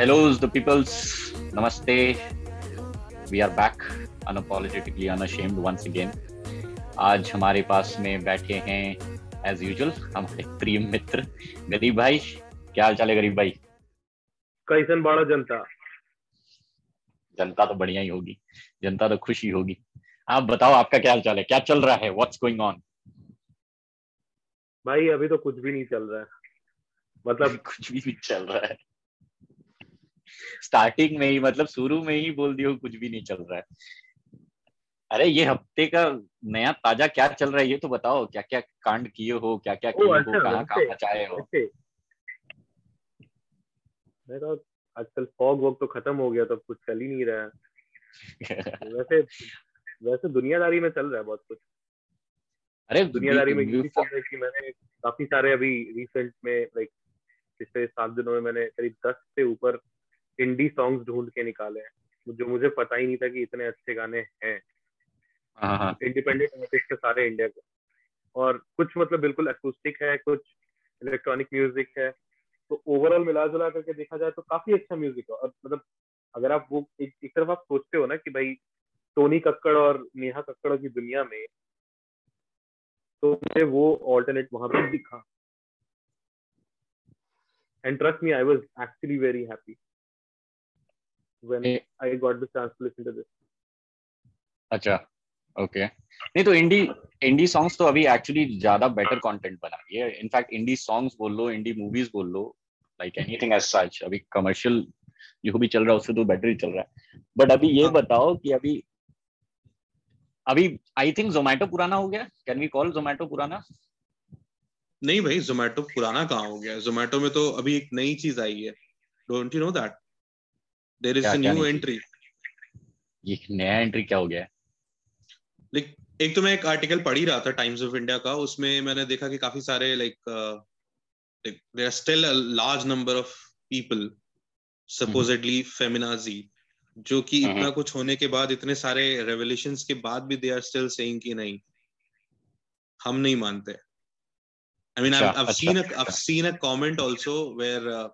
Hello, the peoples. Namaste. We are back unapologetically unashamed once again. आज हमारे पास में बैठे हैं एज यूजुअल हमारे प्रिय मित्र गरीब भाई। क्या हाल चाल है गरीब भाई? कैसन बड़ा जनता? जनता तो बढ़िया ही होगी। जनता तो खुशी होगी। आप बताओ आपका क्या हाल चाल है? क्या चल रहा है? व्हाट्स गोइंग ऑन भाई अभी तो कुछ भी नहीं चल रहा है। मतलब कुछ भी नहीं चल रहा है। स्टार्टिंग में ही मतलब शुरू में ही बोल दियो कुछ भी नहीं चल रहा है। अरे ये हफ़्ते का नया ताज़ा क्या चल रहा है ये तो बताओ क्या क्या कांड किए हो क्या क्या किए अच्छा, हो कहाँ कहाँ बचाए हो? मैं तो आजकल फॉग वॉग तो खत्म हो गया तो कुछ चल ही नहीं रहा है। वैसे वैसे दुनियादारी में चल रहा है बहुत कुछ। अरे दुनियादारी में ये चल रहा है कि मैंने काफ़ी सारे अभी रिसेंट में लाइक पिछले सात दिनों में मैंने करीब दस से ऊपर इंडी सॉन्ग्स ढूंढ के निकाले हैं जो मुझे पता ही नहीं था कि इतने अच्छे गाने हैं। इंडिपेंडेंट आर्टिस्ट सारे इंडिया के। और कुछ मतलब बिल्कुल अकूस्टिक है कुछ इलेक्ट्रॉनिक म्यूज़िक है। तो ओवरऑल मिला जुला करके देखा जाए तो काफ़ी अच्छा म्यूज़िक है। और मतलब अगर आप वो एक, एक तरफ़ आप सोचते हो ना कि भाई टोनी कक्कड़ और नेहा कक्कड़ की दुनिया में तो मुझे वो ऑल्टरनेट वहाँ पे दिखा। And trust me I was actually very happy when I got the chance to listen to this. अच्छा ओके okay. नहीं तो इंडी इंडी सॉन्ग्स तो अभी एक्चुअली ज़्यादा बेटर कंटेंट बना रही है. इनफैक्ट इंडी सॉन्ग्स बोल लो इंडी मूवीज़ बोल लो लाइक एनीथिंग एज सच अभी कमर्शियल जो भी चल रहा है उससे तो बेटर ही चल रहा है. बट अभी ये। बताओ कि अभी अभी आई थिंक जोमेटो पुराना हो गया? कैन वी कॉल जोमेटो पुराना? नहीं भाई जोमेटो पुराना कहाँ हो गया? जोमेटो में तो अभी एक नई चीज़ आई है. Don't you know that there is new entry ये नया एंट्री क्या हो गया? लाइक एक तो मैं एक आर्टिकल पढ़ ही रहा था टाइम्स ऑफ़ इंडिया का उसमें मैंने देखा कि काफ़ी सारे like there are still a large number of people supposedly feminazi जो कि इतना हम्म। कुछ होने के बाद इतने सारे रेवोल्यूशंस के बाद भी दे आर स्टिल सेइंग कि नहीं हम नहीं मानते। I mean I have seen I've seen a comment also where uh,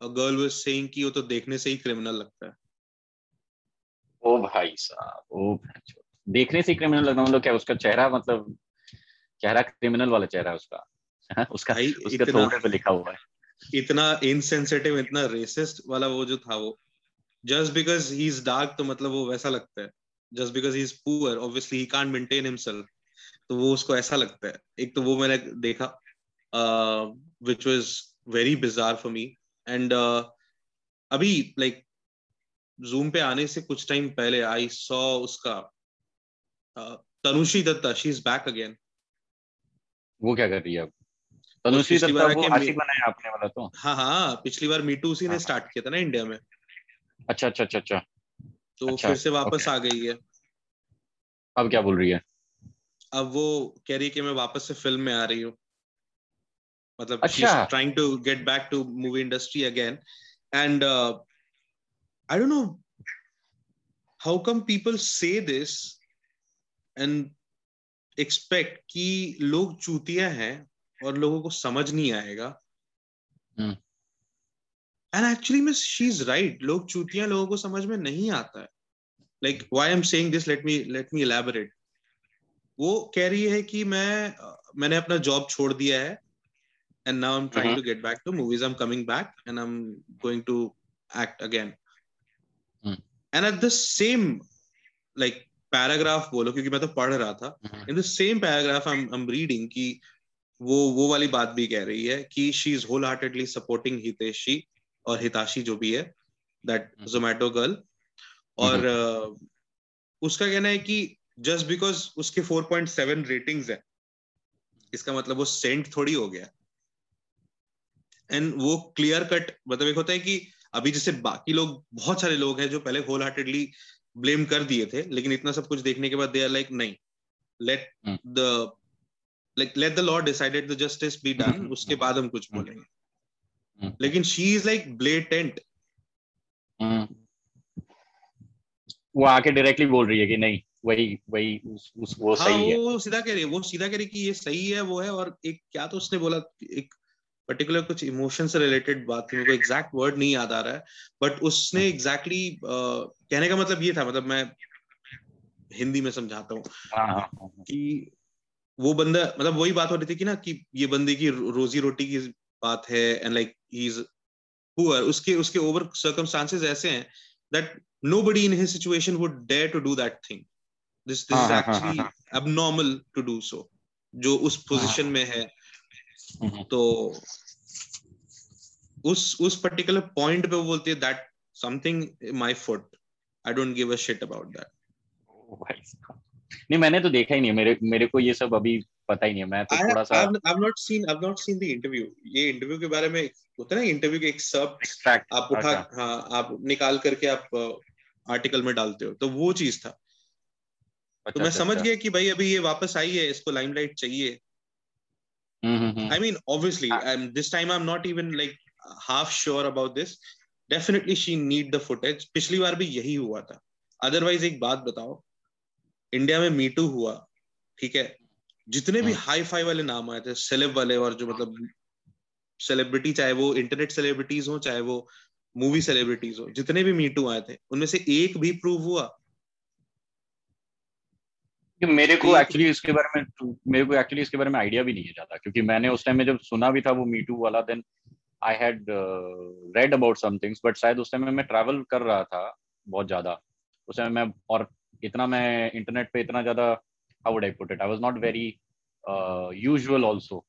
a girl was saying कि वो तो देखने से ही क्रिमिनल लगता है। ओ भाई साहब ओ देखने से क्रिमिनल लगना मतलब क्या उसका चेहरा मतलब चेहरा क्रिमिनल वाला चेहरा है उसका? उसका भाई उसका थोड़े पे लिखा हुआ है। इतना इनसेंसिटिव इतना रेसिस्ट वाला वो जो था वो। Just because he is dark तो मतलब वो वैसा लगता है। Just because he is poor obviously he can't maintain himself तो वो उसको ऐसा लगता है। एक तो वो मैंने देखा which was very bizarre for me and uh, अभी लाइक like, जूम पे आने से कुछ टाइम पहले आई सॉ उसका Tanushree Dutta she is back again वो क्या कर रही है अब? तनुश्री दत्ता वो आशिक बनाया आपने वाला तो? हाँ हाँ पिछली बार मीटू उसी ने स्टार्ट हाँ। किया था ना इंडिया में। अच्छा अच्छा अच्छा अच्छा। तो अच्छा, फिर से वापस आ गई है। अब क्या बोल रही है? अब वो कह रही है कि मैं वापस से फ़िल्म में आ रही हूँ। मतलब अच्छा। Trying to get back to movie industry again and I don't know how come people say this and expect कि लोग चूतिया हैं और लोगों को समझ नहीं आएगा। And actually miss she is right लोग चूतिया लोगों को समझ में नहीं आता है। Like why am saying this let me let me वो कह रही है कि मैं मैंने अपना जॉब छोड़ दिया है। And now i'm trying uh-huh. to get back to movies. I'm coming back and i'm going to act again. Hmm. and at the same like paragraph बोलो क्योंकि मैं तो पढ़ रहा था in the same paragraph I am reading कि वो वो वाली बात भी कह रही है कि she is wholeheartedly supporting Hiteshi और हिताशी जो भी है दैट जोमेटो गर्ल और uh, उसका कहना है कि जस्ट बिकॉज़ उसके 4.7 रेटिंग्स है इसका मतलब वो सेंट थोड़ी हो गया। एंड वो क्लियर कट मतलब एक होता है कि अभी जैसे बाकी लोग बहुत सारे लोग हैं जो पहले होल हार्टेडली ब्लेम कर दिए थे लेकिन इतना सब कुछ देखने के बाद दे आर लाइक नहीं let the like let the law decided the justice be done उसके बाद हम कुछ बोलेंगे. Hmm. लेकिन शी इज़ लाइक ब्लेटेंट वो आके डायरेक्टली बोल रही है कि नहीं वही वही उस, उस वो हाँ सही वो है। वो सीधा कह रही है वो सीधा कह रही है कि ये सही है वो है और एक क्या तो उसने बोला एक पर्टिकुलर कुछ इमोशन से रिलेटेड बात थी मेरे को एग्जैक्ट वर्ड नहीं याद आ रहा है बट उसने एग्जैक्टली exactly, uh, कहने का मतलब ये था मतलब मैं हिंदी में समझाता हूँ हाँ, हाँ, हाँ, कि वो बंदा मतलब वही बात हो रही थी कि ना कि ये बंदे की रोजी रोटी की बात है and like he is poor उसके उसके ओवर सर्कमस्टांसेस ऐसे हैं that nobody in his situation would dare to do that thing. This this is actually abnormal to do so जो उस पोजीशन में है। तो उस उस पर्टिकुलर पॉइंट पे वो बोलती है that something my foot I don't give a shit about that नहीं मैंने तो देखा ही नहीं मेरे मेरे को ये सब अभी पता ही नहीं है। मैं तो थोड़ा सा I have not seen I have not seen the interview ये इंटरव्यू के बारे में होता है ना इंटरव्यू के एक सब एक्सट्रैक्ट आप उठा। हाँ आप निकाल करके आप आर्टिकल में डालते हो। तो वो चीज़ था। अच्छा, तो मैं अच्छा, समझ अच्छा। गया कि भाई अभी ये वापस आई है इसको लाइमलाइट चाहिए। I mean obviously this time I am not even like half sure about this definitely she need the footage पिछली बार भी यही हुआ था। अदरवाइज़ एक बात बताओ। इंडिया में मीटू हुआ ठीक है? जितने भी हाई फाई वाले नाम आए थे सेलेब वाले और जो मतलब सेलिब्रिटी चाहे वो इंटरनेट सेलिब्रिटीज हो चाहे वो मूवी सेलिब्रिटीज हो जितने भी मीटू आए थे उनमें से एक भी प्रूव हुआ। मेरे को एक्चुअली इसके बारे में मेरे को एक्चुअली इसके बारे में आइडिया भी नहीं है ज़्यादा क्योंकि मैंने उस टाइम में जब सुना भी था वो मीटू वाला then I had read about some things but शायद उस टाइम में मैं ट्रैवल कर रहा था बहुत ज़्यादा। उस टाइम मैं और इतना मैं इंटरनेट पे इतना ज़्यादा how would I put it I was not very usual also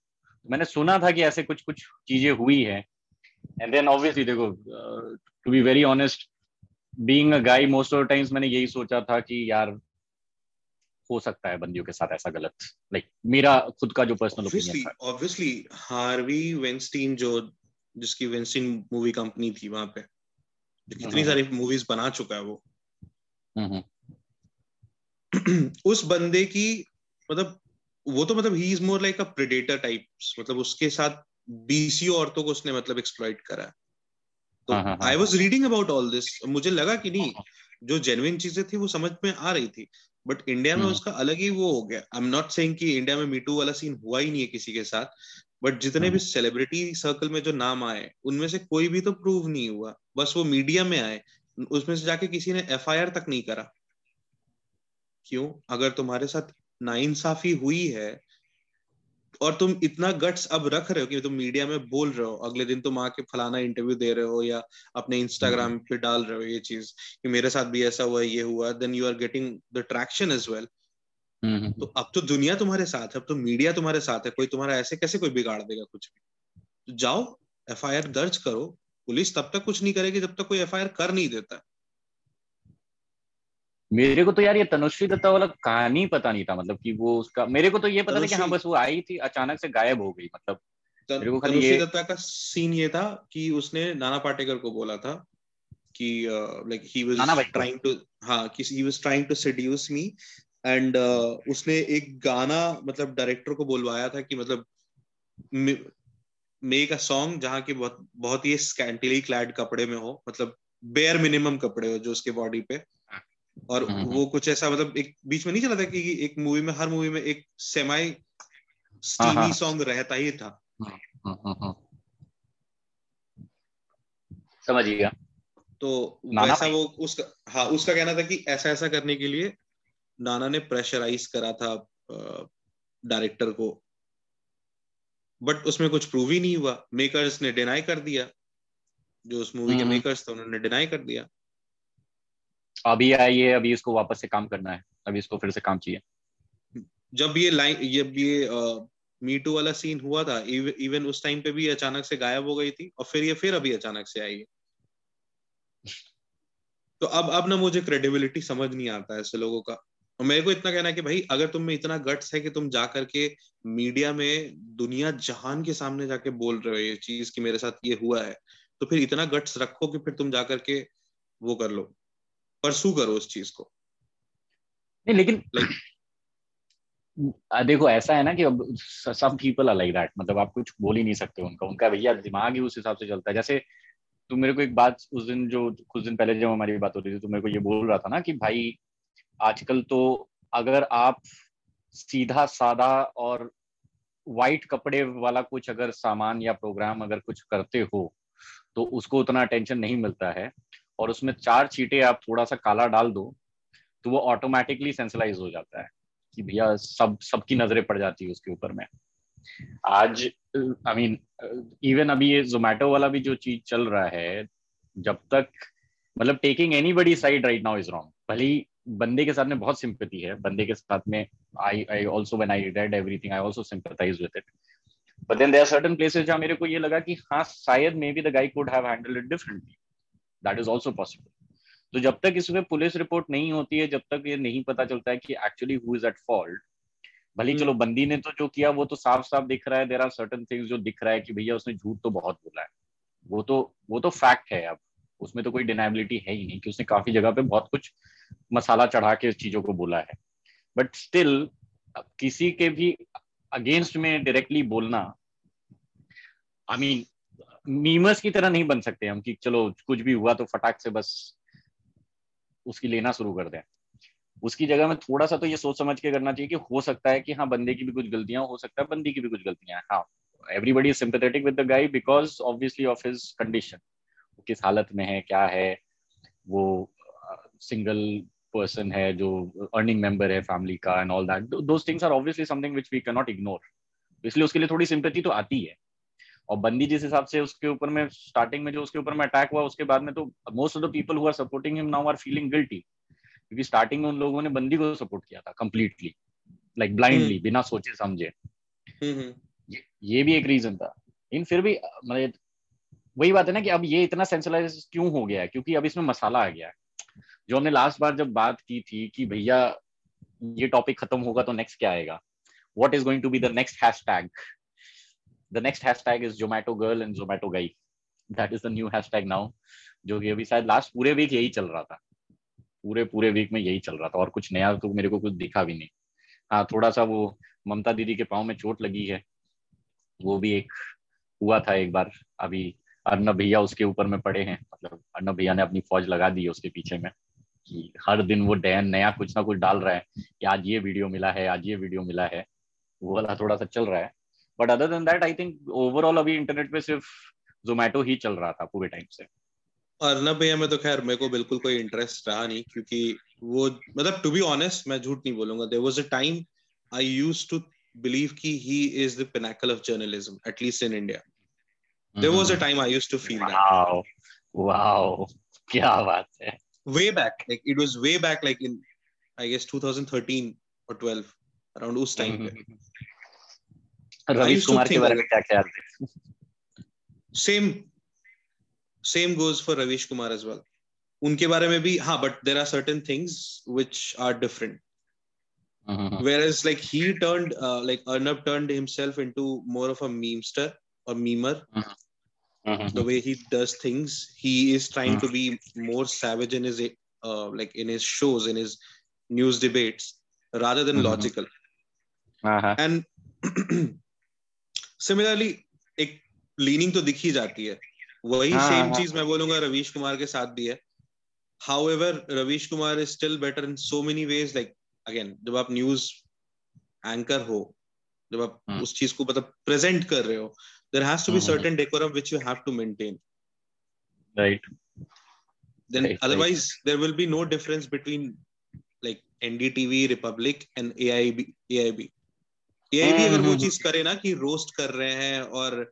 मैंने सुना था कि ऐसे कुछ कुछ चीज़ें हुई है। एंड देन ऑब्वियसली देखो to be very honest being a guy most of times मैंने यही सोचा था कि यार हो सकता है बंदियों के साथ ऐसा गलत। लाइक like, मेरा खुद का जो personal opinion obviously Harvey Weinstein जो जिसकी वेंस्टीन मूवी कंपनी थी वहाँ पे कितनी सारी मूवीज़ बना चुका है वो। उस बंदे की मतलब वो तो मतलब he is more like a predator type मतलब उसके साथ बीसी औरतों को उसने मतलब एक्सप्लॉइट करा। तो I was reading about all this मुझे लगा कि नहीं हाँ, हाँ। जो जेन्युइन चीज़ें थी वो समझ में आ रही थी। बट इंडिया में हम्म। उसका अलग ही वो हो गया। आई एम नॉट सेइंग कि इंडिया में मीटू वाला सीन हुआ ही नहीं है किसी के साथ बट जितने भी सेलिब्रिटी हम्म। सर्कल में जो नाम आए उनमें से कोई भी तो प्रूव नहीं हुआ। बस वो मीडिया में आए। उसमें से जाके किसी ने एफआईआर तक नहीं करा। क्यों? अगर तुम्हारे साथ नाइंसाफी हुई है और तुम इतना गट्स अब रख रहे हो कि तुम मीडिया में बोल रहे हो अगले दिन तुम आके फलाना इंटरव्यू दे रहे हो या अपने इंस्टाग्राम हम्म। पे डाल रहे हो ये चीज़ कि मेरे साथ भी ऐसा हुआ ये हुआ then you are getting the traction as well तो अब तो दुनिया तुम्हारे साथ है अब तो मीडिया तुम्हारे साथ है कोई तुम्हारा ऐसे कैसे कोई बिगाड़ देगा कुछ भी? तो जाओ एफआईआर दर्ज करो पुलिस तब तक कुछ नहीं करेगी जब तक कोई एफआईआर कर नहीं देता। मेरे को तो यार ये तनुश्री दत्ता वाला कहानी पता नहीं था मतलब कि वो उसका मेरे को तो ये पता था कि हाँ बस वो आई थी अचानक से गायब हो गई मतलब मेरे को खाली ये दत्ता का सीन ये था कि उसने नाना पाटेकर को बोला था कि like he was trying to हाँ कि he was trying to seduce me and उसने एक गाना मतलब डायरेक्टर को बोलवाया था कि मतलब मेक अ सॉन्ग जहाँ की बहुत बहुत ही स्कैंटिली क्लैड कपड़े में हो मतलब बेयर मिनिमम कपड़े हो जो उसके बॉडी पे। और हम्म, हम्म। वो कुछ ऐसा मतलब एक बीच में नहीं चला था कि एक मूवी में हर मूवी में एक सेमाई स्टीमी सॉन्ग रहता ही था। हम्म, समझ गया तो वैसा वो उसका हाँ उसका कहना था कि ऐसा ऐसा करने के लिए नाना ने प्रेशराइज करा था डायरेक्टर को। बट उसमें कुछ प्रूव ही नहीं हुआ। मेकर्स ने डिनाई कर दिया। जो उस मूवी के मेकर्स थे उन्होंने डिनाई कर दिया। अभी आई है अभी इसको वापस से काम करना है। अभी इसको फिर से काम चाहिए। जब ये लाइन जब ये मी टू वाला सीन हुआ था इव, इवन उस टाइम पे भी अचानक से गायब हो गई थी और फिर ये फिर अभी अचानक से आई है। तो अब अब ना मुझे क्रेडिबिलिटी समझ नहीं आता ऐसे लोगों का। और मेरे को इतना कहना है कि भाई अगर तुम में इतना गट्स है कि तुम जा करके मीडिया में दुनिया जहान के सामने जाके बोल रहे हो ये चीज़ कि मेरे साथ ये हुआ है तो फिर इतना गट्स रखो कि फिर तुम जा करके वो कर लो। परसू करो उस चीज़ को। नहीं लेकिन like, देखो ऐसा है ना कि अब सब पीपल आर लाइक दैट मतलब आप कुछ बोल ही नहीं सकते उनका। उनका भैया दिमाग ही उस हिसाब से चलता है। जैसे तू मेरे को एक बात उस दिन जो कुछ दिन पहले जब हमारी बात हो रही थी तो मेरे को ये बोल रहा था ना कि भाई आजकल तो अगर आप सीधा सादा और वाइट कपड़े वाला कुछ अगर सामान या प्रोग्राम अगर कुछ करते हो तो उसको उतना अटेंशन नहीं मिलता है। और उसमें चार चीटे आप थोड़ा सा काला डाल दो तो वो ऑटोमेटिकली सेंसलाइज हो जाता है कि भैया सब, सबकी नज़रें पड़ जाती है उसके ऊपर में। आज आई मीन इवन अभी ये जोमेटो वाला भी जो चीज़ चल रहा है, जब तक मतलब taking anybody side right now is wrong भली बंदे के साथ में बहुत सिंपति है, बंदे के साथ में I I also when I read everything I also sympathise with it but then there certain places जहाँ मेरे को ये लगा कि हाँ शायद maybe the guy could have handle it differently that is also possible तो जब तक इसमें पुलिस रिपोर्ट नहीं होती है जब तक ये नहीं पता चलता है कि actually who is at fault भले चलो हम्म। बंदी ने तो जो किया वो तो साफ़ साफ़ दिख रहा है। देर आर सर्टन थिंग्स जो दिख रहा है कि भैया उसने झूठ तो बहुत बोला है। वो तो वो तो फैक्ट है अब। उसमें तो कोई डिनाबिलिटी है ही नहीं कि उसने काफ़ी जगह पे बहुत कुछ मसाला चढ़ा के चीज़ों को बोला है। बट स्टिल किसी के भी अगेंस्ट में डायरेक्टली बोलना आई मीन मीमर्स की तरह नहीं बन सकते हम कि चलो, कुछ भी हुआ तो फटाक से बस उसकी लेना शुरू कर दें। उसकी जगह में थोड़ा सा तो ये सोच समझ के करना चाहिए कि हो सकता है कि हाँ बंदे की भी कुछ गलतियाँ, हो सकता है बंदी की भी कुछ गलतियाँ। हाँ everybody is sympathetic with the guy because obviously of his condition किस हालत में है, क्या है? वो सिंगल पर्सन है जो अर्निंग मेंबर है फैमिली का and all that those things are obviously something which we can not ignore इसलिए उसके लिए थोड़ी सिंपैथी तो आती है। और बंदी जिस हिसाब से उसके ऊपर में स्टार्टिंग में जो उसके ऊपर में अटैक हुआ उसके बाद में तो most of the people who are supporting him now are feeling guilty क्योंकि स्टार्टिंग में उन लोगों ने बंदी को सपोर्ट किया था कंप्लीटली लाइक ब्लाइंडली बिना सोचे समझे। हम्म, हम्म। ये, ये भी एक रीजन था। इन फिर भी मतलब वही बात है ना कि अब ये इतना सेंसलाइज क्यों हो गया है? क्योंकि अब इसमें मसाला आ गया है। जो हमने लास्ट बार जब बात की थी कि भैया ये टॉपिक खत्म होगा तो नेक्स्ट क्या आएगा? What is going to be the next hashtag hashtag is Zomato girl and Zomato guy that is the new hashtag now जो कि अभी शायद लास्ट पूरे वीक यही चल रहा था। पूरे पूरे वीक में यही चल रहा था। और कुछ नया तो मेरे को कुछ दिखा भी नहीं। हाँ थोड़ा सा वो ममता दीदी के पाँव में चोट लगी है। वो भी एक हुआ था एक बार। अभी अर्नब भैया उसके ऊपर में पड़े हैं। मतलब अर्नब भैया ने अपनी फौज लगा दी है उसके पीछे में। कि हर दिन वो डैन नया कुछ ना कुछ डाल रहा है कि आज ये वीडियो मिला है, आज ये वीडियो मिला है। वो वाला थोड़ा सा चल रहा है। But other than that I think overall अभी इंटरनेट पे सिर्फ़ जोमेटो ही चल रहा था पूरे टाइम से। अर्नब भैया में तो खैर मेरे को बिल्कुल कोई इंटरेस्ट रहा नहीं क्योंकि वो मतलब टू बी ऑनेस्ट मैं झूठ नहीं बोलूँगा। There was a time I used to believe कि he is the pinnacle of journalism at least in India there was a time I used to feel wow क्या बात है। Way back like it was way back like in i guess 2013 or 12 around उस time पे। रवीश कुमार के बारे में क्या ख्याल same same goes for Ravish Kumar as उनके बारे में भी हाँ but there are certain things which are different like he. Himself in more of अमस्टर और memer the way he. Does things he is trying to be more savage in his like in his shows in his news debates rather than logical and similarly एक leaning तो दिखी जाती है। वही same हाँ, चीज़ हाँ. मैं बोलूँगा रवीश कुमार के साथ भी है। However Ravish Kumar is still better in so many ways like again जब आप न्यूज़ एंकर हो जब आप हाँ. उस चीज़ को मतलब प्रेजेंट कर रहे हो there has be certain decorum which you have to maintain right then otherwise there will be no difference between like NDTV Republic and A I B A I B aib अगर वो चीज़ करे ना कि roast कर रहे हैं और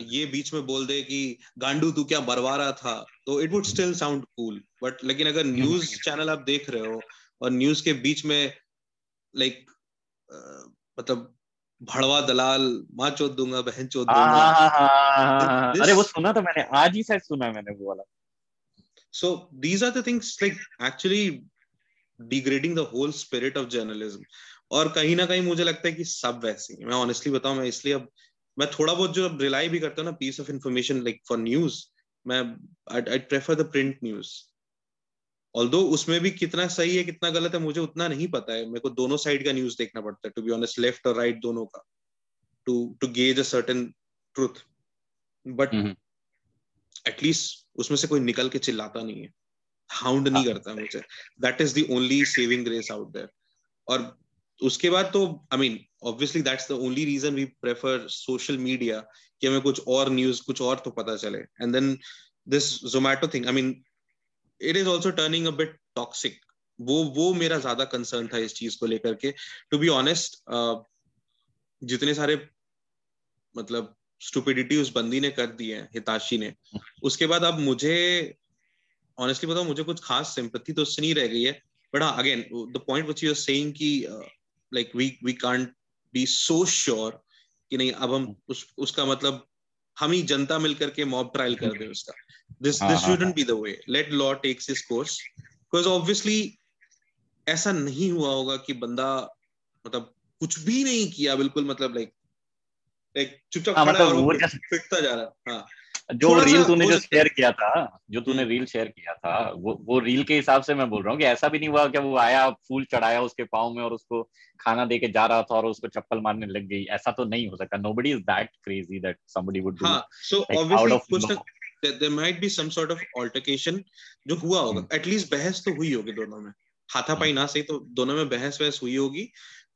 ये बीच में बोल दे कि गांडू तू क्या बरवा रहा था? तो it would still sound cool but लेकिन अगर न्यूज़ चैनल आप देख रहे हो और न्यूज़ के बीच में लाइक मतलब भड़वा दलाल माँ चोद दूँगा बहन चोद दूँगा। हाँ, अरे वो सुना था मैंने आज ही शायद सुना मैंने वो वाला। So these are the things like actually degrading the whole spirit of journalism. और कहीं ना कहीं मुझे लगता है कि सब वैसे ही मैं ऑनेस्टली बताऊँ मैं इसलिए अब मैं थोड़ा बहुत जो रिलाई भी करता हूँ ना piece of information like for news मैं I prefer the print news although उसमें भी कितना सही है कितना गलत है मुझे उतना नहीं पता है। मेरे को दोनों साइड का न्यूज़ देखना पड़ता है टू बी ऑनेस्ट लेफ़्ट और राइट दोनों का to to gauge a certain truth but at least उसमें से कोई निकल के चिल्लाता नहीं है। हाउंड नहीं करता मुझे। That is the only saving grace out there और उसके बाद तो I mean obviously that's the only reason we prefer social media कि हमें कुछ और न्यूज़ कुछ और तो पता चले. And then this Zomato thing I mean it is also turning a bit toxic वो वो मेरा ज़्यादा कंसर्न था इस चीज़ को लेकर के. टू बी ऑनेस्ट जितने सारे मतलब स्टूपिडिटी उस बंदी ने कर दी है, हिताशी ने, उसके बाद अब मुझे ऑनेस्टली बताओ मुझे कुछ खास सिंपत्ति तो उससे नहीं रह गई है. बट हाँ again the point which you are saying कि like we we can't be so sure कि नहीं अब हम उस उसका मतलब हम ही जनता मिलकर के मॉब ट्रायल कर दे उसका। This this shouldn't be the way let law takes his course because obviously ऐसा नहीं हुआ होगा कि बंदा मतलब कुछ भी नहीं किया बिल्कुल मतलब लाइक लाइक चुपचाप हाँ, खड़ा मतलब और पिटता जा रहा हाँ। जो रील तूने जो शेयर किया था जो तूने। रील शेयर किया था वो वो रील के हिसाब से मैं बोल रहा हूँ कि ऐसा भी नहीं हुआ कि वो आया फूल चढ़ाया उसके पाँव में और उसको खाना दे के जा रहा था और उसको चप्पल मारने लग गई ऐसा तो नहीं हो सकता nobody is that crazy that somebody would do हाँ so like, out obviously of कुछ law. ना there might be some sort of altercation जो हुआ होगा हम्म। एटलीस्ट बहस तो हुई होगी दोनों में हाथापाई ना सही तो दोनों में बहस वहस हुई होगी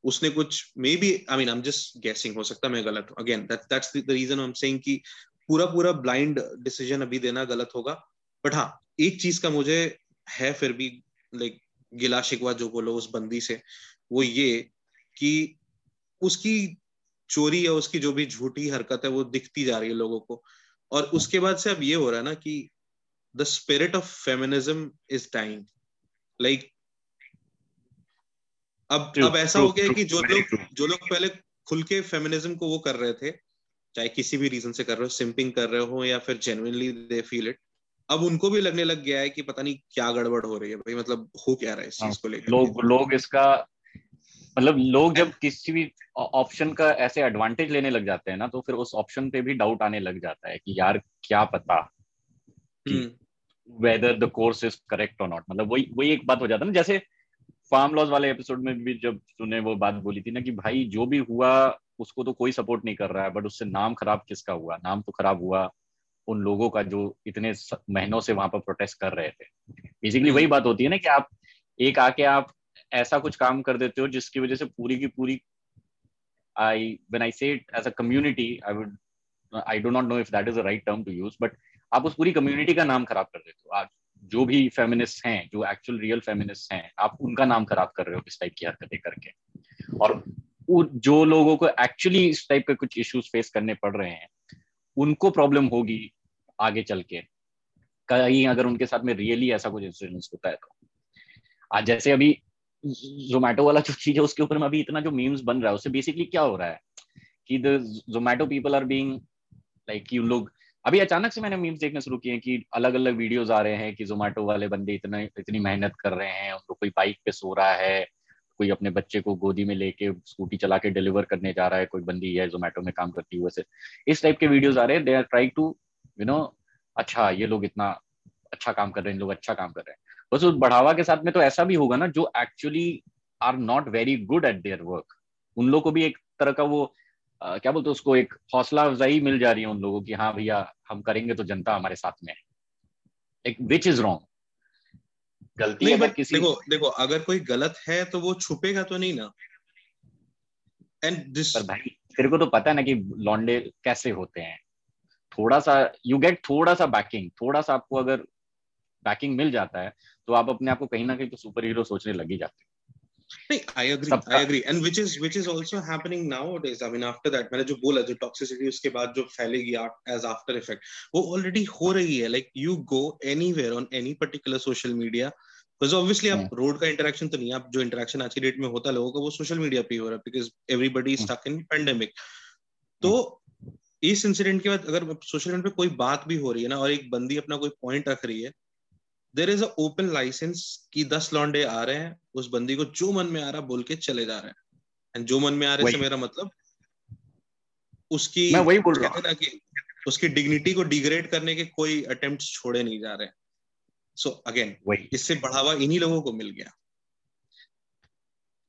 उसने कुछ maybe I mean I am just guessing हो सकता है मैं गलत हूँ again that that's the reason I am saying कि पूरा पूरा ब्लाइंड डिसीज़न अभी देना गलत होगा। बट हाँ एक चीज़ का मुझे है फिर भी लाइक गिला शिकवा जो बोलो उस बंदी से वो ये कि उसकी चोरी या उसकी जो भी झूठी हरकत है वो दिखती जा रही है लोगों को। और उसके बाद से अब ये हो रहा है ना कि the spirit of feminism is dying like अब True, अब ऐसा true, हो गया true, कि जो लोग जो लोग पहले खुल के फेमिनिज्म को वो कर रहे थे चाहे किसी भी रीजन से कर रहे हो सिंपिंग कर रहे हो या फिर जेन्युइनली दे फील इट अब उनको भी लगने लग गया है कि पता नहीं क्या गड़बड़ हो रही है भाई मतलब हो क्या रहा है इस हाँ, चीज़ को लेकर? लोग लोग इसका मतलब लोग जब किसी भी ऑप्शन का ऐसे एडवांटेज लेने लग जाते हैं ना तो फिर उस ऑप्शन पे भी डाउट आने लग जाता है कि यार क्या पता whether the course is correct और नॉट मतलब वही वही एक बात हो जाता है ना जैसे फार्म लॉज वाले एपिसोड में भी जब तूने वो बात बोली थी ना कि भाई जो भी हुआ उसको तो कोई सपोर्ट नहीं कर रहा है बट उससे नाम खराब किसका हुआ? नाम तो खराब हुआ उन लोगों का जो इतने महीनों से वहाँ पर प्रोटेस्ट कर रहे थे। बेसिकली वही बात होती है ना कि आप एक आके आप ऐसा कुछ काम कर देते हो जिसकी वजह से पूरी की पूरी I when I say it as a community I would I do not know if that is the right term to use but आप उस पूरी कम्युनिटी का नाम खराब कर देते हो। आप जो भी फेमिनिस्ट हैं, जो एक्चुअल रियल फेमिनिस्ट हैं, आप उनका नाम खराब कर रहे हो इस टाइप की हरकतें करके। और जो लोगों को एक्चुअली इस टाइप के कुछ इश्यूज़ फेस करने पड़ रहे हैं, उनको प्रॉब्लम होगी आगे चल के। कहीं अगर उनके साथ में रियली ऐसा कुछ इंसिडेंस होता है तो। आज जैसे अभी जोमेटो वाला जो चीज़ है, उसके ऊपर में अभी इतना जो मीम्स बन रहा है, उससे बेसिकली क्या हो रहा है? कि the Zomato people are being like you लोग, अभी अचानक से मैंने मीम्स देखने शुरू किए कि अलग अलग वीडियोस आ रहे हैं कि जोमेटो वाले बंदे इतना, इतनी मेहनत कर रहे हैं, उनको कोई बाइक पे सो रहा है कोई अपने बच्चे को गोदी में लेके स्कूटी चला के डिलीवर करने जा रहा है कोई बंदी है जोमेटो में काम करती है वैसे। इस टाइप के वीडियोस आ रहे हैं। They are try to you know अच्छा ये लोग इतना अच्छा काम कर रहे हैं लोग अच्छा काम कर रहे हैं। बस उस बढ़ावा के साथ में तो ऐसा भी होगा ना जो actually are not very good at their work उन लोग को भी एक तरह का वो अ, क्या बोलते हैं उसको एक हौसला अफजाई मिल जा रही है उन लोगों की हाँ भैया हम करेंगे तो जनता हमारे साथ में है। एक विच इज़ रॉन्ग गलती अगर किसी देखो देखो अगर कोई गलत है तो वो छुपेगा तो नहीं ना। एंड दिस पर भाई तेरे को तो पता है ना कि लॉन्डे कैसे होते हैं। थोड़ा सा यू गेट थोड़ा सा बैकिंग थोड़ा सा आपको अगर बैकिंग मिल जाता है तो आप अपने आप को कहीं ना कहीं तो सुपर हीरो सोचने लग ही जाते नहीं आई एग्री सबका- I agree and which is which is also happening nowadays I mean after मैंने जो बोला जो टॉक्सिसिटी उसके बाद जो फैलेगी एज आफ्टर इफ़ेक्ट वो ऑलरेडी हो रही है. Like you go anywhere on any particular social media because obviously आप रोड का इंटरेक्शन तो नहीं आप जो इंटरेक्शन आज की डेट में होता है लोगों का वो सोशल मीडिया पे हो रहा है because everybody. Stuck in pandemic तो इस इंसिडेंट के बाद अगर सोशल मीडिया पे कोई बात भी हो रही है ना और एक बंदी अपना कोई पॉइंट रख रही है देर इज़ ओपन लाइसेंस कि दस लॉन्डे आ रहे हैं उस बंदी को जो मन में आ रहा बोल के चले जा रहे हैं। एंड जो मन में आ रहे से मेरा मतलब उसकी मैं वही बोल रहा ना कि उसकी डिग्निटी को डिग्रेड करने के कोई अटेम्प्ट छोड़े नहीं जा रहे सो अगेन वही। इससे बढ़ावा इन्हीं लोगों को मिल गया।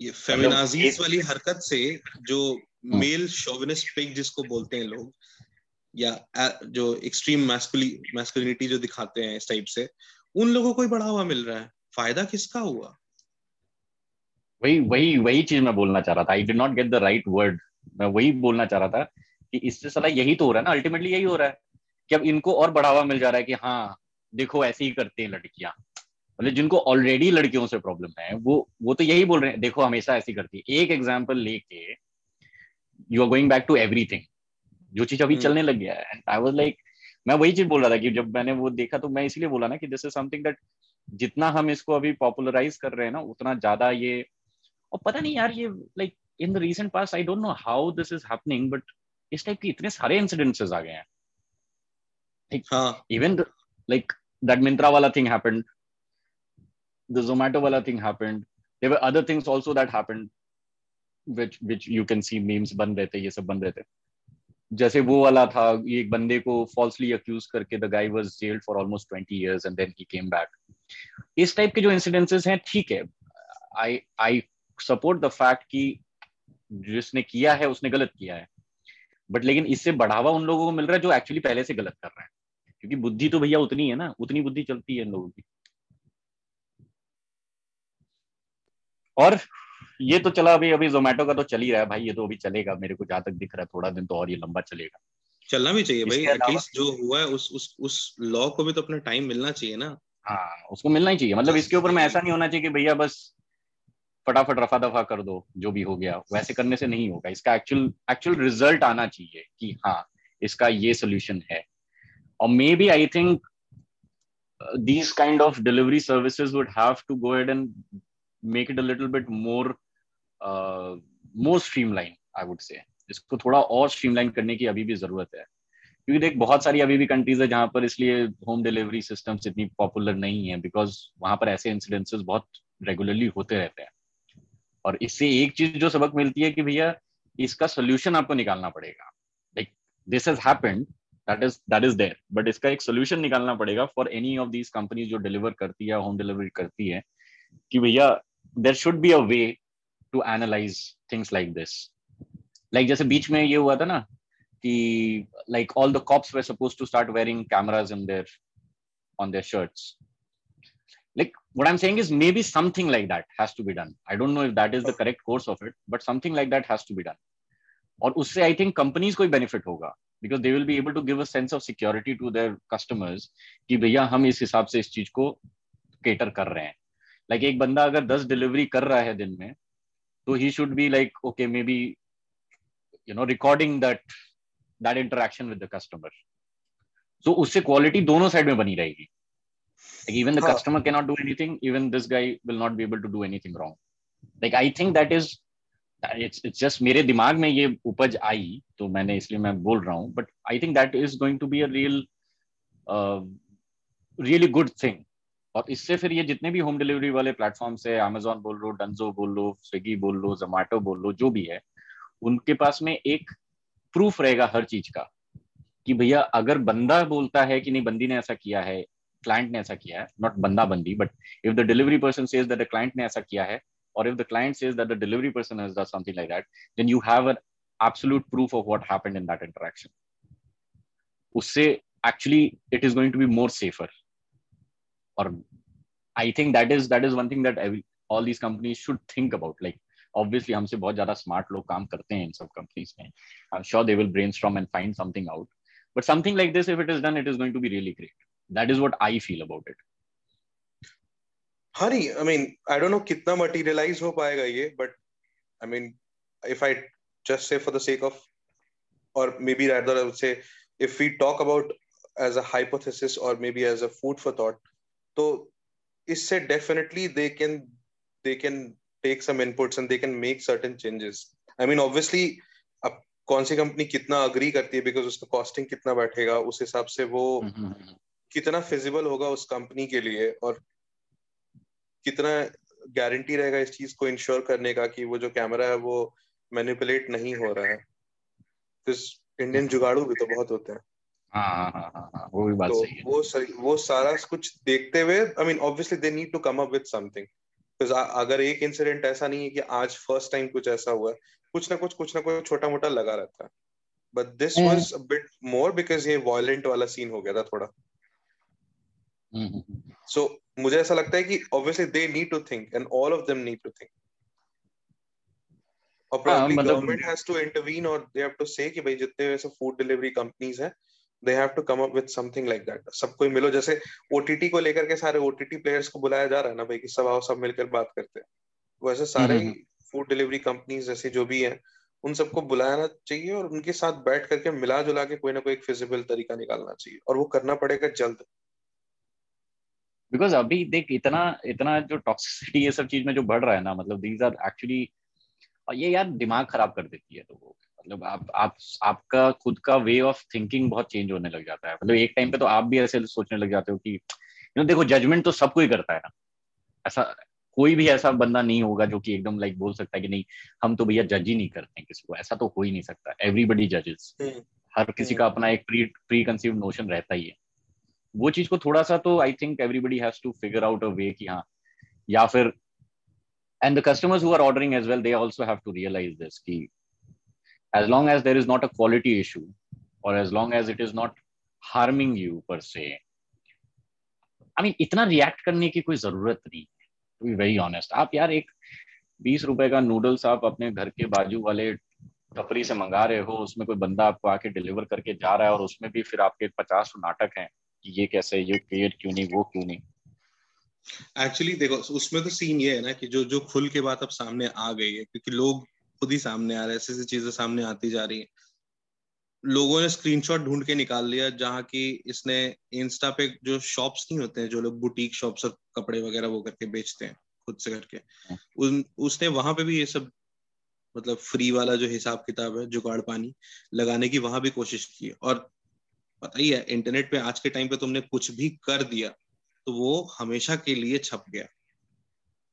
ये फेमिनाजीज वाली हरकत से जो मेल शोविनिस्ट पिग जिसको बोलते हैं लोग या जो एक्सट्रीम मैस्कुलिनिटी जो दिखाते हैं इस टाइप से उन लोगों को ही बढ़ावा मिल रहा है। फ़ायदा किसका हुआ? वही वही वही चीज़ मैं बोलना चाह रहा था। I did not get the right word मैं वही बोलना चाह रहा था कि इससे सला यही तो हो रहा है ना अल्टीमेटली यही हो रहा है कि अब इनको और बढ़ावा मिल जा रहा है कि हाँ देखो ऐसे ही करते हैं लड़कियाँ। मतलब जिनको ऑलरेडी लड़कियों से प्रॉब्लम है वो वो तो यही बोल रहे हैं देखो हमेशा ऐसी करती है। एक एग्ज़ाम्पल लेके you are going back to everything जो चीज़ अभी हम्म। चलने लग गया है आई वाज लाइक मैं वही चीज़ बोल रहा था कि जब मैंने वो देखा तो मैं इसलिए बोला ना कि दिस इज़ समथिंग दैट जितना हम इसको अभी पॉपुलराइज कर रहे हैं ना उतना ज़्यादा ये और पता नहीं यार ये like in the recent past I don't know how this is happening but इस टाइप के इतने सारे इंसिडेंसेस आ गए हैं। इवन लाइक दैट मिंत्रा वाला थिंग हैपेंड द जोमैटो वाला thing happened there were other things also that happened which which you can see memes बन रहे थे ये सब बन रहे थे। जैसे वो वाला था एक बंदे को फॉल्सली अक्यूज करके the guy was jailed for almost twenty years and then he came back इस टाइप के जो इंसिडेंसेस हैं, ठीक है। I I support the fact कि जिसने किया है, उसने गलत किया है। बट लेकिन इससे बढ़ावा उन लोगों को मिल रहा है जो एक्चुअली पहले से गलत कर रहे हैं। क्योंकि बुद्धि तो भैया उतनी है ना, उतनी बुद्धि चलती है इन लोगों की। और ये तो चला अभी अभी जोमेटो का तो चल ही रहा है भाई ये तो अभी चलेगा मेरे को जहाँ तक दिख रहा है थोड़ा दिन तो और ये लंबा चलेगा। चलना भी चाहिए भाई एटलीस्ट जो हुआ है उस उस उस लॉ को भी तो अपना टाइम मिलना चाहिए ना। हाँ उसको मिलना ही चाहिए मतलब इसके ऊपर में ऐसा नहीं होना चाहिए कि भैया बस फटाफट रफा दफ़ा कर दो जो भी हो गया वैसे करने से नहीं होगा। इसका एक्चुअल एक्चुअल रिज़ल्ट आना चाहिए कि हाँ इसका ये सोल्यूशन है। और maybe I think these kind of delivery services would have to go ahead and make it a little bit more more streamlined, i would say. इसको थोड़ा और स्ट्रीमलाइन करने की अभी भी ज़रूरत है। क्योंकि देख, बहुत सारी अभी भी कंट्रीज़ है जहाँ पर इसलिए होम डिलीवरी सिस्टम्स इतनी पॉपुलर नहीं है बिकॉज़ वहाँ पर ऐसे इंसिडेंसेस बहुत रेगुलरली होते रहते हैं। और इससे एक चीज़ जो सबक मिलती है कि भैया, इसका सोल्यूशन आपको निकालना पड़ेगा। Like this has happened that is that is there but इसका एक सोल्यूशन निकालना पड़ेगा for any of these company जो डिलीवर करती है होम डिलीवरी करती है, कि भैया there should be a way to analyse things like this like जैसे बीच में ये हुआ था ना कि like all the cops were suppose to start wearing cameras in their on their shirts like, what i'm saying is maybe something like that has to be done. I don't know if that is the correct course of it, but something like that has to be done. और उससे I think companies को benefit होगा because they will be able to give a sense of security to their customers कि भैया हम इस हिसाब से इस चीज़ को केटर कर रहे हैं। लाइक like, एक बंदा अगर दस डिलीवरी कर रहा है दिन में तो he should be like okay maybe you know recording that that interaction with the customer तो उससे क्वालिटी दोनों साइड में बनी रहेगी। Like even the huh. customer cannot do anything even this guy will not be able to do anything wrong. Like i think that is it's it's just मेरे दिमाग में ये उपज आई तो मैंने इसलिए मैं बोल रहा हूँ but I think that is going to be a real really good thing और इससे फिर ये जितने भी होम डिलीवरी वाले प्लेटफॉर्म्स है अमेजोन बोल लो डो बोल लो स्विगी बोल लो जोमैटो बोल लो, जो भी है, उनके पास में एक प्रूफ रहेगा हर चीज़ का कि भैया, अगर बंदा बोलता है कि नहीं, बंदी ने ऐसा किया है क्लाइंट ने ऐसा किया है नॉट बंदा बंदी but if the delivery person says that the client ने ऐसा किया है, और if the client says that the delivery person has done something like that then you have an absolute proof of what happened in that interaction उससे actually it is going to be more safer or i think that is that is one thing that every, all these companies should think about like obviously हमसे बहुत ज्यादा smart लोग काम करते हैं इन सब companies में I am sure they will brainstorm and find something out but something like this if it is done it is going to be really great that is what i feel about it hari i mean i don't know kitna materialize ho payega ye but i mean if i just say for the sake of or maybe rather i would say if we talk about as a hypothesis or maybe as a food for thought so इससे definitely they can they can take some inputs and they can make certain changes. I mean obviously अब कौन सी company कितना agree करती है because उसका costing कितना बैठेगा उस हिसाब से वो कितना फिजिबल होगा उस कंपनी के लिए और कितना गारंटी रहेगा इस चीज़ को इंश्योर करने का कि वो जो कैमरा है वो मैनिपुलेट नहीं हो रहा है। इंडियन जुगाड़ू भी तो बहुत होते हैं। हाँ, हाँ, हाँ, वो भी बात तो सही है। वो सही वो सारा कुछ देखते हुए I mean obviously they need to come up with something अगर एक इंसिडेंट ऐसा नहीं है कि आज फ़र्स्ट टाइम कुछ ऐसा हुआ है कुछ ना कुछ कुछ ना कुछ छोटा मोटा लगा रहता है। But this was a bit more because ये वायलेंट वाला सीन हो गया था थोड़ा। सो so, मुझे ऐसा लगता है कि obviously they need to think and all of them need to think और मतलब- government has to intervene or they have to कि भाई जितने वैसे फ़ूड डिलीवरी कंपनीज़ हैं they have to come up with something like that. सबको मिलो जैसे ओटीटी को लेकर के सारे ओटीटी प्लेयर्स को बुलाया जा रहा है ना भाई कि सब आओ सब मिलकर बात करते हैं। वैसे सारे फ़ूड डिलीवरी कंपनीज़ जैसे जो भी हैं उन सबको बुलाना चाहिए और उनके साथ बैठ करके मिला जुला के कोई ना कोई एक फिजिबल तरीका निकालना चाहिए और वो करना पड़ेगा जल्द। बिकॉज़ अभी देख इतना इतना जो टॉक्सिसिटी ये सब चीज़ में जो बढ़ रहा है ना मतलब दीज आर एक्चुअली ये यार दिमाग खराब कर देती है लोगों को मतलब आप आप आपका खुद का वे ऑफ़ थिंकिंग बहुत चेंज होने लग जाता है। मतलब एक टाइम पे तो आप भी ऐसे सोचने लग जाते हो कि यू नो देखो जजमेंट तो सब कोई करता है ना। ऐसा कोई भी ऐसा बंदा नहीं होगा जो कि एकदम लाइक बोल सकता है कि नहीं हम तो भैया जज ही नहीं करते हैं किसी को। ऐसा तो हो ही नहीं सकता। एवरीबडी जजेस हर किसी का अपना एक प्री प्री कंसीव नोशन रहता ही है। वो चीज़ को थोड़ा सा तो I think everybody has to figure out a way कि हाँ या फिर and the customers who are ordering as well they also have to realize this कि as long as there is not a quality issue, or as long as it is not harming you per se. I mean, इतना react करने की कोई ज़रूरत नहीं to be very honest आप यार एक बीस रुपए का नूडल्स आप अपने घर के बाजू वाले टपरी से मंगा रहे हो, उसमें कोई बंदा आपको आके डिलीवर करके जा रहा है, और उसमें भी फिर आपके पचास नाटक हैं कि ये कैसे, ये क्रिएट क्यों नहीं, वो क्यों नहीं? एक्चुअली देखो, उसमें तो सीन ये है ना कि जो जो खुल के बात अब सामने आ गई है, क्योंकि लोग खुद ही सामने आ रहे हैं ऐसी ऐसी चीज़ें सामने आती जा रही हैं। लोगों ने स्क्रीनशॉट ढूंढ के निकाल लिया जहाँ की इसने इंस्टा पे जो शॉप्स नहीं होते हैं जो लोग बुटीक शॉप्स और कपड़े वगैरह वो करके बेचते हैं खुद से करके उन उसने वहाँ पे भी ये सब मतलब फ्री वाला जो हिसाब किताब है जुगाड़ पानी लगाने की वहाँ भी कोशिश की। है और पता ही है इंटरनेट पे आज के टाइम पे तुमने कुछ भी कर दिया तो वो हमेशा के लिए छप गया।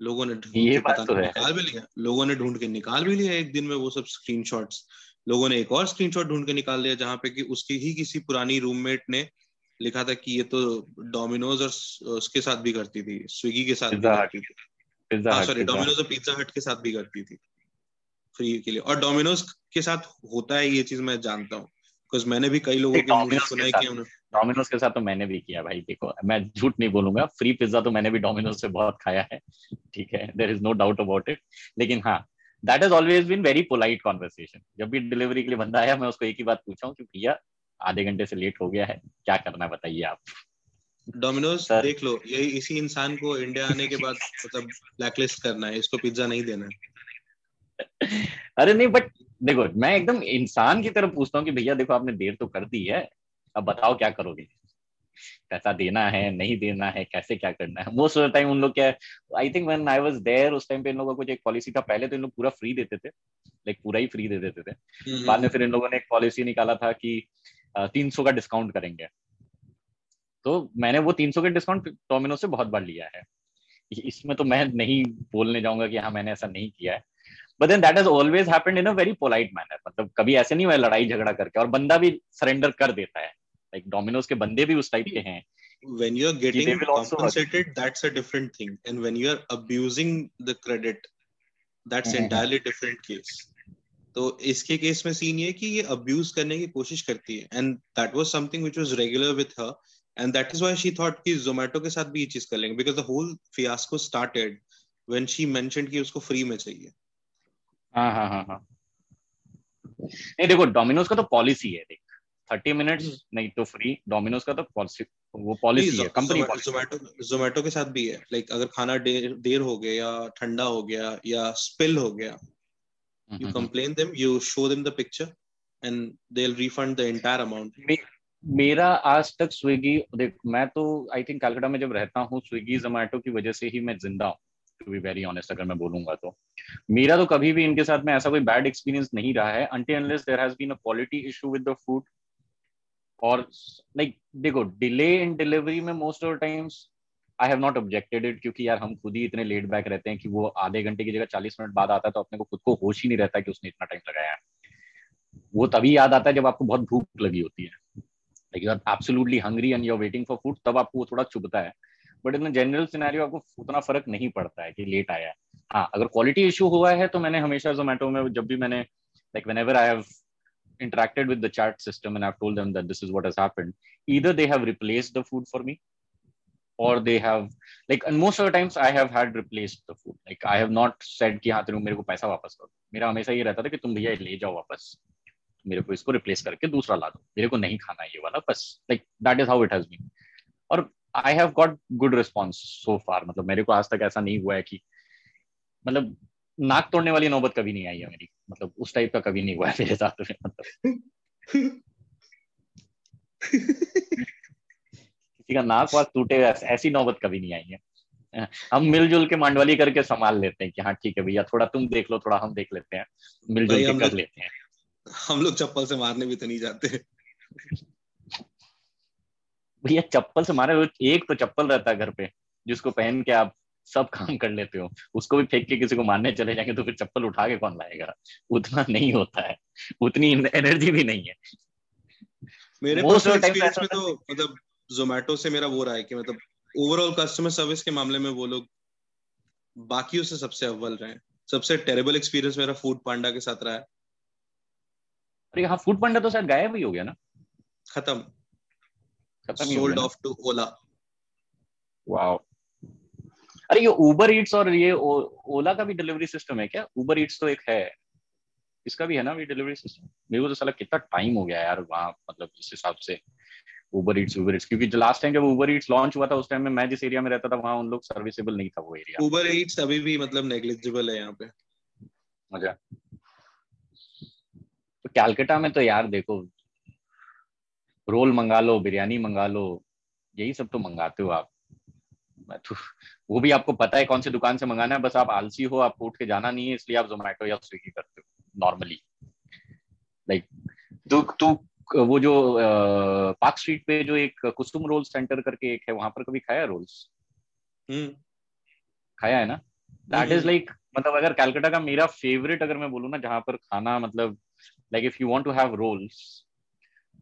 लोगों ने ढूंढ ये बात पता तो है। निकाल भी लिया लोगों ने ढूंढ के निकाल भी लिया एक दिन में वो सब स्क्रीनशॉट्स लोगों ने एक और स्क्रीनशॉट ढूंढ के निकाल लिया जहाँ पे कि उसकी ही किसी पुरानी रूममेट ने लिखा था कि ये तो डोमिनोज और उसके साथ भी करती थी स्विगी के साथ हाँ सॉरी डोमिनोज और पिज्जा हट के साथ भी करती थी फ्री के लिए। और डोमिनोज के साथ होता है ये चीज़ मैं जानता हूँ बिकॉज़ मैंने भी कई लोगों के मुँह सुना है कि उन्होंने डोमिनोज के साथ तो मैंने भी किया भाई देखो मैं झूठ नहीं बोलूँगा फ्री पिज्जा तो मैंने भी डोमिनोज से बहुत खाया है ठीक है there is no doubt about it लेकिन हाँ that is always been very polite conversation जब भी डिलीवरी के लिए बंदा आया मैं उसको एक ही बात पूछा हूँ कि भैया आधे घंटे से लेट हो गया है क्या करना है बताइए आप। डोमिनोज देख लो यही इसी इंसान को इंडिया आने के बाद मतलब ब्लैकलिस्ट करना है इसको पिज्जा नहीं देना है। अरे नहीं बट देखो मैं एकदम इंसान की तरफ़ पूछता हूँ कि भैया देखो आपने देर तो कर दी है अब बताओ क्या करोगे? पैसा देना है नहीं देना है कैसे क्या करना है? मोस्ट ऑफ़ द टाइम उन लोग क्या I think when I was there उस टाइम पे इन लोगों को एक पॉलिसी था पहले तो इन लोग पूरा फ्री देते थे लाइक पूरा ही फ्री दे देते थे। बाद में फिर इन लोगों ने एक पॉलिसी निकाला था कि तीन सौ का डिस्काउंट करेंगे। तो मैंने वो तीन सौ का डिस्काउंट डोमिनो से बहुत बार लिया है। इसमें तो मैं नहीं बोलने जाऊँगा कि हाँ मैंने ऐसा नहीं किया है। But then that has always happened in a very polite manner मतलब कभी ऐसे नहीं हुआ लड़ाई झगड़ा करके और बंदा भी सरेंडर कर देता है। लाइक डोमिनोज के बंदे भी उस टाइप के हैं। When getting they will also- compensated that's a different thing. And when you're abusing the credit that's hmm, entirely different case. तो इसके केस में सीन ये कि ये अब्यूज करने की कोशिश करती है। And that was something which was regular with her and that is why she thought कि जोमेटो के साथ भी ये चीज़ कर लेंगे। Because the whole fiasco started when she mentioned कि उसको फ्री में चाहिए। हाँ हाँ हाँ हाँ। नहीं देखो डोमिनोज का तो पॉलिसी है देख। थर्टी मिनट्स नहीं तो फ्री डोमिनोज का तो पॉलिसी वो पॉलिसी है कंपनी जोमेटो जोमेटो के साथ भी है। लाइक अगर खाना देर देर हो गया या ठंडा हो गया या स्पिल हो गया हम्म, you complain them you show them the picture and they'll refund the entire amount. मेरा आज तक स्विगी देख मैं तो आई थिंक कलकत्ता में जब रहता हूँ स्विगी जोमेटो की वजह से ही मैं ज़िंदा हूँ टू बी वेरी ऑनेस्ट अगर मैं बोलूँगा तो। मेरा तो कभी भी इनके साथ में ऐसा कोई बैड एक्सपीरियंस नहीं रहा है until unless there has been a quality issue with the food और लाइक देखो डिले इन डिलीवरी में most of times I have not objected it क्योंकि यार हम खुद ही इतने लेट बैक रहते हैं कि वो आधे घंटे की जगह चालीस मिनट बाद आता है तो अपने को खुद को होश ही नहीं रहता कि उसने इतना टाइम लगाया है। वो तभी याद आता है जब आपको बहुत भूख लगी होती है। Like you are absolutely hungry and you are waiting for food तब आपको वो थोड़ा चुभता है। बट इन जनरल सिनेरियो आपको उतना फ़र्क नहीं पड़ता है कि लेट आया है। हाँ अगर क्वालिटी इशू हुआ है तो मैंने हमेशा जोमेटो में जब भी मैंने like whenever I have interacted with the chat system and I've told them that this is what has happened. Either they have replaced the food for me or they have like and most of the times I have had replaced the food. Like I have not said कि हाँ तेरे मेरे को पैसा वापस करो मेरा हमेशा ये रहता था कि तुम भैया ले जाओ वापस मेरे को इसको रिप्लेस करके दूसरा ला दो मेरे को नहीं खाना ये वाला बस like that is how it has been और I have got good response so far मतलब मेरे को आज तक ऐसा नहीं हुआ है कि मतलब नाक तोड़ने वाली नौबत कभी नहीं आई है मेरी मतलब उस टाइप का कभी नहीं हुआ है मेरे साथ में मतलब। किसी का नाक वाक टूटे ऐसी नौबत कभी नहीं आई है। हम मिलजुल के मांडवाली करके संभाल लेते हैं कि हाँ ठीक है भैया थोड़ा तुम देख लो थोड़ा हम देख लेते हैं। मिलजुल के कर लेते हैं। हम लोग चप्पल से मारने भी तो नहीं जाते। भैया चप्पल से मारे एक तो चप्पल रहता है घर पे जिसको पहन के आप सब काम कर लेते हो। उसको भी फेंक के किसी को मारने चले जाएँगे तो फिर चप्पल उठा के कौन लाएगा? उतना नहीं होता है। उतनी एनर्जी भी नहीं है। मेरे एक्सपीरियंस में तो मतलब जोमेटो से मेरा वो रहा है कि मतलब ओवरऑल कस्टमर सर्विस के मामले में वो लोग बाकियों से सबसे अव्वल रहे सबसे टेरेबल एक्सपीरियंस मेरा फ़ूड पांडा के साथ रहा है। अरे हाँ फ़ूड पांडा तो शायद गायब ही हो गया ना? खत्म। Sold off to Ola wow अरे ये उबर ईट्स और ये ओला का भी डिलीवरी सिस्टम है क्या? उबर ईट्स तो एक है। इसका भी है ना भी डिलीवरी सिस्टम मेरे को तो साला कितना टाइम हो गया यार वहाँ मतलब इस हिसाब से उबर ईट्स उबर ईट्स क्योंकि लास्ट टाइम जब उबर ईट्स लॉन्च हुआ था उस टाइम में मैं जिस एरिया में रहता था वहाँ उन लोग सर्विसेबल नहीं था वो एरिया उबर ईट्स अभी भी मतलब नेग्लिजिबल है यहाँ पे। अच्छा। तो कैलकाटा में तो यार देखो रोल मंगा लो बिरयानी मंगा लो यही सब तो मंगाते हो आप। मैं तो वो भी आपको पता है कौन सी दुकान से मंगाना है बस आप आलसी हो आपको उठ के जाना नहीं है इसलिए आप जोमेटो या स्विगी करते हो नॉर्मली लाइक तू तू वो जो पार्क स्ट्रीट पे जो एक कुस्तुम रोल सेंटर करके एक है वहाँ पर कभी खाया रोल्स हम्म। खाया है ना? दैट इज़ लाइक मतलब अगर कैलकाटा का मेरा फेवरेट अगर मैं बोलूँ ना जहाँ पर खाना मतलब like if you want to have rolls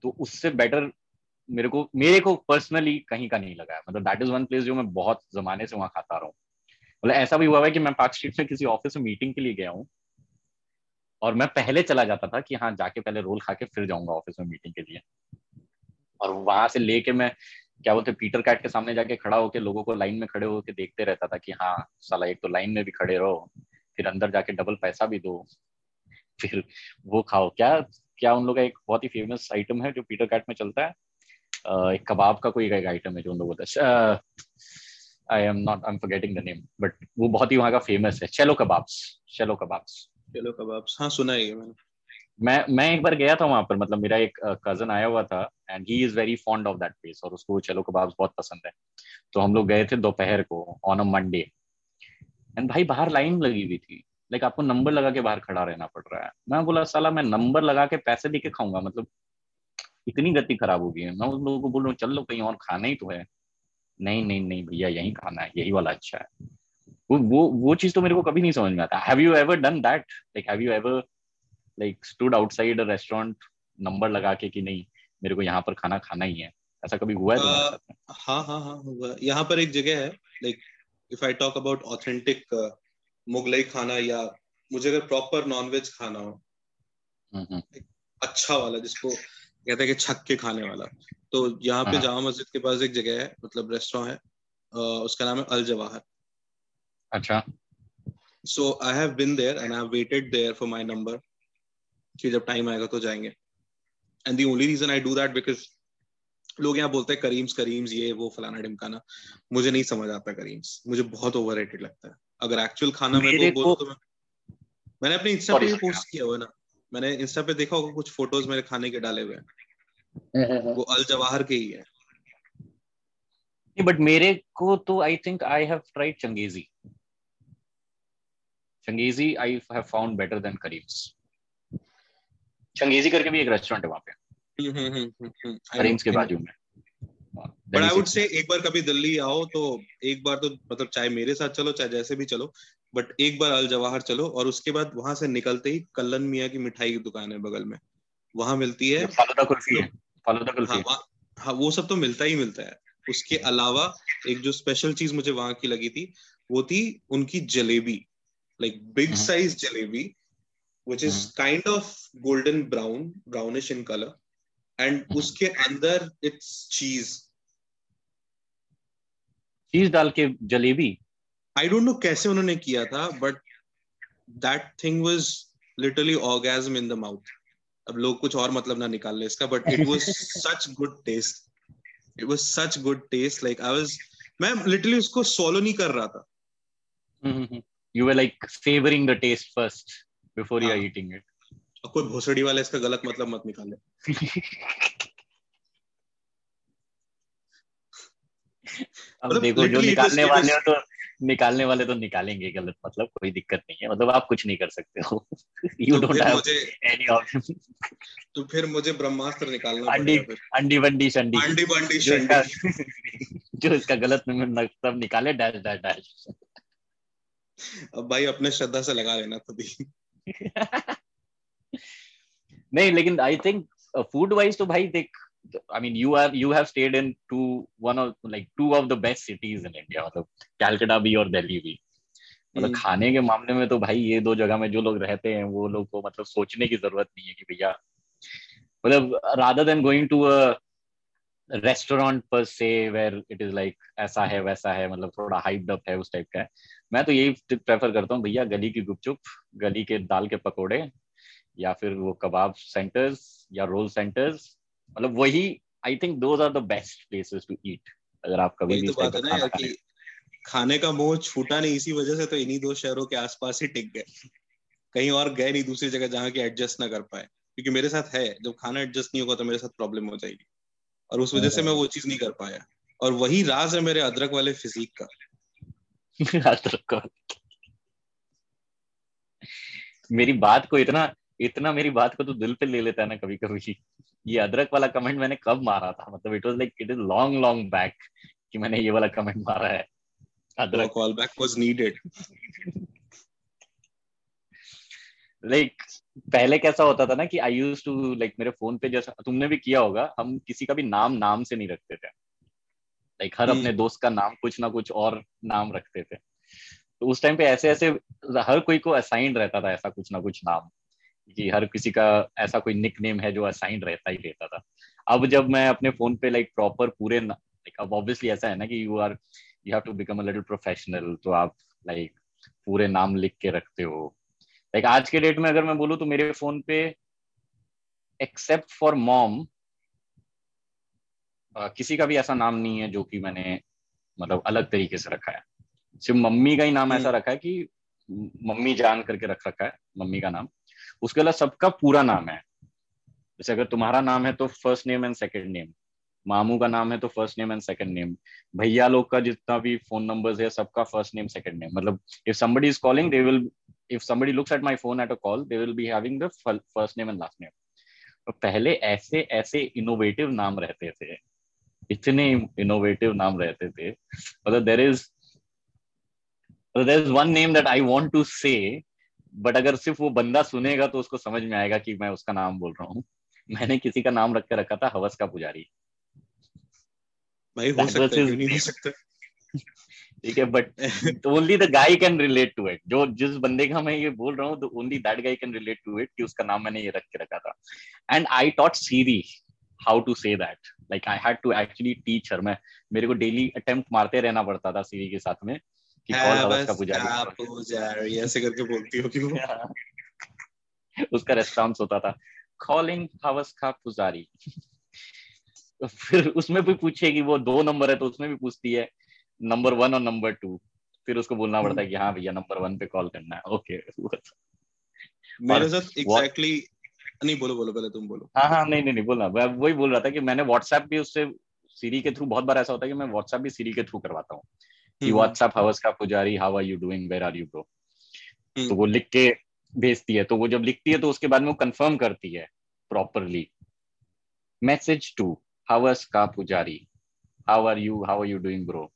तो उससे बेटर मेरे को मेरे को पर्सनली कहीं का नहीं लगा मतलब दैट इज़ वन प्लेस जो मैं बहुत जमाने से वहाँ खाता रहा हूँ। मतलब ऐसा भी हुआ है कि मैं पार्क स्ट्रीट में किसी ऑफ़िस में मीटिंग के लिए गया हूँ और मैं पहले चला जाता था कि हाँ जाके पहले रोल खा के फिर जाऊँगा ऑफ़िस में मीटिंग के लिए। और वहाँ से लेके मैं, क्या बोलते पीटर कैट के सामने जाके खड़ा होके लोगों को लाइन में खड़े होके देखते रहता था कि हाँ साला एक तो लाइन में भी खड़े रहो, फिर अंदर जाके डबल पैसा भी दो, फिर वो खाओ। क्या क्या उन लोग का एक बहुत ही फ़ेमस आइटम है जो पीटर कैट में चलता है? एक कबाब का कोई एक आइटम है जो उन लोग है। I am not I am forgetting the name but वो बहुत ही वहाँ का फ़ेमस है। चलो कबाब्स चलो कबाब्स चलो कबाब्स हाँ सुना है मैंने। मैं मैं एक बार गया था वहाँ पर मतलब मेरा एक कज़न uh, आया हुआ था and he is very fond of that place और उसको चलो कबाब्स बहुत पसंद है। तो हम लोग गए थे दोपहर को ऑन अ मंडे एंड भाई बाहर लाइन लगी हुई थी। लाइक आपको नंबर लगा के बाहर खड़ा रहना पड़ रहा है। मैं बोला साला मैं नंबर लगा के पैसे दे के खाऊँगा मतलब इतनी गति खराब हो गई है। मैं उन लोगों को बोल रहा हूँ चल लो कहीं और खाना ही तो है। नहीं नहीं नहीं भैया यही खाना है यही वाला अच्छा है। वो वो वो चीज़ तो मेरे को कभी नहीं समझ में आता। Have you ever done that like have you ever like stood outside restaurant number लगा के कि नहीं मेरे को यहाँ पर खाना खाना ही है? ऐसा कभी हुआ है uh, हाँ हाँ हाँ हुआ यहाँ पर एक जगह है like if I talk about authentic Mughlai खाना या मुझे अगर प्रॉपर नॉनवेज खाना हो अच्छा वाला जिसको कहते हैं कि छक के खाने वाला। तो यहाँ पे हाँ। जामा मस्जिद के पास एक जगह है मतलब रेस्टोरेंट है उसका नाम है अल जवाहर। अच्छा। So I have been there and I have waited there for my number कि जब टाइम आएगा तो जाएँगे। And the only reason I do that because लोग यहाँ बोलते हैं करीम्स करीम्स ये वो फलाना ढिमकाना। मुझे नहीं समझ आता करीम्स। मुझे बहुत ओवररेटेड लगता है। अगर एक्चुअल खाना मेरे को बोलो तो मैं मैंने अपने इंस्टा पे पोस्ट किया हुआ ना। मैंने इंस्टा पे देखा होगा कुछ फ़ोटोज़ मेरे खाने के डाले हुए हैं। वो अल जवाहर के ही है। बट मेरे को तो I think I have tried Changezi Changezi I have found better than Karim's Changezi करके भी एक रेस्टोरेंट है वहाँ पे। करीम्स के बाजू में। बट आई वुड से एक बार कभी दिल्ली आओ तो एक बार तो मतलब चाहे मेरे साथ चलो चाहे जैसे भी चलो बट एक बार अल जवाहर चलो और उसके बाद वहाँ से निकलते ही कल्लन मियाँ की मिठाई की दुकान है बगल में। वहाँ मिलती है। फालूदा कुल्फी है। फालूदा कुल्फी हाँ, हाँ। वो सब तो मिलता ही मिलता है। उसके अलावा एक जो स्पेशल चीज़ मुझे वहाँ की लगी थी वो थी उनकी jalebi like big size jalebi which is mm-hmm. kind of golden brown brownish in color and mm-hmm. उसके अंदर it's cheese चीज़ डाल के जलेबी। आई डोंट नो कैसे उन्होंने किया था but that thing was literally orgasm in the mouth अब लोग कुछ और मतलब ना निकाल ले इसका but it was such good taste it was such good taste like I was मैं लिटरली उसको सॉलो नहीं कर रहा था। You were like favouring the taste first before you are. Eating it कोई भोसड़ी वाला इसका गलत मतलब मत निकाले अब मतलब देखो जो निकालने वाले हो तो निकालने वाले तो निकालेंगे गलत मतलब कोई दिक्कत नहीं है मतलब आप कुछ नहीं कर सकते हो। You don't have any option तो फिर मुझे ब्रह्मास्त्र निकालना अंडी अंडी वंडी शंडी। अंडी बंडी शंडी। जो इसका गलत मतलब निकाले डैश डैश डैश। अब भाई अपने श्रद्धा से लगा लेना ही नहीं लेकिन आई थिंक फ़ूड वाइज तो भाई देख I mean you have you have stayed in two one of like two of the best cities in India मतलब कैलकाटा भी और दिल्ली भी मतलब हम्म। खाने के मामले में तो भाई ये दो जगह में जो लोग रहते हैं वो लोग को मतलब सोचने की ज़रूरत नहीं है कि भैया मतलब rather than going to a restaurant पर से वेर इट इज़ लाइक ऐसा है वैसा है मतलब थोड़ा हाइप्ड अप है उस टाइप का है मैं तो यही प्रेफर करता हूँ भैया गली की गुपचुप गली के दाल के पकोड़े या फिर वो कबाब सेंटर्स या रोल सेंटर्स मतलब वही I think those are the best places to eat अगर आप कभी भी तो ना यार कि खाने का मोह छूटा नहीं इसी वजह से तो इन्हीं दो शहरों के आसपास ही टिक गए। कहीं और गए नहीं दूसरी जगह जहाँ की एडजस्ट ना कर पाए क्योंकि मेरे साथ है जब खाना एडजस्ट नहीं होगा तो मेरे साथ प्रॉब्लम हो जाएगी। और उस वजह से मैं वो चीज़ नहीं कर पाया। और वही राज है मेरे अदरक वाले फिजिक का। अदरक का। मेरी बात को इतना इतना मेरी बात को तो दिल पे ले लेता है ना कभी कभी ये अदरक वाला कमेंट मैंने कब मारा था? मतलब it was like it is long long back कि मैंने ये वाला कमेंट मारा है। अदरक। Call back was needed like पहले कैसा होता था ना कि आई यूज़ टू लाइक मेरे फ़ोन पे जैसा तुमने भी किया होगा हम किसी का भी नाम नाम से नहीं रखते थे। लाइक हर हम्म। अपने दोस्त का नाम कुछ ना कुछ और नाम रखते थे। तो उस टाइम पे ऐसे ऐसे हर कोई को असाइंड रहता था ऐसा कुछ ना कुछ नाम। कि हर किसी का ऐसा कोई निक नेम है जो असाइंड रहता ही रहता था। अब जब मैं अपने फ़ोन पे लाइक प्रॉपर पूरे लाइक अब ऑब्वियसली ऐसा है ना कि you are you have to become a little professional तो आप लाइक पूरे नाम लिख के रखते हो। लाइक आज के डेट में अगर मैं बोलूँ तो मेरे फ़ोन पे एक्सेप्ट फॉर मॉम किसी का भी ऐसा नाम नहीं है जो कि मैंने मतलब अलग तरीके से रखा है। सिर्फ़ मम्मी का ही नाम ऐसा रखा है कि मम्मी जान करके रख रखा है मम्मी का नाम। उसके अलावा सबका पूरा नाम है। जैसे अगर तुम्हारा नाम है तो first name and second name मामू का नाम है तो first name and second name भैया लोग का जितना भी फ़ोन नंबर्स है, सबका फ़र्स्ट नेम सेकंड नेम मतलब if is calling, they will, if somebody looks at my phone at a call, they will be having the fir- first name and last name तो पहले ऐसे ऐसे innovative नाम रहते थे। इतने इनोवेटिव नाम रहते थे। मतलब there is there is one name that I want to say but अगर सिर्फ़ वो बंदा सुनेगा तो उसको समझ में आएगा कि मैं उसका नाम बोल रहा हूँ। मैंने किसी का नाम रख के रखा था हवस का पुजारी। भाई हो सकता है नहीं हो सकता? ठीक है but only the guy can relate to it जो जिस बंदे का मैं ये बोल रहा हूँ only that guy can relate to it कि उसका नाम मैंने ये रख के रखा था। And I taught Siri how to say that like I had to actually teach her मैं मेरे को डेली अटेम्प्ट मारते रहना पड़ता था सीरी के साथ में। कि कॉल हवस का पुजारी पुजारी ऐसे करके बोलती हो क्यों उसका रेस्पॉन्स होता था कॉलिंग हवस का पुजारी। तो फिर उसमें भी पूछेगी वो दो नंबर है तो उसमें भी पूछती है नंबर वन और नंबर टू फिर उसको बोलना पड़ता है कि हाँ भैया नंबर वन पे कॉल करना है. ओके मेरे साथ एग्जैक्टली नहीं बोलो बोलो पहले तुम बोलो। हाँ हाँ नहीं नहीं नहीं बोलना। मैं वही बोल रहा था कि मैंने व्हाट्सएप भी उससे सीरी के थ्रू बहुत बार ऐसा होता है कि मैं व्हाट्सएप भी सीरी के थ्रू करवाता हूँ। कि व्हाट्सएप हवस का पुजारी how are you doing where are you bro. तो वो लिख के भेजती है। तो वो जब लिखती है तो उसके बाद में वो कंफर्म करती है प्रॉपरली मैसेज टू हवस का पुजारी? How are you how are you doing bro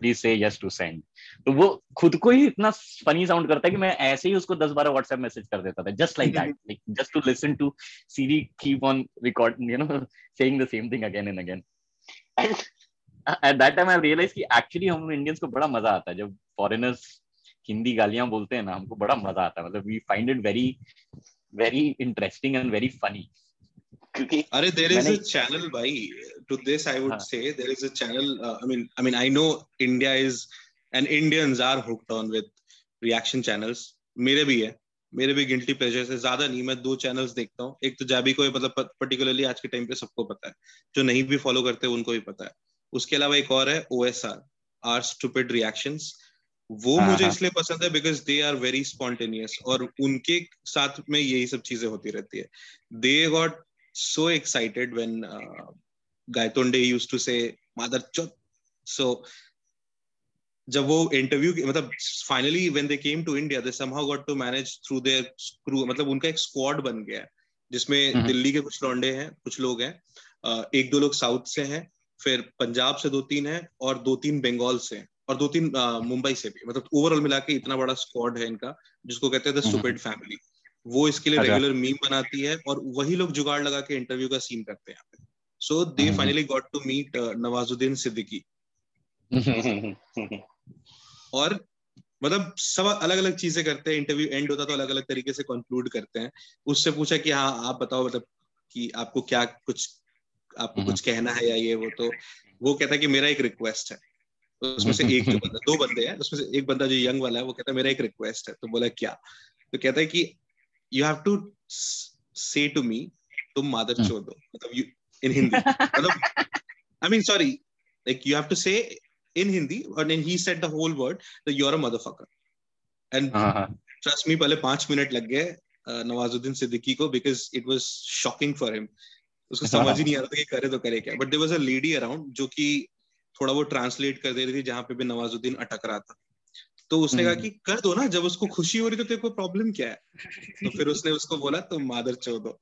please say yes to send तो वो खुद को ही इतना फनी साउंड करता है कि मैं ऐसे ही उसको दस बारह व्हाट्सएप मैसेज कर देता था। Just like that like just to listen to Siri keep on record you know saying the same thing again and again and at that time I realize कि एक्चुअली हम इंडियंस को बड़ा मज़ा आता है। जब फॉरेनर्स हिंदी गालियाँ बोलते हैं ना हमको बड़ा मज़ा आता है। मतलब we find it very very interesting and very funny क्योंकि अरे देर इज़ मैंने- अ चैनल भाई to this i would Huh. say there is a channel uh, i mean i mean i know india is and indians are hooked on with reaction channels मेरे भी है। मेरे भी guilty pleasures है। ज़्यादा नहीं मैं दो चैनल्स देखता हूँ। एक तो जाबी को मतलब पर्टिकुलरली आज के टाइम पे सबको पता है। जो नहीं भी फॉलो करते उनको भी पता है। उसके अलावा एक और है O S R R stupid reactions वो हाँ, मुझे हाँ। इसलिए पसंद है because they are very spontaneous और उनके साथ में यही सब चीज़ें होती रहती है they got so excited when uh, Gaitonde used to say mother chut. So जब वो इंटरव्यू मतलब finally when they came to India they somehow got to manage through their crew मतलब उनका एक स्क्वाड बन गया है जिसमें हम्म। दिल्ली के कुछ लौंडे हैं कुछ लोग हैं एक दो लोग साउथ से हैं फिर पंजाब से दो तीन है और दो तीन बंगाल से और दो तीन मुंबई से भी मतलब ओवरऑल मिला के इतना बड़ा स्क्वाड है इनका जिसको कहते हैं द। स्टूपिड फैमिली वो इसके लिए अच्छा। रेगुलर मीम बनाती है और वही लोग जुगाड़ लगा के इंटरव्यू का सीन करते हैं so they. Finally got to meet Nawazuddin Siddiqui और मतलब सब अलग अलग चीज़ें करते हैं इंटरव्यू एंड होता तो अलग अलग तरीके से कंक्लूड करते हैं उससे पूछा कि हाँ आप बताओ मतलब कि आपको क्या कुछ आपको हम्म। कुछ कहना है या ये वो तो वो कहता है कि मेरा एक रिक्वेस्ट है तो उसमें से एक जो बंदा दो बंदे हैं उसमें से एक बंदा जो यंग वाला है वो कहता है मेरा एक रिक्वेस्ट है तो बोला क्या तो कहता है कि you have to say to me तुम मादर हम्म। चोद हो मतलब यू इन हिंदी मतलब I mean sorry like you have to say in Hindi, and then he said the whole word that you're a motherfucker. And हाँ हाँ trust me, पहले पाँच मिनट लग गए नवाजुद्दीन सिद्दीकी को because it was shocking for him. उसको समझ ही नहीं आ रहा था कि करे तो करे क्या। But there was a lady around जो कि थोड़ा वो ट्रांसलेट कर दे रही थी जहाँ पे भी नवाजुद्दीन अटक रहा था। तो उसने कहा हम्म। कि कर दो ना जब उसको खुशी हो रही तो तेरे को प्रॉब्लम क्या है? तो फिर उसने उसको बोला तुम मादर चोदो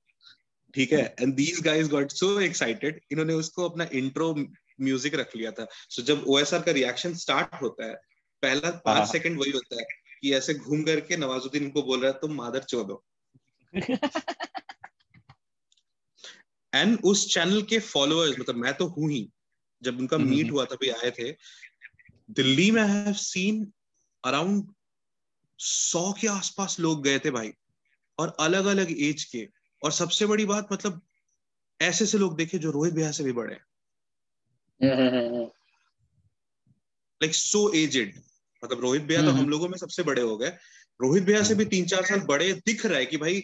ठीक है? And these guys got so excited इन्होंने उसको अपना इंट्रो म्यूज़िक रख लिया था। सो so, जब ओएसआर का रिएक्शन स्टार्ट होता है पहला हाँ। पाँच सेकंड वही होता है कि ऐसे घूम करके नवाजुद्दीन को बोल रहा है तुम मादर चोदो एंड उस चैनल के फॉलोअर्स मतलब मैं तो हूँ ही जब उनका हम्म, मीट हम्म। हुआ था भी आए थे दिल्ली में आई हैव सीन अराउंड सौ के आसपास लोग गए थे भाई और अलग अलग एज के। और सबसे बड़ी बात मतलब ऐसे से लोग देखे जो रोहित भैया से भी बड़े लाइक सो एजेड मतलब रोहित भैया तो हम्म, हम लोगों में सबसे बड़े हो गए। रोहित भैया से भी तीन चार साल बड़े दिख रहा है कि भाई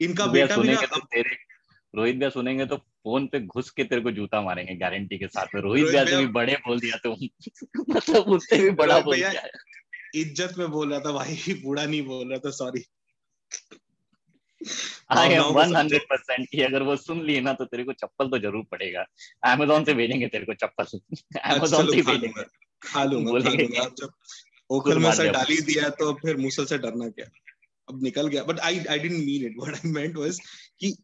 इनका बेटा भी ना तो अब तेरे रोहित भैया सुनेंगे तो फ़ोन पे घुस के तेरे को जूता मारेंगे गारंटी के साथ। रोहित रोहित भैया से भी बड़े बोल दिया तुम। मतलब उससे भी बड़ा बोल दिया। इज़्ज़त में बोल रहा था भाई बूढ़ा नहीं बोल रहा था sorry I am one hundred percent की अगर वो सुन लिए ना तो तेरे को चप्पल तो ज़रूर पड़ेगा। अमेजोन से भेजेंगे तेरे को चप्पल। अमेजोन से भेजेंगे। खा लूँगा ओखल में सर दिया। दिया तो फिर मुसल से डरना क्या? अब निकल गया। But I I didn't mean it what I meant was कि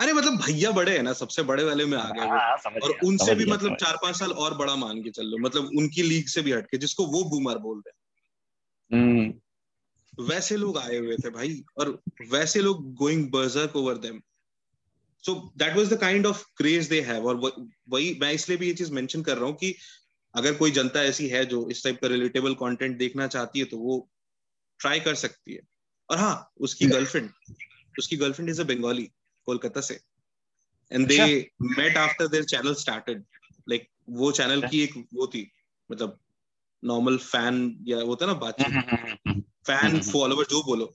अरे मतलब भैया बड़े हैं ना सबसे बड़े वाले में आ गए हाँ, और उनसे भी मतलब चार पाँच साल और बड़ा मान के चल लो। मतलब उनकी लीग से भी हटके जिसको वो बूमर बोल रहे हम्म, हैं वैसे लोग आए हुए थे भाई और वैसे लोग going berserk over them so that was the kind of craze they have और वही मैं इसलिए भी ये चीज़ मेंशन कर रहा हूँ कि अगर कोई जनता ऐसी है जो इस टाइप का रिलेटेबल कंटेंट देखना चाहती है तो वो ट्राई कर सकती है। और हाँ उसकी गर्लफ्रेंड उसकी girlfriend is a Bengali Kolkata से। And they met after their channel started like वो चैनल की एक वो थी मतलब नॉर्मल फ़ैन या वो था ना बातचीत। हम्म, फ़ैन हम्म। फॉलोवर जो बोलो।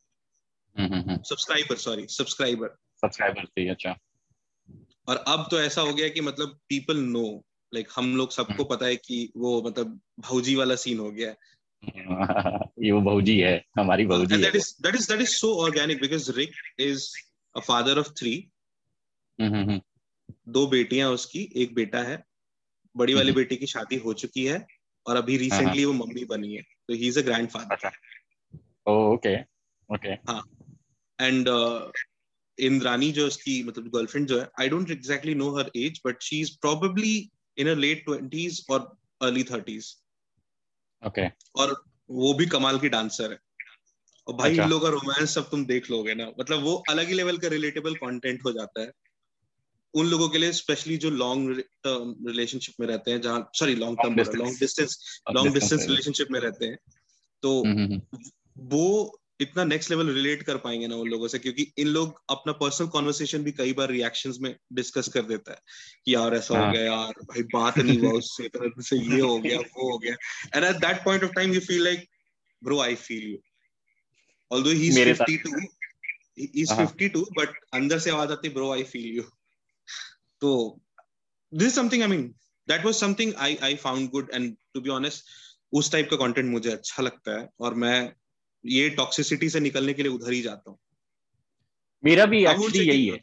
हम्म, सब्सक्राइबर सॉरी सब्सक्राइबर सब्सक्राइबर थी अच्छा। और अब तो ऐसा हो गया कि मतलब पीपल नो लाइक हम लोग सबको पता है कि वो मतलब भौजी वाला सीन हो गया। ये वो भौजी है हमारी भौजी and है। that is that is that is so organic because Of three हम्म, हम्म, दो बेटियाँ उसकी एक बेटा है बड़ी वाली। बेटी की शादी हो चुकी है और अभी रिसेंटली वो मम्मी बनी है तो he is a grandfather okay okay and Indrani जो उसकी मतलब गर्लफ्रेंड जो है I don't exactly know her age but she is probably in late twenties और अर्ली थर्टीज ओके और वो भी कमाल की डांसर है। और भाई अच्छा। इन लोगों का रोमांस सब तुम देख लोगे ना। मतलब वो अलग ही लेवल का रिलेटेबल कंटेंट हो जाता है। उन लोगों के लिए स्पेशली जो लॉन्ग टर्म रिलेशनशिप में रहते हैं जहाँ sorry long term long distance long distance relationship में रहते हैं। तो हम्म, हम्म, वो इतना नेक्स्ट लेवल रिलेट कर पाएँगे ना उन लोगों से क्योंकि इन लोग अपना पर्सनल कॉन्वर्सेशन भी कई बार रिएक्शन में डिस्कस कर देता है कि यार ऐसा हाँ. हो। गया यार भाई बात नहीं हुआ उससे तरह से ये हो गया वो हो गया। And at that point of time you feel like bro I feel you he is 52 he. Is 52 but अंदर से आवाज़ आती ब्रो आई फील यू तो this is something I mean that was something I I found good and to be honest उस type का content मुझे अच्छा लगता है और मैं ये टॉक्सिसिटी से निकलने के लिए उधर ही जाता हूँ। मेरा भी एक्चुअली यही है।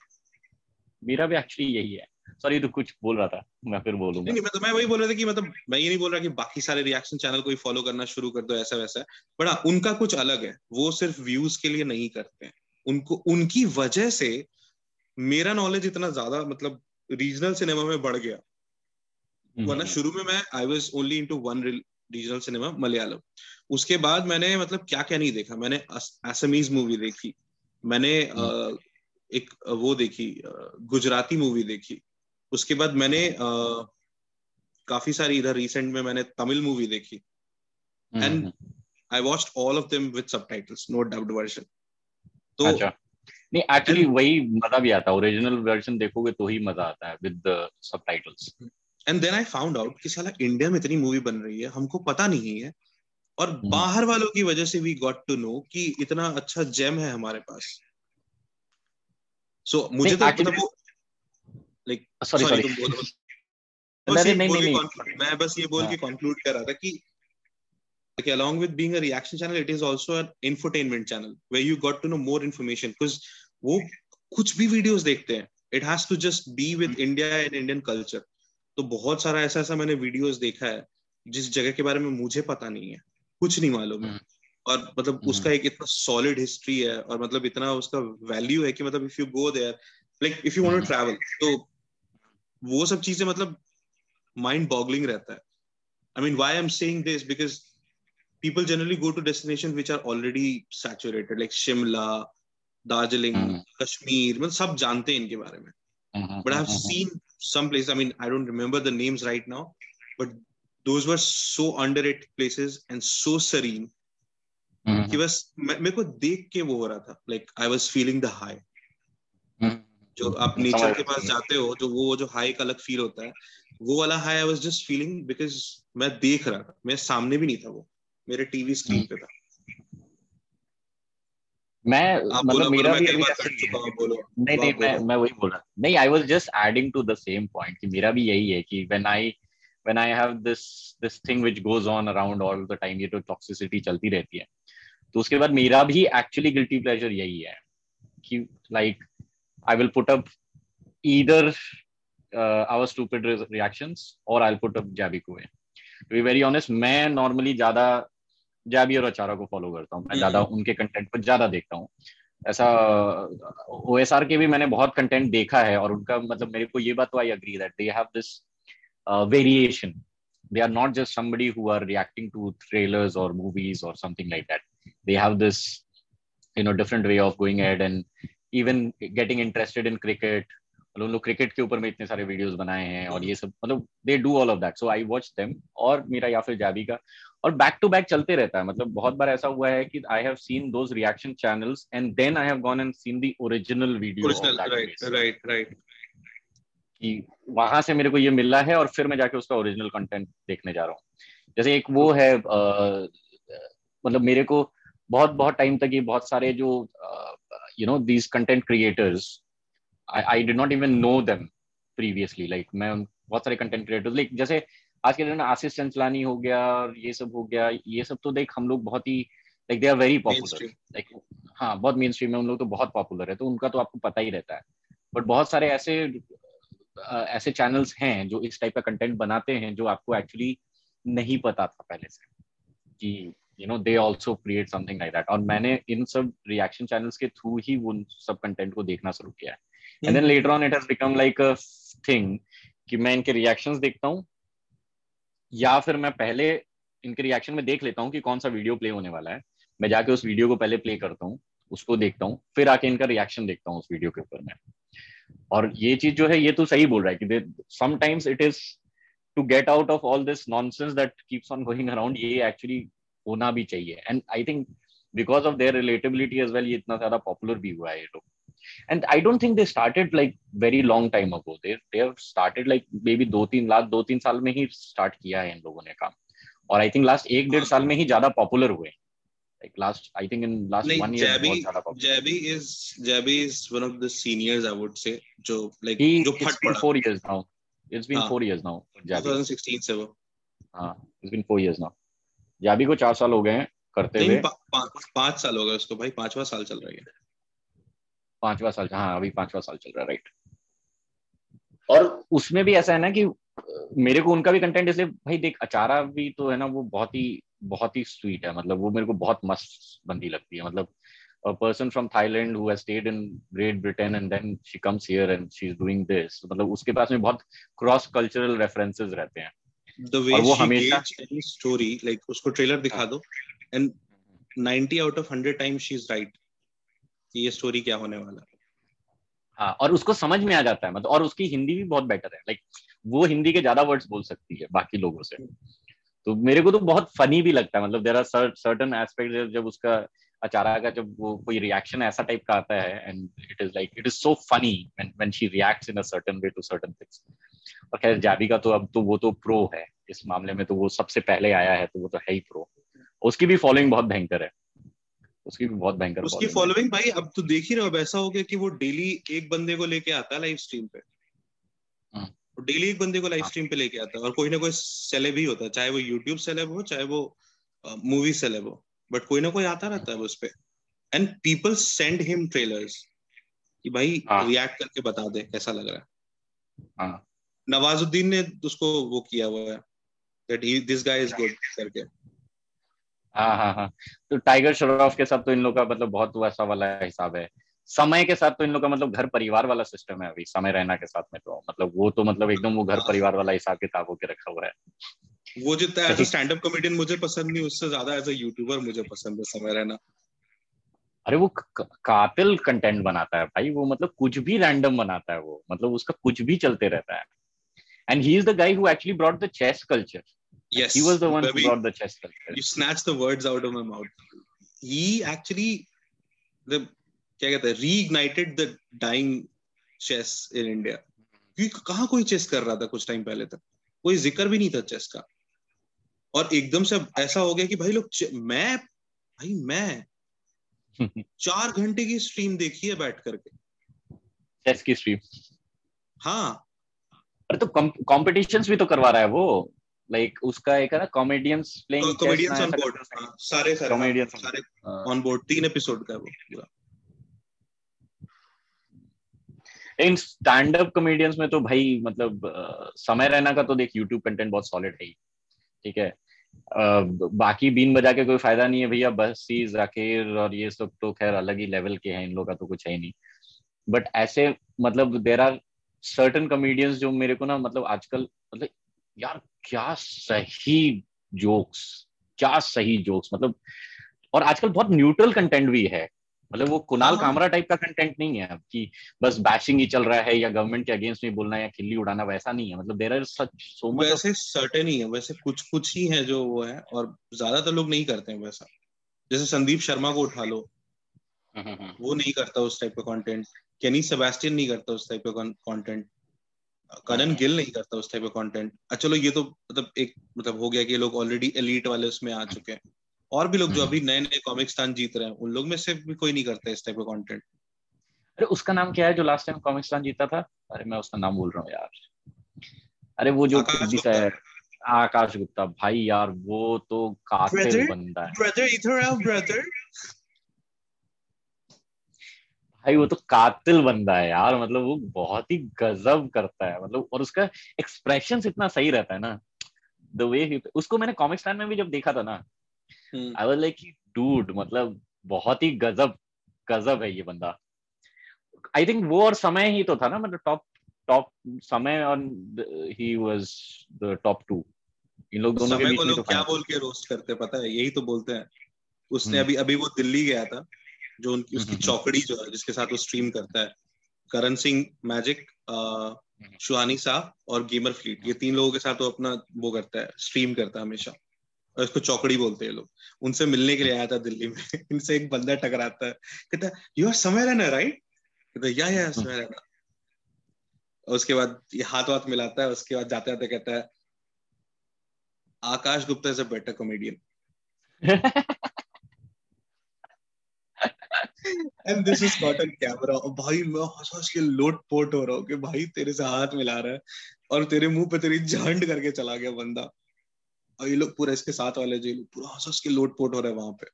मेरा भी एक्चुअली यही है। सॉरी तू कुछ बोल रहा था मैं फिर बोलूँगा। नहीं, मैं तो मैं वही बोल रहा था कि मतलब मैं ये नहीं बोल रहा कि बाकी सारे रिएक्शन चैनल को ही फॉलो करना शुरू कर दो ऐसा वैसा। बट हाँ उनका कुछ अलग है। वो सिर्फ़ व्यूज़ के लिए नहीं करते हैं। उनको उनकी वजह से मेरा नॉलेज इतना ज़्यादा मतलब रीजनल सिनेमा में बढ़ गया। हम्म, वरना हम्म। शुरू में मैं I was only into one regional cinema Malayalam उसके बाद मैंने मतलब क्या क्या नहीं देखा? मैंने असमीज मूवी देखी। मैंने uh, एक वो देखी गुजराती मूवी देखी। उसके बाद मैंने uh, काफ़ी सारी इधर रिसेंट में मैंने तमिल मूवी देखी। And I watched all of them with subtitles no dubbed version तो अच्छा। नहीं एक्चुअली वही मज़ा भी आता है। ओरिजिनल वर्जन देखोगे तो ही मज़ा आता है with subtitles and then I found out कि साला इंडिया में इतनी मूवी बन रही है हमको पता नहीं है। और hmm. बाहर वालों की वजह से वी गॉट टू नो कि इतना अच्छा जेम है हमारे पास। सो so, मुझे तो मतलब वो लाइक सॉरी सॉरी तुम बोलो। नहीं, नहीं, नहीं, मैं बस ये बोल के कंक्लूड। कर रहा था कि okay, along with being a reaction channel, it is also an infotainment channel where you got to know more information because वो कुछ भी वीडियोस देखते हैं। It has to just be with India and Indian culture तो बहुत सारा ऐसा ऐसा मैंने वीडियोस देखा है जिस जगह के बारे में मुझे पता नहीं है। कुछ नहीं मालूम है। हम्म। और मतलब हम्म। उसका एक इतना सॉलिड हिस्ट्री है और मतलब इतना उसका वैल्यू है कि मतलब if you go there like if you want to travel तो वो सब चीज़ें मतलब माइंड बॉगलिंग रहता है। I mean why am saying this because people generally go to destination which are already saturated like Shimla Darjeeling Kashmir मतलब सब जानते हैं इनके बारे में। But I seen some place I mean I don't remember the names right now but though so under it places and so serene कि बस मेरे को देख के वो हो रहा था like I was feeling the high जो आप नेचर के पास जाते हो जो वो जो हाई का अलग फील होता है वो वाला high I was just feeling because मैं देख रहा था मेरे सामने भी नहीं था वो मेरे टीवी स्क्रीन पे था। मैं मतलब मेरा भी अभी नहीं नहीं मैं मैं वही बोल रहा नहीं I was just adding to the same point कि मेरा भी यही है कि when I when I have this this thing which goes on around all the time ये तो टॉक्सिसिटी चलती रहती है। तो उसके बाद मेरा भी एक्चुअली गिल्टी प्लेजर यही है कि like I will put up either our stupid reactions और आई विल पुट अप जैबी कोए टू बी वेरी ऑनेस्ट मैं नॉर्मली ज़्यादा जैबी और अचारा को फॉलो करता हूँ। मैं ज़्यादा हम्म। उनके कंटेंट को ज़्यादा देखता हूँ। ऐसा ओ एस आर के भी मैंने बहुत कंटेंट देखा है और उनका मतलब मेरे को ये बात तो I agree that they have this variation they are not just somebody who are reacting to trailers or movies or something like that. They have this you know different way of going ahead and even getting interested in cricket मतलब उन लोग cricket के ऊपर में इतने सारे videos बनाए हैं और ये सब मतलब they do all of that so I watch them और मेरा या फिर जाबी का और बैक टू बैक चलते रहता है। मतलब बहुत बार ऐसा हुआ है कि I have seen those reaction channels and then I have gone and seen the original video right right right कि वहाँ से मेरे को ये मिला है और फिर मैं जाके उसका ओरिजिनल कंटेंट देखने जा रहा हूँ। जैसे एक वो है आ, मतलब मेरे को बहुत बहुत टाइम तक ये बहुत सारे जो you know these content creators I did not even know them previously like मैं बहुत सारे कंटेंट क्रिएटर्स लाइक जैसे आज के दिन आशीष चंचलानी हो गया और ये सब हो गया ये सब तो देख हम लोग बहुत ही like they are very popular like हाँ बहुत मेन स्ट्रीम में उन लोग तो बहुत पॉपुलर है तो उनका तो आपको पता ही रहता है। बट बहुत सारे ऐसे ऐसे चैनल्स हैं जो इस टाइप का कंटेंट बनाते हैं जो आपको एक्चुअली नहीं पता था पहले से। कि you know they also create something like that और मैंने इन सब रिएक्शन चैनल्स के थ्रू ही वो सब कंटेंट को देखना शुरू किया है। And then later on it has become like a thing कि मैं इनके रिएक्शंस देखता हूँ या फिर मैं पहले इनके रिएक्शन में देख लेता हूँ कि कौन सा वीडियो प्ले होने वाला है। मैं जाके उस वीडियो को पहले प्ले करता हूँ उसको देखता हूँ फिर आके इनका रिएक्शन देखता हूँ उस वीडियो के ऊपर मैं। और ये चीज़ जो है ये तो सही बोल रहा है कि sometimes it is to get out of all this nonsense that keeps on going around ये एक्चुअली होना भी चाहिए। And I think because of their relatability as well ये इतना ज़्यादा पॉपुलर भी हुआ है ये लोग। And I don't think they started like very long time ago they they have started like maybe दो तीन लाख दो तीन साल में ही स्टार्ट किया है इन लोगों ने काम। और आई थिंक लास्ट एक डेढ़ साल में ही ज़्यादा पॉपुलर हुए। Like last i think in last like one year Jabby, popular. Jabby is Jabby is one of the seniors I would say जो like he जो it's फट been पड़ा। four years now. It's been हाँ. four years now Jabby 2016 से वो। हाँ it's been four years now Jabby को चार साल हो गए हैं करते हुए। पा, पा, पाँच साल हो गए उसको भाई पांचवा साल चल रहा है। पांचवा साल हाँ अभी पांचवा साल चल रहा है राइट और उसमें भी ऐसा है ना कि मेरे को उनका भी कंटेंट इसलिए भाई देख अचारा भी तो है ना वो बहुत ही बहुत ही स्वीट है मतलब वो मेरे को बहुत मस्त बंदी लगती है मतलब a person from Thailand who has stayed in Great Britain and then she comes here and she's doing this मतलब उसके पास में बहुत क्रॉस कल्चरल रेफरेंसेस रहते हैं। The way वो she हमेशा- story like उसको ट्रेलर दिखा दो and 90 out of 100 times she's right कि ये स्टोरी क्या होने वाला है। हाँ और उसको समझ में आ जाता है मतलब और उसकी हिंदी भी बहुत बेटर है। लाइक वो हिंदी के ज़्यादा वर्ड्स बोल सकती है बाकी लोगों से। तो मेरे को तो बहुत फनी भी लगता है मतलब देर आर सर्टन एस्पेक्ट जब उसका अचारा का जब वो कोई रिएक्शन ऐसा टाइप का आता है and it is like it is so funny when she reacts in a certain way to certain things और खैर जाबी का तो अब तो वो तो प्रो है। इस मामले में तो वो सबसे पहले आया है तो वो तो है ही प्रो उसकी भी फॉलोइंग बहुत भयंकर है। उसकी भी बहुत भयंकर उसकी फॉलोइंग भाई अब तो देख ही रहे हो ऐसा हो गया कि वो डेली एक बंदे को लेके आता है लाइव स्ट्रीम पे। डेली एक बंदे को लाइव हाँ। स्ट्रीम पे लेके आता है और कोई ना कोई सेलेब ही होता है चाहे वो यूट्यूब सेलेब हो चाहे वो मूवी सेलेब हो। बट कोई ना कोई आता रहता है उस पे। And people send him trailers कि भाई हाँ। रिएक्ट करके बता दे कैसा लग रहा है। हाँ। नवाजुद्दीन ने उसको वो किया हुआ है that he this guy is good करके। हाँ हाँ हाँ। तो टाइगर श्रॉफ के साथ तो इन लोग का मतलब बहुत वैसा वाला हिसाब है। समय के साथ तो इन लोग का मतलब घर परिवार वाला सिस्टम है अभी समय रहना के साथ में तो। मतलब वो तो मतलब एकदम वो घर। परिवार वाला हिसाब किताब होके रखा हुआ है। वो जितना as a stand up comedian मुझे पसंद नहीं उससे ज़्यादा एज अ यूट्यूबर मुझे पसंद है समय रहना। अरे वो कातिल कंटेंट बनाता है भाई वो मतलब कुछ भी रैंडम बनाता है वो। मतलब उसका कुछ भी चलते रहता है। And he is the guy who actually brought the chess culture yes he was the one who brought the chess culture. you snatched the words out of my mouth. He actually the क्या कहते हैं reignited the dying chess in India. क्योंकि कहाँ कोई chess कर रहा था कुछ टाइम पहले तक? कोई ज़िक्र भी नहीं था चेस का। और एकदम से ऐसा हो गया कि भाई लोग मैं भाई मैं चार घंटे की स्ट्रीम देखी है बैठ करके। चेस की स्ट्रीम हाँ। अरे तो कॉम्पिटिशंस भी तो करवा रहा है वो। लाइक उसका एक है ना comedians playing comedians on board सारे सारे on- सारे हाँ। ऑन बोर्ड तीन एपिसोड का है वो पूरा। इन स्टैंड अप कॉमेडियंस में तो भाई मतलब समय रहना का तो देख यूट्यूब कंटेंट बहुत सॉलिड है ठीक है? बाकी बीन बजा के कोई फ़ायदा नहीं है भैया बस्सी जाकिर और ये सब तो खैर अलग ही लेवल के हैं इन लोग का तो कुछ है ही नहीं। बट ऐसे मतलब देर आर सर्टन कॉमेडियंस जो मेरे को ना मतलब आजकल मतलब यार क्या सही जोक्स क्या सही जोक्स मतलब और आजकल बहुत न्यूट्रल कंटेंट भी है। मतलब वो कुणाल हाँ। कामरा टाइप का कंटेंट नहीं है कि बस बैशिंग ही चल रहा है या गवर्नमेंट के अगेंस्ट में बोलना या खिल्ली उड़ाना वैसा नहीं है। मतलब there are such so much वैसे सर्टेन ही है वैसे कुछ कुछ ही है जो वो है और ज़्यादातर लोग नहीं करते हैं वैसा। जैसे संदीप शर्मा को उठा लो। वो नहीं करता उस टाइप का कंटेंट केनी सेबेस्टियन नहीं करता उस टाइप का कंटेंट कनन गिल नहीं करता उस टाइप का कंटेंट अच्छा चलो ये तो मतलब एक मतलब हो गया कि ये लोग ऑलरेडी एलीट वाले उसमें आ चुके हैं। और भी लोग जो हम्म। अभी नए नए कॉमिक स्थान जीत रहे हैं उन लोग में से भी कोई नहीं करता इस टाइप का कंटेंट अरे उसका नाम क्या है जो लास्ट टाइम कॉमिक्स जीता था? अरे मैं उसका नाम बोल रहा हूँ यार। अरे वो जो सा है आकाश गुप्ता। भाई यार वो तो कातिल बंदा है। ब्रदर इधर आओ ब्रदर भाई वो तो कातिल बंदा है यार मतलब वो बहुत ही गजब करता है मतलब और उसका एक्सप्रेशन इतना सही रहता है ना द वे उसको मैंने कॉमिक स्टैंड में भी जब देखा था ना आई वाज लाइक डूड मतलब बहुत ही गजब गजब है ये बंदा। आई थिंक वो और समय ही तो था ना मतलब टॉप टॉप समय और he was the top two इन लोग दोनों के बीच में तो क्या बोल के रोस्ट करते पता है? यही तो बोलते हैं। उसने हम्म। अभी अभी वो दिल्ली गया था। जो उनकी उसकी हम्म। चौकड़ी जो है जिसके साथ वो स्ट्रीम करता है। करण सिंह मैजिक शुहानी साहब और गेमर फ्लीट ये तीन लोगों के साथ वो अपना वो करता है स्ट्रीम करता है हमेशा। और इसको चौकड़ी बोलते हैं लोग। उनसे मिलने के लिए आया था दिल्ली में। इनसे एक बंदा टकराता है। कहता है यू आर समय इन राइट कहता या या इन उसके बाद ये हाथ वाथ मिलाता है। उसके बाद जाते जाते कहता है Akash Gupta is a better comedian and this is on camera और भाई मैं हंस हंस के लोट पोट हो रहा हूँ कि भाई तेरे से हाथ मिला रहा है और तेरे मुँह पे तेरी झंड करके चला गया बंदा। और ये लोग पूरा इसके साथ वाले जो लोग पूरा हंस हंस के लोट पोट हो रहे हैं वहाँ पे।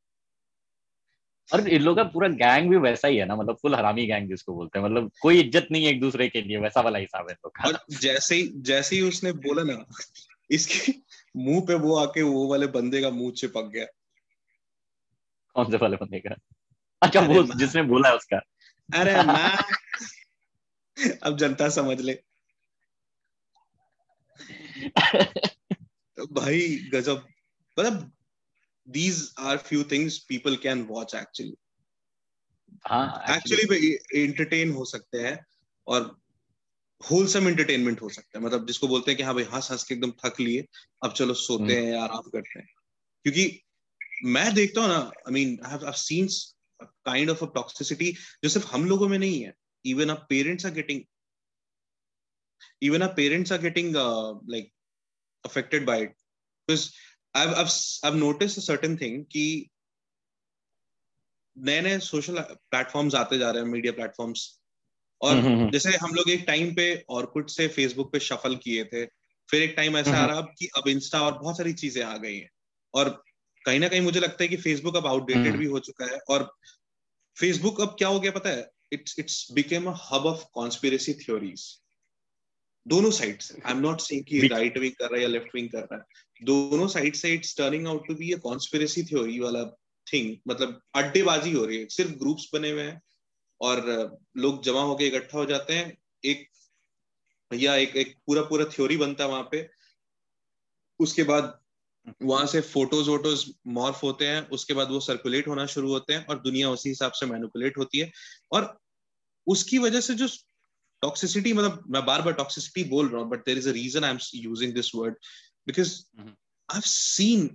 और इन लोगों का पूरा गैंग भी वैसा ही है ना मतलब फुल हरामी गैंग जिसको बोलते हैं। मतलब कोई इज़्ज़त नहीं है एक दूसरे के लिए वैसा वाला हिसाब है तो और जैसे ही जैसे ही उसने बोला ना इसके मुँह पे वो आके वो वाले बंदे का मुँह चिपक गया। कौन से वाले बंदे का? अच्छा वो जिसने बोला है उसका। अरे मैं अब जनता समझ ले। भाई गजब। मतलब these are few things people can watch actually हाँ एक्चुअली एंटरटेन हो सकते हैं और होलसम एंटरटेनमेंट हो सकता है। मतलब जिसको बोलते हैं कि हाँ भाई हंस हंस के एकदम थक लिए अब चलो सोते हैं या आराम करते हैं। क्योंकि मैं देखता हूँ ना I mean I have seen kind of a toxicity जो सिर्फ़ हम लोगों में नहीं है। Even our parents are getting even our parents are getting uh, like affected by it. Because I've, I've I've noticed a certain thing कि नए नए सोशल प्लेटफॉर्म्स आते जा रहे हैं मीडिया प्लेटफॉर्म्स और जैसे हम लोग एक टाइम पे और कुछ से फेसबुक पे शफल किए थे फिर एक टाइम ऐसा आ रहा कि अब इंस्टा और बहुत सारी चीज़ें आ गई हैं। और कहीं ना कहीं मुझे लगता है कि फेसबुक अब आउटडेटेड भी हो चुका है और फेसबुक अब क्या हो गया पता है? It's it's became a hub of conspiracy theories दोनों साइड से। आई एम नॉट सेइंग कि राइट विंग कर रहा है या लेफ़्ट विंग कर रहा है। दोनों साइड से it's turning out to be a conspiracy theory वाला थिंग मतलब अड्डेबाजी हो रही है। सिर्फ़ ग्रुप्स बने हुए हैं और लोग जमा होके इकट्ठा हो जाते हैं। एक भैया एक एक पूरा पूरा थ्योरी बनता है वहाँ पे। उसके बाद वहाँ से फ़ोटोज़ वोटोज मॉर्फ होते हैं उसके बाद वो सर्कुलेट होना शुरू होते हैं और दुनिया उसी हिसाब से मैनुपुलेट होती है। और उसकी वजह से जो टॉक्सिसिटी मतलब मैं बार बार टॉक्सिसिटी बोल रहा हूँ but there is a reason I am using this word because I have seen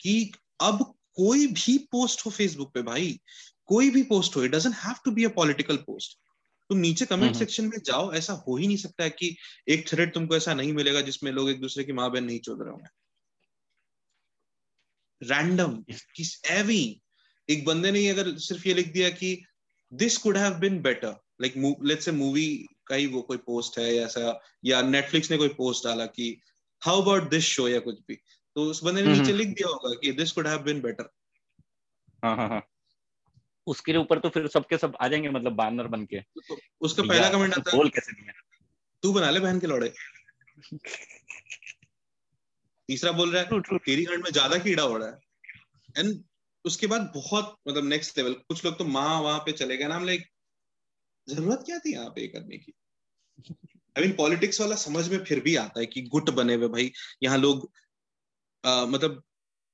कि अब कोई भी पोस्ट हो फेसबुक पे भाई कोई भी पोस्ट हो it doesn't have to be a political post तुम नीचे कमेंट सेक्शन में जाओ ऐसा हो ही नहीं सकता है कि एक थ्रेड तुमको ऐसा नहीं मिलेगा जिसमें लोग एक दूसरे की माँ बहन नहीं चोद रहे होंगे। रैंडम एवी एक बंदे ने अगर सिर्फ़ ये लिख दिया कि this could have been better like let's say movie का ही वो कोई पोस्ट है या ऐसा या नेटफ्लिक्स ने कोई पोस्ट डाला कि हाउ अबाउट दिस शो या कुछ भी? तो उस बंदे ने नीचे लिख दिया होगा कि this could have been better हाँ हाँ हाँ। उसके ऊपर तो फिर सबके सब आ जाएँगे मतलब बैनर बन के। तो उसका पहला कमेंट आता है बोल कैसे दिया? तू बना ले बहन के लौड़े। तीसरा बोल रहा है तेरी गांड में ज़्यादा कीड़ा हो रहा है। एंड उसके बाद बहुत मतलब नेक्स्ट लेवल कुछ लोग तो माँ वहाँ पे चले गए ना लाइक ज़रूरत क्या थी यहाँ पे करने की? आई मीन पॉलिटिक्स वाला समझ में फिर भी आता है कि गुट बने हुए भाई। यहाँ लोग आ, मतलब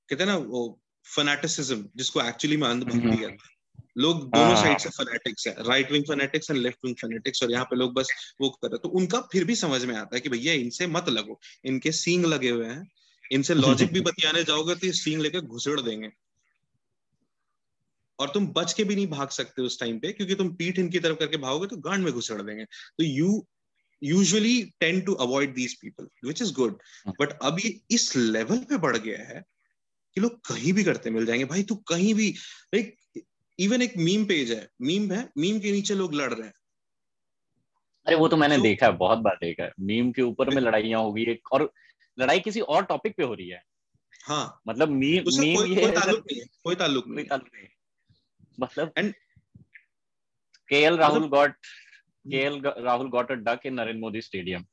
कहते हैं ना वो फनेटिसिज्म जिसको एक्चुअली में अंधभक्ति कहते हैं लोग दोनों साइड से फनेटिक्स है। Right wing fanatics and left wing fanatics और यहाँ पे लोग बस वो कर रहे तो उनका फिर भी समझ में आता है कि भैया इनसे मत लगो। इनके सींग लगे हुए हैं। इनसे लॉजिक भी बतियाने जाओगे तो सींग लेके घुसड़ देंगे। और तुम बच के भी नहीं भाग सकते उस टाइम पे क्योंकि तुम पीठ इनकी तरफ़ करके भागोगे तो गांड में घुसड़ देंगे। तो you usually tend to avoid these people which is good but अब ये इस लेवल पे बढ़ गया है कि लोग कहीं भी करते मिल जाएँगे। भाई तू कहीं भी एक इवन एक मीम पेज है। मीम है मीम के नीचे लोग लड़ रहे हैं। अरे वो तो मैंने तो, देखा है बहुत बार देखा है। मीम के ऊपर में लड़ाइयाँ होगी और लड़ाई किसी और टॉपिक पे हो रही है। हाँ। मतलब मीम मीम कोई, ये कोई ताल्लुक नहीं है कोई ताल्लुक नहीं, ताल्लुक नहीं मतलब and KL Rahul got KL Rahul got a duck in Narendra Modi stadium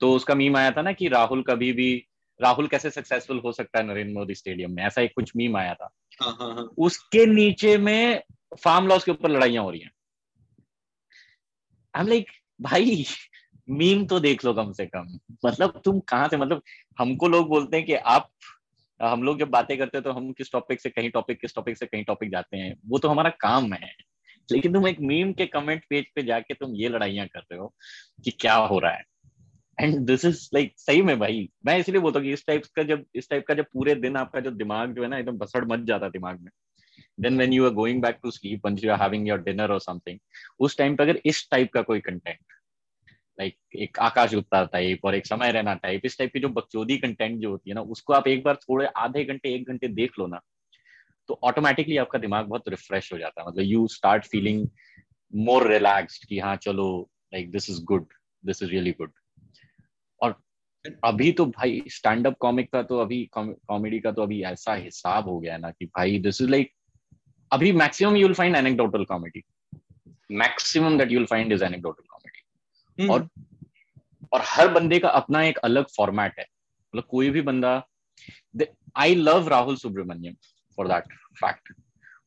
तो उसका मीम आया था ना कि राहुल कभी भी राहुल कैसे सक्सेसफुल हो सकता है नरेंद्र मोदी स्टेडियम में? ऐसा एक कुछ मीम आया था। हाँ, हाँ, हाँ. उसके नीचे में फार्म लॉस के ऊपर लड़ाइयाँ हो रही हैं। आई एम लाइक भाई मीम तो देख लो कम से कम। मतलब तुम कहाँ से मतलब हमको लोग बोलते हैं कि आप, हम लोग जब बातें करते हैं तो हम किस टॉपिक से, कहीं टॉपिक किस टॉपिक से, कहीं टॉपिक जाते हैं। वो तो हमारा काम है। लेकिन तुम एक मीम के कमेंट पेज पे जाके तुम ये लड़ाइयाँ कर रहे हो कि क्या हो रहा है। एंड दिस इज़ लाइक सही में भाई। मैं इसलिए बोलता हूँ कि इस टाइप का जब, इस टाइप का जब पूरे दिन आपका जो दिमाग जो है ना एकदम बसड़ मच जाता दिमाग में। Then when you are going back to sleep you are having your dinner और समथिंग उस टाइम पे अगर इस टाइप का कोई कंटेंट लाइक एक आकाश गुप्ता टाइप और एक समय रहना टाइप इस टाइप की जो बकचोदी कंटेंट जो होती है ना, उसको आप एक बार थोड़े आधे घंटे, एक घंटे देख लो ना तो ऑटोमेटिकली आपका दिमाग बहुत रिफ्रेश हो जाता है। मतलब you start feeling more relaxed कि हाँ चलो like this is good this is really good और अभी तो भाई स्टैंड अप कॉमिक का तो अभी कॉमेडी का तो अभी ऐसा हिसाब हो गया ना कि भाई दिस इज़ लाइक अभी maximum you'll find anecdotal comedy maximum that you'll find is anecdotal और और हर बंदे का अपना एक अलग फॉर्मेट है। मतलब कोई भी बंदा I love Rahul Subramanian for that fact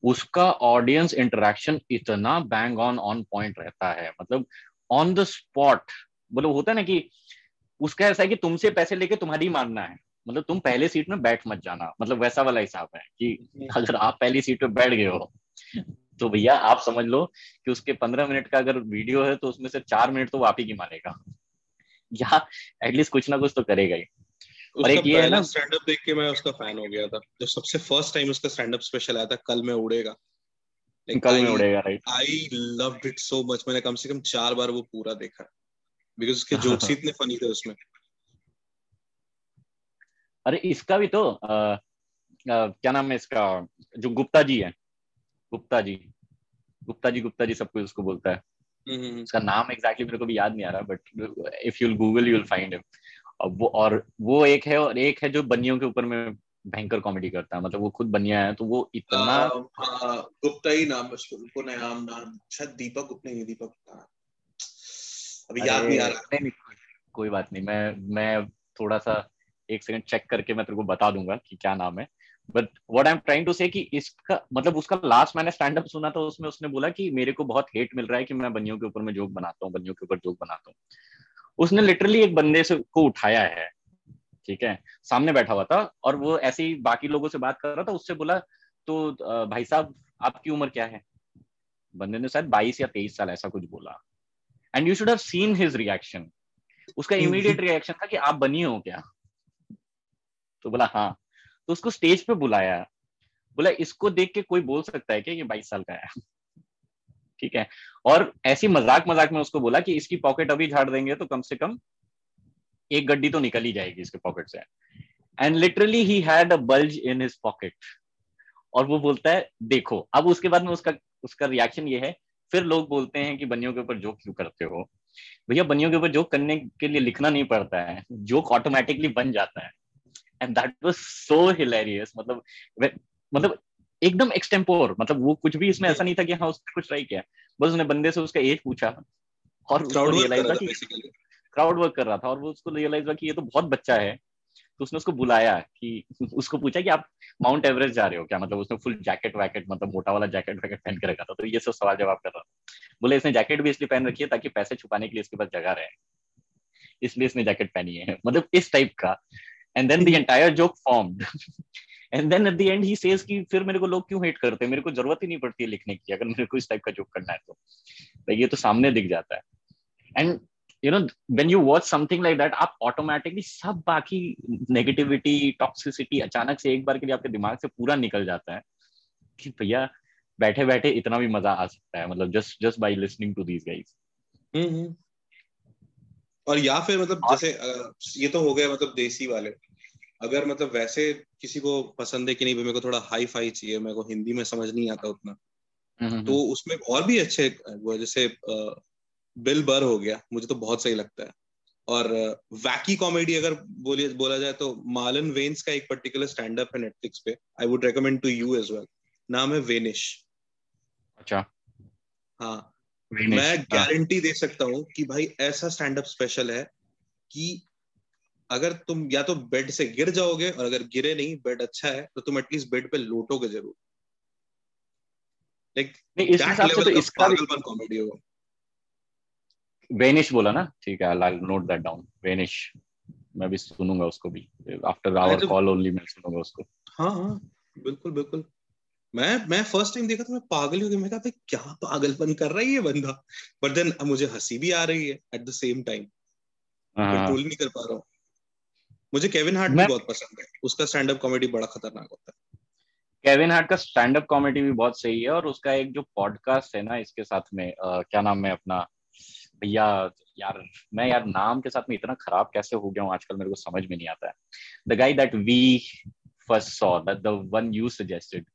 उसका ऑडियंस इंटरेक्शन इतना बैंग ऑन ऑन पॉइंट रहता है। मतलब ऑन द स्पॉट मतलब होता है ना कि उसका ऐसा है कि तुमसे पैसे लेके तुम्हारी मानना है। मतलब तुम पहले सीट में बैठ मत जाना। मतलब वैसा वाला हिसाब है कि अगर आप पहली सीट पे बैठ गए हो तो भैया आप समझ लो कि उसके पंद्रह मिनट का अगर वीडियो है तो उसमें से चार मिनट तो वो आप ही की मारेगा। या एटलीस्ट कुछ ना कुछ तो करेगा ही। और एक ये है ना स्टैंड अप देख के मैं उसका फ़ैन हो गया था। जब सबसे फ़र्स्ट टाइम उसका स्टैंड अप स्पेशल आया था Kal Main Udega. Kal Main Udega right I loved it so much मैंने कम से कम चार बार वो पूरा देखा। बिकॉज़ उसके जोक्स ही इतने फनी थे उसमें। अरे इसका भी तो आ, आ, क्या नाम है इसका? जो गुप्ता जी है। गुप्ता जी। गुप्ता जी गुप्ता जी सब कुछ उसको बोलता है। mm-hmm. उसका नाम एग्जैक्टली मेरे को भी याद नहीं आ रहा but if you'll Google you'll find him वो और वो एक है और एक है जो बनियों के ऊपर में भयंकर कॉमेडी करता है। मतलब वो खुद बनिया है तो वो इतना गुप्ता ही नाम उसको नाम नाम शायद दीपक गुप्ता नहीं दीपक अभी याद नहीं आ रहा। नहीं, नहीं, कोई बात नहीं। मैं मैं थोड़ा सा एक सेकंड चेक करके मैं तेरे को बता दूँगा कि क्या नाम है। But what I am trying to say कि इसका मतलब उसका लास्ट मैंने स्टैंड अप सुना था उसमें उसने बोला कि मेरे को बहुत हेट मिल रहा है कि मैं बनियों के ऊपर में जोक बनाता हूँ बनियों के ऊपर जोक बनाता हूँ। उसने लिटरली एक बंदे से को उठाया है ठीक है सामने बैठा हुआ था और वो ऐसे ही बाकी लोगों से बात कर रहा था उससे बोला तो भाई साहब आपकी उम्र क्या है? बंदे ने शायद बाईस या तेईस साल ऐसा कुछ बोला। And you should have seen his reaction उसका इमीडिएट रिएक्शन था कि आप बनी हो क्या? तो बोला हाँ। तो उसको स्टेज पे बुलाया। बोला, इसको देख के कोई बोल सकता है क्या ये बाईस साल का है? ठीक है। और ऐसी मज़ाक मज़ाक में उसको बोला कि इसकी पॉकेट अभी झाड़ देंगे तो कम से कम एक गड्डी तो निकल ही जाएगी इसके पॉकेट से। And literally he had a bulge in his pocket और वो बोलता है, देखो, अब उसके बाद में उसका उसका रिएक्शन ये है, फिर लोग बोलते हैं कि बनियों के ऊपर जोक क्यों करते हो? भैया, बनियों के ऊपर जोक करने के लिए लिखना नहीं पड़ता है। जोक ऑटोमेटिकली बन जाता है। And that was so hilarious मतलब मतलब एकदम एक्सटेम्पोर मतलब वो कुछ भी इसमें ऐसा नहीं था कि हाँ उसने कुछ ट्राई किया। बस उसने बंदे से उसका एज पूछा और उसको रियलाइज़ हुआ कि क्राउड वर्क कर रहा था और वो उसको रियलाइज़ हुआ कि ये तो बहुत बच्चा है। तो उसने उसको बुलाया कि उसको पूछा कि आप माउंट एवरेस्ट जा रहे हो क्या? मतलब उसने फुल जैकेट वैकेट मतलब मोटा वाला जैकेट वैकेट पहन के रखा था। तो ये सब सवाल जवाब कर रहा था। बोले इसने जैकेट भी इसलिए पहन रखी है ताकि पैसे छुपाने के लिए इसके पास जगह रहे। इसलिए इसने जैकेट पहनी है। मतलब इस टाइप का। And then the entire joke formed and then at the end he says कि फिर मेरे को लोग क्यों हेट करते हैं? मेरे को ज़रूरत ही नहीं पड़ती है लिखने की अगर मेरे को इस टाइप का जोक करना है तो। ये तो सामने दिख जाता है। And you know when you watch something like that आप ऑटोमेटिकली सब बाकी नेगेटिविटी टॉक्सिसिटी अचानक से एक बार के लिए आपके दिमाग से पूरा निकल जाता है कि भैया बैठे बैठे इतना भी मज़ा आ सकता है मतलब just just by listening to these guys और या फिर मतलब जैसे ये तो हो गया मतलब देसी वाले। अगर मतलब वैसे किसी को पसंद है कि नहीं मेरे को थोड़ा हाई फाई चाहिए मेरे को हिंदी में समझ नहीं आता उतना तो। उसमें और भी अच्छे वो जैसे बिल बर हो गया मुझे तो बहुत सही लगता है। और वैकी कॉमेडी अगर बोलिए बोला जाए तो मालन वेन्स का एक पर्टिकुलर स्टैंड अप है नेटफ्लिक्स पे I would recommend to you as well नाम है वेनिश अच्छा। हाँ मैं गारंटी। दे सकता हूँ कि भाई ऐसा स्टैंड अप स्पेशल है कि अगर तुम या तो बेड से गिर जाओगे और अगर गिरे नहीं बेड अच्छा है तो तुम एटलीस्ट बेड पे लोटोगे ज़रूर। लाइक इस हिसाब से तो इसका कॉमेडी होगा। वेनिश बोला ना? ठीक है आई नोट दैट डाउन वेनिश मैं भी सुनूँगा उसको भी। आफ्टर आवर कॉल ओनली मैं सुनूँगा उसको। हाँ हाँ बिल्कुल बिल्कुल। मैं मैं फ़र्स्ट टाइम देखा तो मैं पागल हो गया। मैं कहा क्या पागलपन कर रहा है ये बंदा? बट देन मुझे हँसी भी आ रही है at the same time control नहीं कर पा रहा हूँ। मुझे केविन हार्ट भी बहुत पसंद है। उसका स्टैंड अप कॉमेडी बड़ा खतरनाक होता है। केविन हार्ट का स्टैंड अप कॉमेडी भी बहुत सही है और उसका एक जो पॉडकास्ट है ना इसके साथ में आ, क्या नाम है अपना? भैया यार मैं यार नाम के साथ में इतना खराब कैसे हो गया हूँ? आजकल मेरे को समझ में नहीं आता है। The guy that we first saw that the one you suggested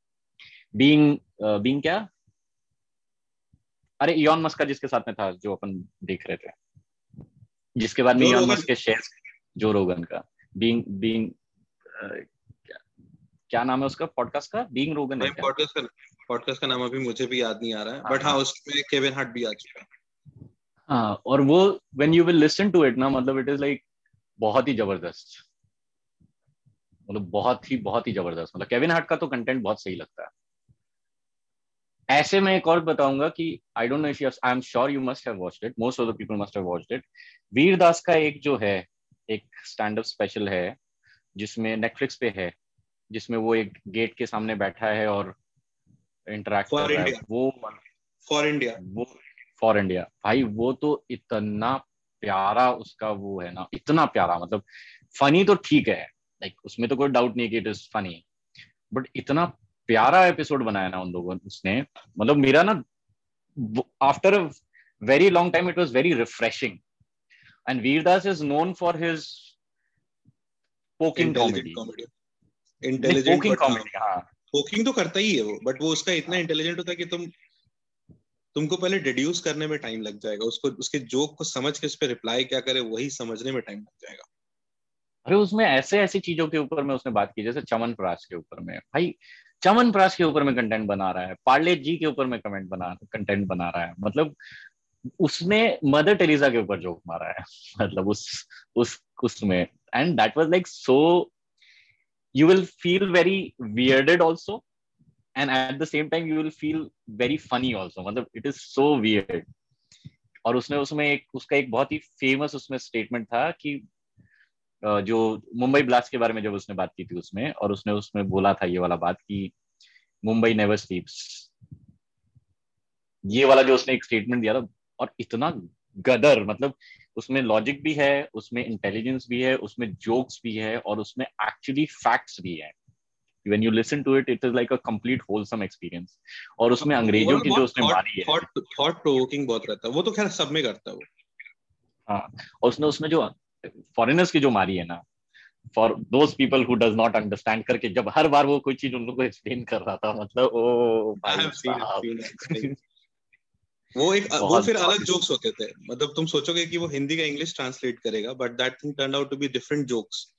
being being क्या? अरे इयॉन मस्क का जिसके साथ में था जो अपन देख रहे थे। जिसके बाद में इयॉन मस्क के शेयर जो रोगन का। बीइंग बीइंग क्या नाम है उसका? पॉडकास्ट का? बीइंग रोगन है पॉडकास्ट का पॉडकास्ट का नाम अभी मुझे भी याद नहीं आ रहा है बट हाँ, हाँ। उसमें केविन हार्ट भी आ चुका है। हाँ और वो when you will listen to it ना मतलब इट इज़ लाइक बहुत ही ज़बरदस्त। मतलब बहुत ही बहुत ही ज़बरदस्त। मतलब केविन हार्ट का तो कंटेंट बहुत सही लगता है। ऐसे मैं एक और बताऊँगा कि I don't know if I am sure you must have watched it most of the people must have watched it Vir Das का एक जो है एक स्टैंड अप स्पेशल है जिसमें नेटफ्लिक्स पे है जिसमें वो एक गेट के सामने बैठा है और इंटरेक्ट कर रहा है। वो फॉर इंडिया वो फॉर इंडिया भाई वो तो इतना प्यारा उसका वो है ना इतना प्यारा मतलब फनी तो ठीक है। लाइक like, उसमें तो कोई डाउट नहीं कि इट इज़ फनी बट इतना प्यारा एपिसोड बनाया ना उन लोगों ने उसने। मतलब मेरा ना after a very long time it was very refreshing and Vir Das is known for his poking comedy intelligent poking comedy हाँ। पोकिंग तो करता ही है वो बट वो उसका इतना इंटेलिजेंट होता है कि तुम तुमको पहले डिड्यूस करने में टाइम लग जाएगा। उसको उसके जोक को समझ के उस पर रिप्लाई क्या करे वही समझने में टाइम लग जाएगा। अरे उसमें ऐसे ऐसी चीज़ों के ऊपर में उसने बात की जैसे चमन प्राश के ऊपर में। भाई चमन प्राश के ऊपर में कंटेंट बना रहा है पार्ले जी के ऊपर में कमेंट बना कंटेंट बना रहा है। मतलब उसने मदर टेरेसा के ऊपर जोक मारा है। मतलब उस उस उसमें and that was like so you will feel very weirded also and at the same time, you will feel very funny also. मतलब इट इज़ सो वियर्ड और उसने उसमें एक, उसका एक बहुत ही फ़ेमस उसमें स्टेटमेंट था कि जो मुंबई ब्लास्ट के बारे में जब उसने बात की थी उसमें और उसने उसमें बोला था ये वाला बात कि मुंबई नेवर स्लीप्स ये वाला जो उसने एक स्टेटमेंट दिया था और इतना गदर मतलब उसमें लॉजिक भी है उसमें इंटेलिजेंस भी है उसमें जोक्स भी है और उसमें एक्चुअली फैक्ट्स भी है। When you listen to it it is like a complete wholesome experience और उसमें अंग्रेज़ों की जो उसने मारी है। थॉट प्रोवोकिंग बहुत रहता है। वो तो खैर सब में करता है वो। हाँ और उसने उसमें जो फॉरेनर्स की जो मारी है ना for those people who does not understand करके जब हर बार वो कोई चीज़ उन लोगों को एक्सप्लेन कर रहा था मतलब ओ भाई वो एक वो फिर अलग जोक्स होते थे। मतलब तुम सोचोगे कि वो हिंदी का इंग्लिश ट्रांसलेट करेगा but that thing turn out to be different jokes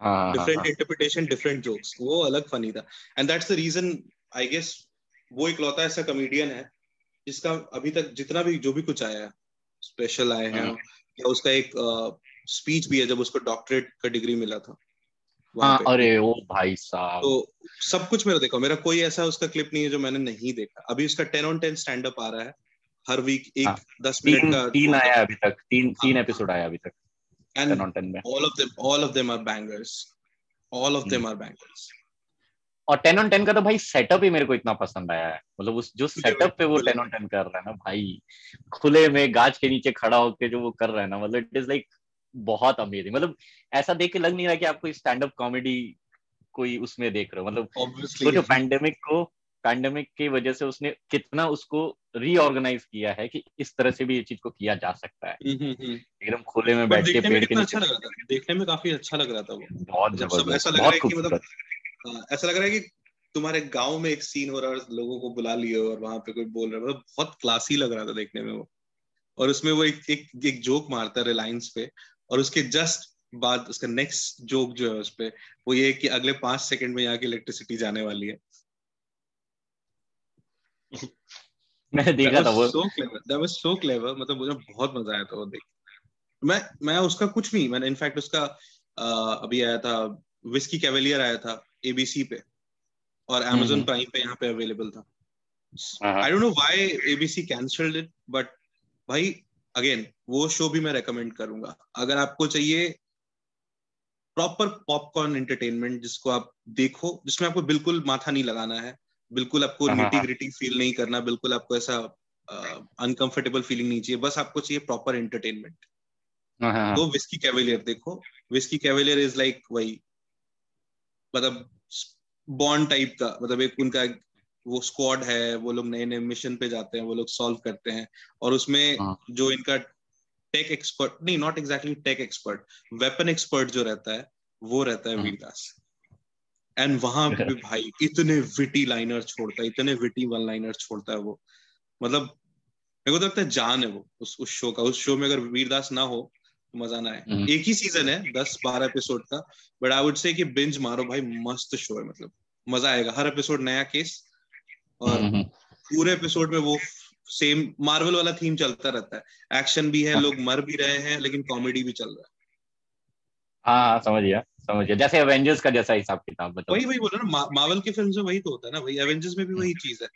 different interpretation different jokes वो अलग फनी था। And that's the reason I guess वो एक लौता ऐसा कॉमेडियन है जिसका अभी तक जितना भी जो भी कुछ आया है स्पेशल आए हैं हाँ। या उसका एक स्पीच भी है जब उसको डॉक्टरेट का डिग्री मिला था हाँ, अरे ओ भाई साहब। तो सब कुछ मेरा देखो मेरा कोई ऐसा उसका क्लिप नहीं है जो मैंने नहीं देखा। अभी उसका ten on ten stand up आ रहा है हर वीक एक हाँ, दस मिनट का तीन आया अभी तक तीन तीन एपिसोड आया अभी तक 10 on 10 में। all of them all of them are bangers. All of them are bangers. और टेन ऑन टेन का तो भाई सेटअप ही मेरे को इतना पसंद आया है। मतलब उस जो सेटअप पे वो टेन ऑन टेन कर रहा है ना भाई खुले में गाज के नीचे खड़ा होकर जो वो कर रहा है ना मतलब इट इज़ लाइक बहुत अमेजिंग मतलब ऐसा देख के लग नहीं रहा कि आप कोई स्टैंड अप कॉमेडी कोई उसमें देख रहे हो। मतलब सोचो पैंडेमिक को पैंडेमिक की वजह से उसने कितना उसको रीऑर्गेनाइज किया है कि इस तरह से भी ये चीज़ को किया जा सकता है। हम्म, हम्म, हम्म। एकदम खुले में बैठ के पेड़ के नीचे अच्छा देखने में काफ़ी अच्छा लग रहा था वो। बहुत ज़बरदस्त ऐसा लग रहा है कि मतलब हाँ, ऐसा लग रहा है कि तुम्हारे गाँव में एक सीन हो रहा है लोगों को बुला लिए और वहाँ पे कोई बोल रहा है। मतलब बहुत क्लासी लग रहा था देखने में वो। और उसमें वो एक एक, एक जोक मारता है रिलायंस पे। और उसके जस्ट बाद उसका नेक्स्ट जोक जो है उस पे वो ये कि अगले पाँच सेकंड में यहाँ की इलेक्ट्रिसिटी जाने वाली है। मैंने देखा था वो। So clever that was so clever मतलब मुझे बहुत मज़ा आया था वो देख। मैं मैं उसका कुछ नहीं मैंने इनफैक्ट उसका आ, अभी आया था विस्की कैवेलियर आया था एबीसी पे और Amazon प्राइम पे यहाँ पे अवेलेबल था। I don't know why ABC cancelled it but भाई अगेन वो शो भी मैं रेकमेंड करूँगा। अगर आपको चाहिए प्रॉपर पॉपकॉर्न एंटरटेनमेंट जिसको आप देखो जिसमें आपको बिल्कुल माथा नहीं लगाना है बिल्कुल आपको निटी ग्रिटी फील नहीं करना बिल्कुल आपको ऐसा अनकंफर्टेबल फीलिंग नहीं चाहिए बस आपको चाहिए प्रॉपर एंटरटेनमेंट हाँ, हाँ, तो विस्की कैवेलियर देखो। विस्की कैवेलियर इज़ लाइक वही मतलब बॉन्ड टाइप का मतलब एक उनका वो स्क्वाड है वो लोग नए नए मिशन पे जाते हैं वो लोग सॉल्व करते हैं और उसमें हाँ। जो इनका टेक एक्सपर्ट नहीं not exactly tech expert weapon expert जो रहता है वो रहता है हाँ। वीरदास एंड वहाँ पे भाई इतने विटी लाइनर छोड़ता है इतने विटी वन लाइनर छोड़ता है वो मतलब मेरे को तो लगता है जान है वो उस उस शो का उस शो में अगर वीरदास ना हो तो मज़ा ना आए हम्म। एक ही सीज़न है दस बारह एपिसोड का बट आई वुड से कि बिंज मारो भाई मस्त शो है मतलब मज़ा आएगा हर एपिसोड नया केस और हम्म, हम्म, पूरे एपिसोड में वो सेम मार्वल वाला थीम चलता रहता है। एक्शन भी है। लोग मर भी रहे हैं लेकिन कॉमेडी भी चल रहा है। हाँ समझ गया समझ गया। जैसे एवेंजर्स का जैसा हिसाब किताब बताओ। वही वही बोला ना मा, मार्वल की फ़िल्म में वही तो होता है ना वही एवेंजर्स में भी वही चीज़ है।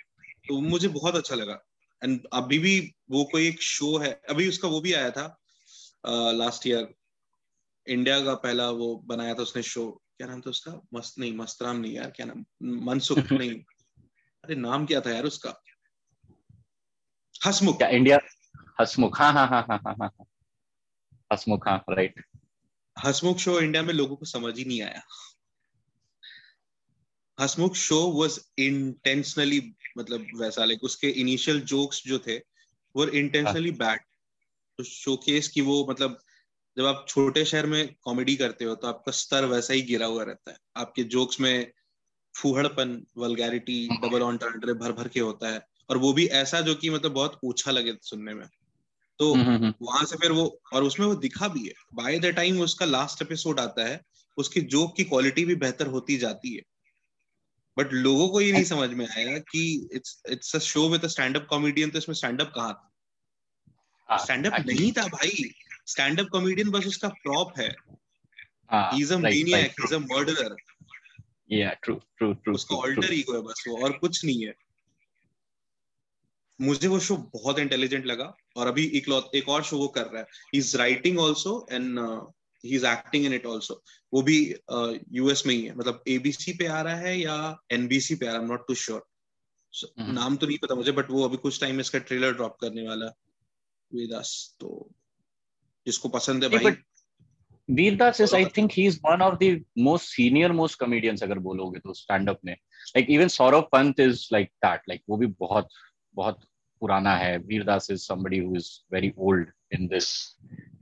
तो मुझे बहुत अच्छा लगा। एंड अभी भी वो कोई एक शो है अभी उसका वो भी आया था लास्ट ईयर इंडिया का पहला वो बनाया था उसने शो क्या नाम था उसका? मस्त नहीं मस्तराम नहीं यार क्या नाम? मनसुख नहीं। अरे नाम क्या था यार उसका? हसमुख। क्या इंडिया? हसमुख हाँ हाँ हाँ हाँ हाँ हाँ। हसमुख हाँ राइट हसमुख शो इंडिया में लोगों को समझ ही नहीं आया। हसमुख शो वाज इंटेंशनली मतलब वैसा लाइक उसके इनिशियल जोक्स जो थे वो इंटेंशनली बैड तो शोकेस की वो मतलब जब आप छोटे शहर में कॉमेडी करते हो तो आपका स्तर वैसा ही गिरा हुआ रहता है। आपके जोक्स में फूहड़पन वल्गैरिटी डबल ऑन्ट्रे भर भर के होता है। और वो भी ऐसा जो कि मतलब बहुत ऊँचा लगे सुनने में। तो हम्म, हम्म, हम्म, वहाँ से फिर वो और उसमें वो दिखा भी है। बाय द टाइम उसका लास्ट एपिसोड आता है उसकी जोक की क्वालिटी भी बेहतर होती जाती है। बट लोगों को ये नहीं समझ में आया कि it's it's a show with a stand up comedian तो इसमें स्टैंड अप कहाँ था? हाँ, स्टैंड अप नहीं था भाई। स्टैंड अप कॉमेडियन बस उसका प्रॉप है। हाँ he he is a murderer yeah true true true उसका ऑल्टर ईगो है बस वो और कुछ नहीं है। मुझे वो शो बहुत इंटेलिजेंट लगा और अभी एक एक और शो वो कर रहा है। Is writing also and he is acting in it also वो भी यूएस uh, में ही है। मतलब एबीसी पे आ रहा है या एनबीसी पे आ रहा है नॉट टू श्योर। नाम तो नहीं पता मुझे बट वो अभी कुछ टाइम में इसका ट्रेलर ड्रॉप करने वाला वेदास तो जिसको पसंद है भाई Vir Das is I think he is one of the most senior most comedians अगर बोलोगे तो स्टैंड अप में। Like even Saurabh Pant is like that like वो भी बहुत बहुत पुराना है। Vir Das is somebody who is very old in this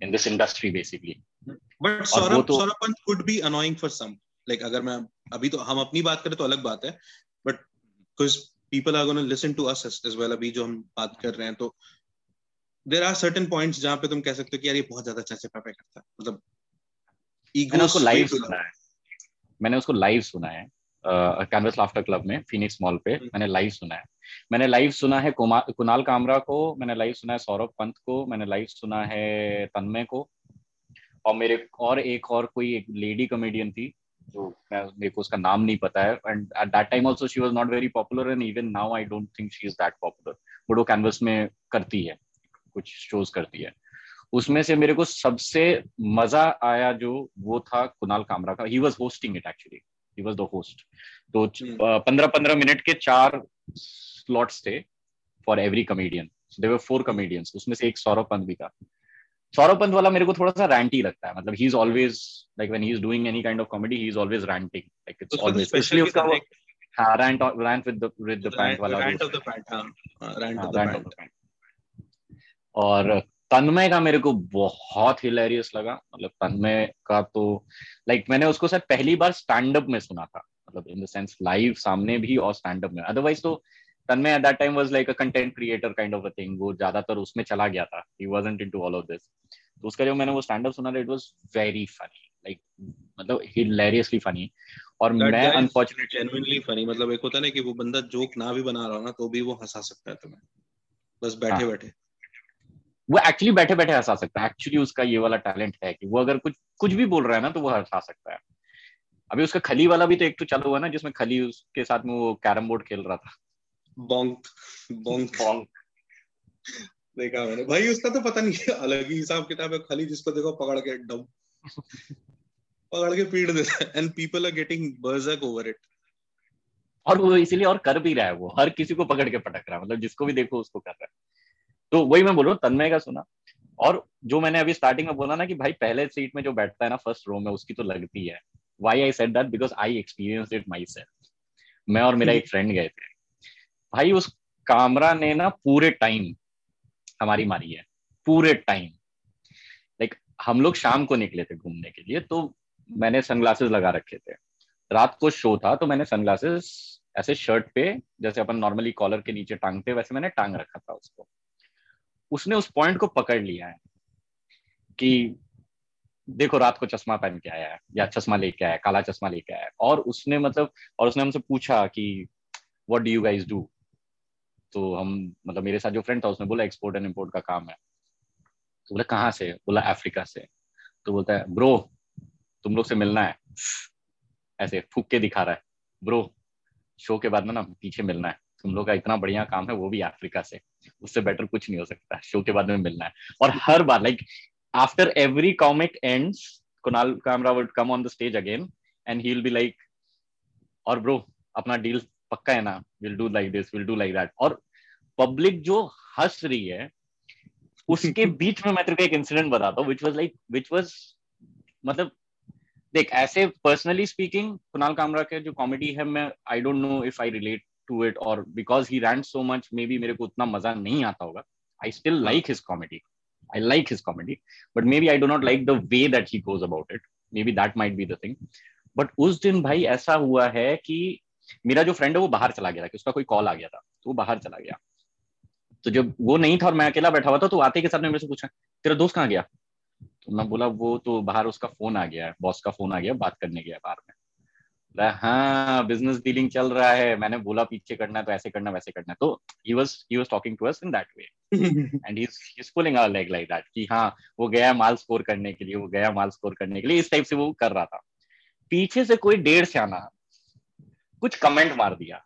in this industry basically but Saurabh तो- Saurabh Pant could be annoying for some like अगर मैं अभी तो हम अपनी बात करें तो अलग बात है। But because people are gonna listen to us as well अभी जो हम बात कर रहे हैं तो देर आर सर्टेन पॉइंट्स जहाँ पे तुम कह सकते हो कि यार ये बहुत ज़्यादा चाचे पापे करता है। मतलब मैंने उसको लाइव सुना है। मैंने उसको लाइव सुना है। कैनवस लाफ्टर क्लब में फिनिक्स मॉल पे हम्म। मैंने लाइव सुना है। मैंने लाइव सुना है कुणाल कामरा को मैंने लाइव सुना है सौरभ पंत को मैंने लाइव सुना है तन्मय को। और मेरे और एक और कोई एक लेडी कॉमेडियन थी जो मैं मेरे को उसका नाम नहीं पता है। And at that time also she was not very popular and even now I don't think she is that popular but वो कैनवस में करती है कुछ शोज़ करती है। उसमें से मेरे को सबसे मज़ा आया जो वो था कुणाल कामरा का। He was hosting it actually he was the host तो हम्म। पंद्रह पंद्रह मिनट के चार स्लॉट्स थे for every comedian there four comedians उसमें से एक सौरभ पंत भी था। सौरभ पंत वाला मेरे को थोड़ा सा रैंटी लगता है। मतलब he is always like when he is doing any kind of comedy he is always ranting like it's always special उसका हाँ rant rant with the with the pant वाला रैंट ऑफ़ द पैंट हाँ। Rant of the pant. और तन्मय का मेरे को बहुत hilarious लगा। मतलब तन्मय का तो लाइक like, मैंने उसको शायद पहली बार स्टैंड अप में सुना था। मतलब इन द सेंस लाइव सामने भी और स्टैंड अप में। अदरवाइज़ तो Tanmay at that time was like a content creator kind of a thing वो ज़्यादातर उसमें चला गया था। He wasn't into all of this तो उसका जो मैंने वो स्टैंड अप सुना था। It was very funny like मतलब हिलेरियसली फनी और मैं अनफॉर्चुनेटली जेन्युइनली फनी मतलब एक होता है ना कि वो बंदा जोक ना भी बना रहा हो ना तो भी वो हंसा सकता है तुम्हें। बस बैठे हाँ। बैठे। वो एक्चुअली बैठे बैठे हंसा सकता है। एक्चुअली उसका ये वाला टैलेंट है कि वो अगर कुछ कुछ भी बोल रहा है ना तो वो हंसा सकता है। अभी उसका खली वाला भी तो एक तो चालू हुआ ना जिसमें खली उसके साथ में वो कैरम बोर्ड खेल रहा था। बोंक बोंक देखा मैंने। भाई उसका तो पता नहीं अलग ही हिसाब किताब है खाली जिसको देखो पकड़ के डम पकड़ के पीट देता है and people are getting berserk over it और वो इसीलिए और कर भी रहा है वो। हर किसी को पकड़ के पटक रहा है मतलब जिसको भी देखो उसको कर रहा है। तो वही मैं बोल रहा हूँ, तन्मय का सुना। और जो मैंने अभी स्टार्टिंग में बोला ना कि भाई पहले सीट में जो बैठता है ना फ़र्स्ट रो में, उसकी तो लगती है। Why I said that because I experience it my self मैं और मेरा एक फ्रेंड गए थे। भाई उस कामरा ने ना पूरे टाइम हमारी मारी है। पूरे टाइम लाइक हम लोग शाम को निकले थे घूमने के लिए तो मैंने सनग्लासेस लगा रखे थे। रात को शो था तो मैंने सनग्लासेस ऐसे शर्ट पे, जैसे अपन नॉर्मली कॉलर के नीचे टांगते, वैसे मैंने टांग रखा था उसको। उसने उस पॉइंट को पकड़ लिया है कि देखो, रात को चश्मा पहन के आया है, या चश्मा लेके आया काला चश्मा लेके आया और उसने मतलब और उसने हमसे पूछा कि what do you guys do तो हम मतलब मेरे साथ जो फ्रेंड था, उसने बोला एक्सपोर्ट एंड इम्पोर्ट का काम है। तो बोला, कहाँ से? बोला अफ्रीका से। तो बोलता है ब्रो तुम लोग से मिलना है। ऐसे फूक के दिखा रहा है ब्रो शो के बाद में ना पीछे मिलना है। तुम लोग का इतना बढ़िया काम है वो भी अफ्रीका से। उससे बेटर कुछ नहीं हो सकता। शो के बाद में मिलना है। और हर बार like after every comic ends Kunal Kamra would come on the stage again and he will be like और ब्रो अपना डील पक्का है ना? Will do like this will do like that और पब्लिक जो हंस रही है उसके बीच में मैं तेरे को एक इंसिडेंट बताता हूँ which was like which was मतलब देख ऐसे पर्सनली स्पीकिंग कुणाल कामरा के जो कॉमेडी है मैं I don't know if I relate to it और because he rant so much maybe मेरे को उतना मज़ा नहीं आता होगा। I still like his comedy I like his comedy but maybe I do not like the way that he goes about it maybe that might be the thing but उस दिन भाई ऐसा हुआ है कि मेरा जो फ्रेंड है वो बाहर चला गया था कि उसका कोई कॉल आ गया था तो वो बाहर चला गया। तो जब वो नहीं था और मैं अकेला बैठा हुआ था तो आते के साथ ने मेरे से पूछा तेरा दोस्त कहाँ गया? तो मैं बोला वो तो बाहर उसका फ़ोन आ गया है बॉस का फ़ोन आ गया बात करने गया बाहर में। हाँ बिज़नेस डीलिंग चल रहा है। मैंने बोला पीछे करना है तो ऐसे करना वैसे करना। तो he was he was talking to us in that way and he is pulling our leg like that कि हाँ वो गया माल स्कोर करने के लिए वो गया माल स्कोर करने के लिए। इस टाइप से वो कर रहा था। पीछे से कोई डेढ़ से आना कुछ कमेंट मार दिया।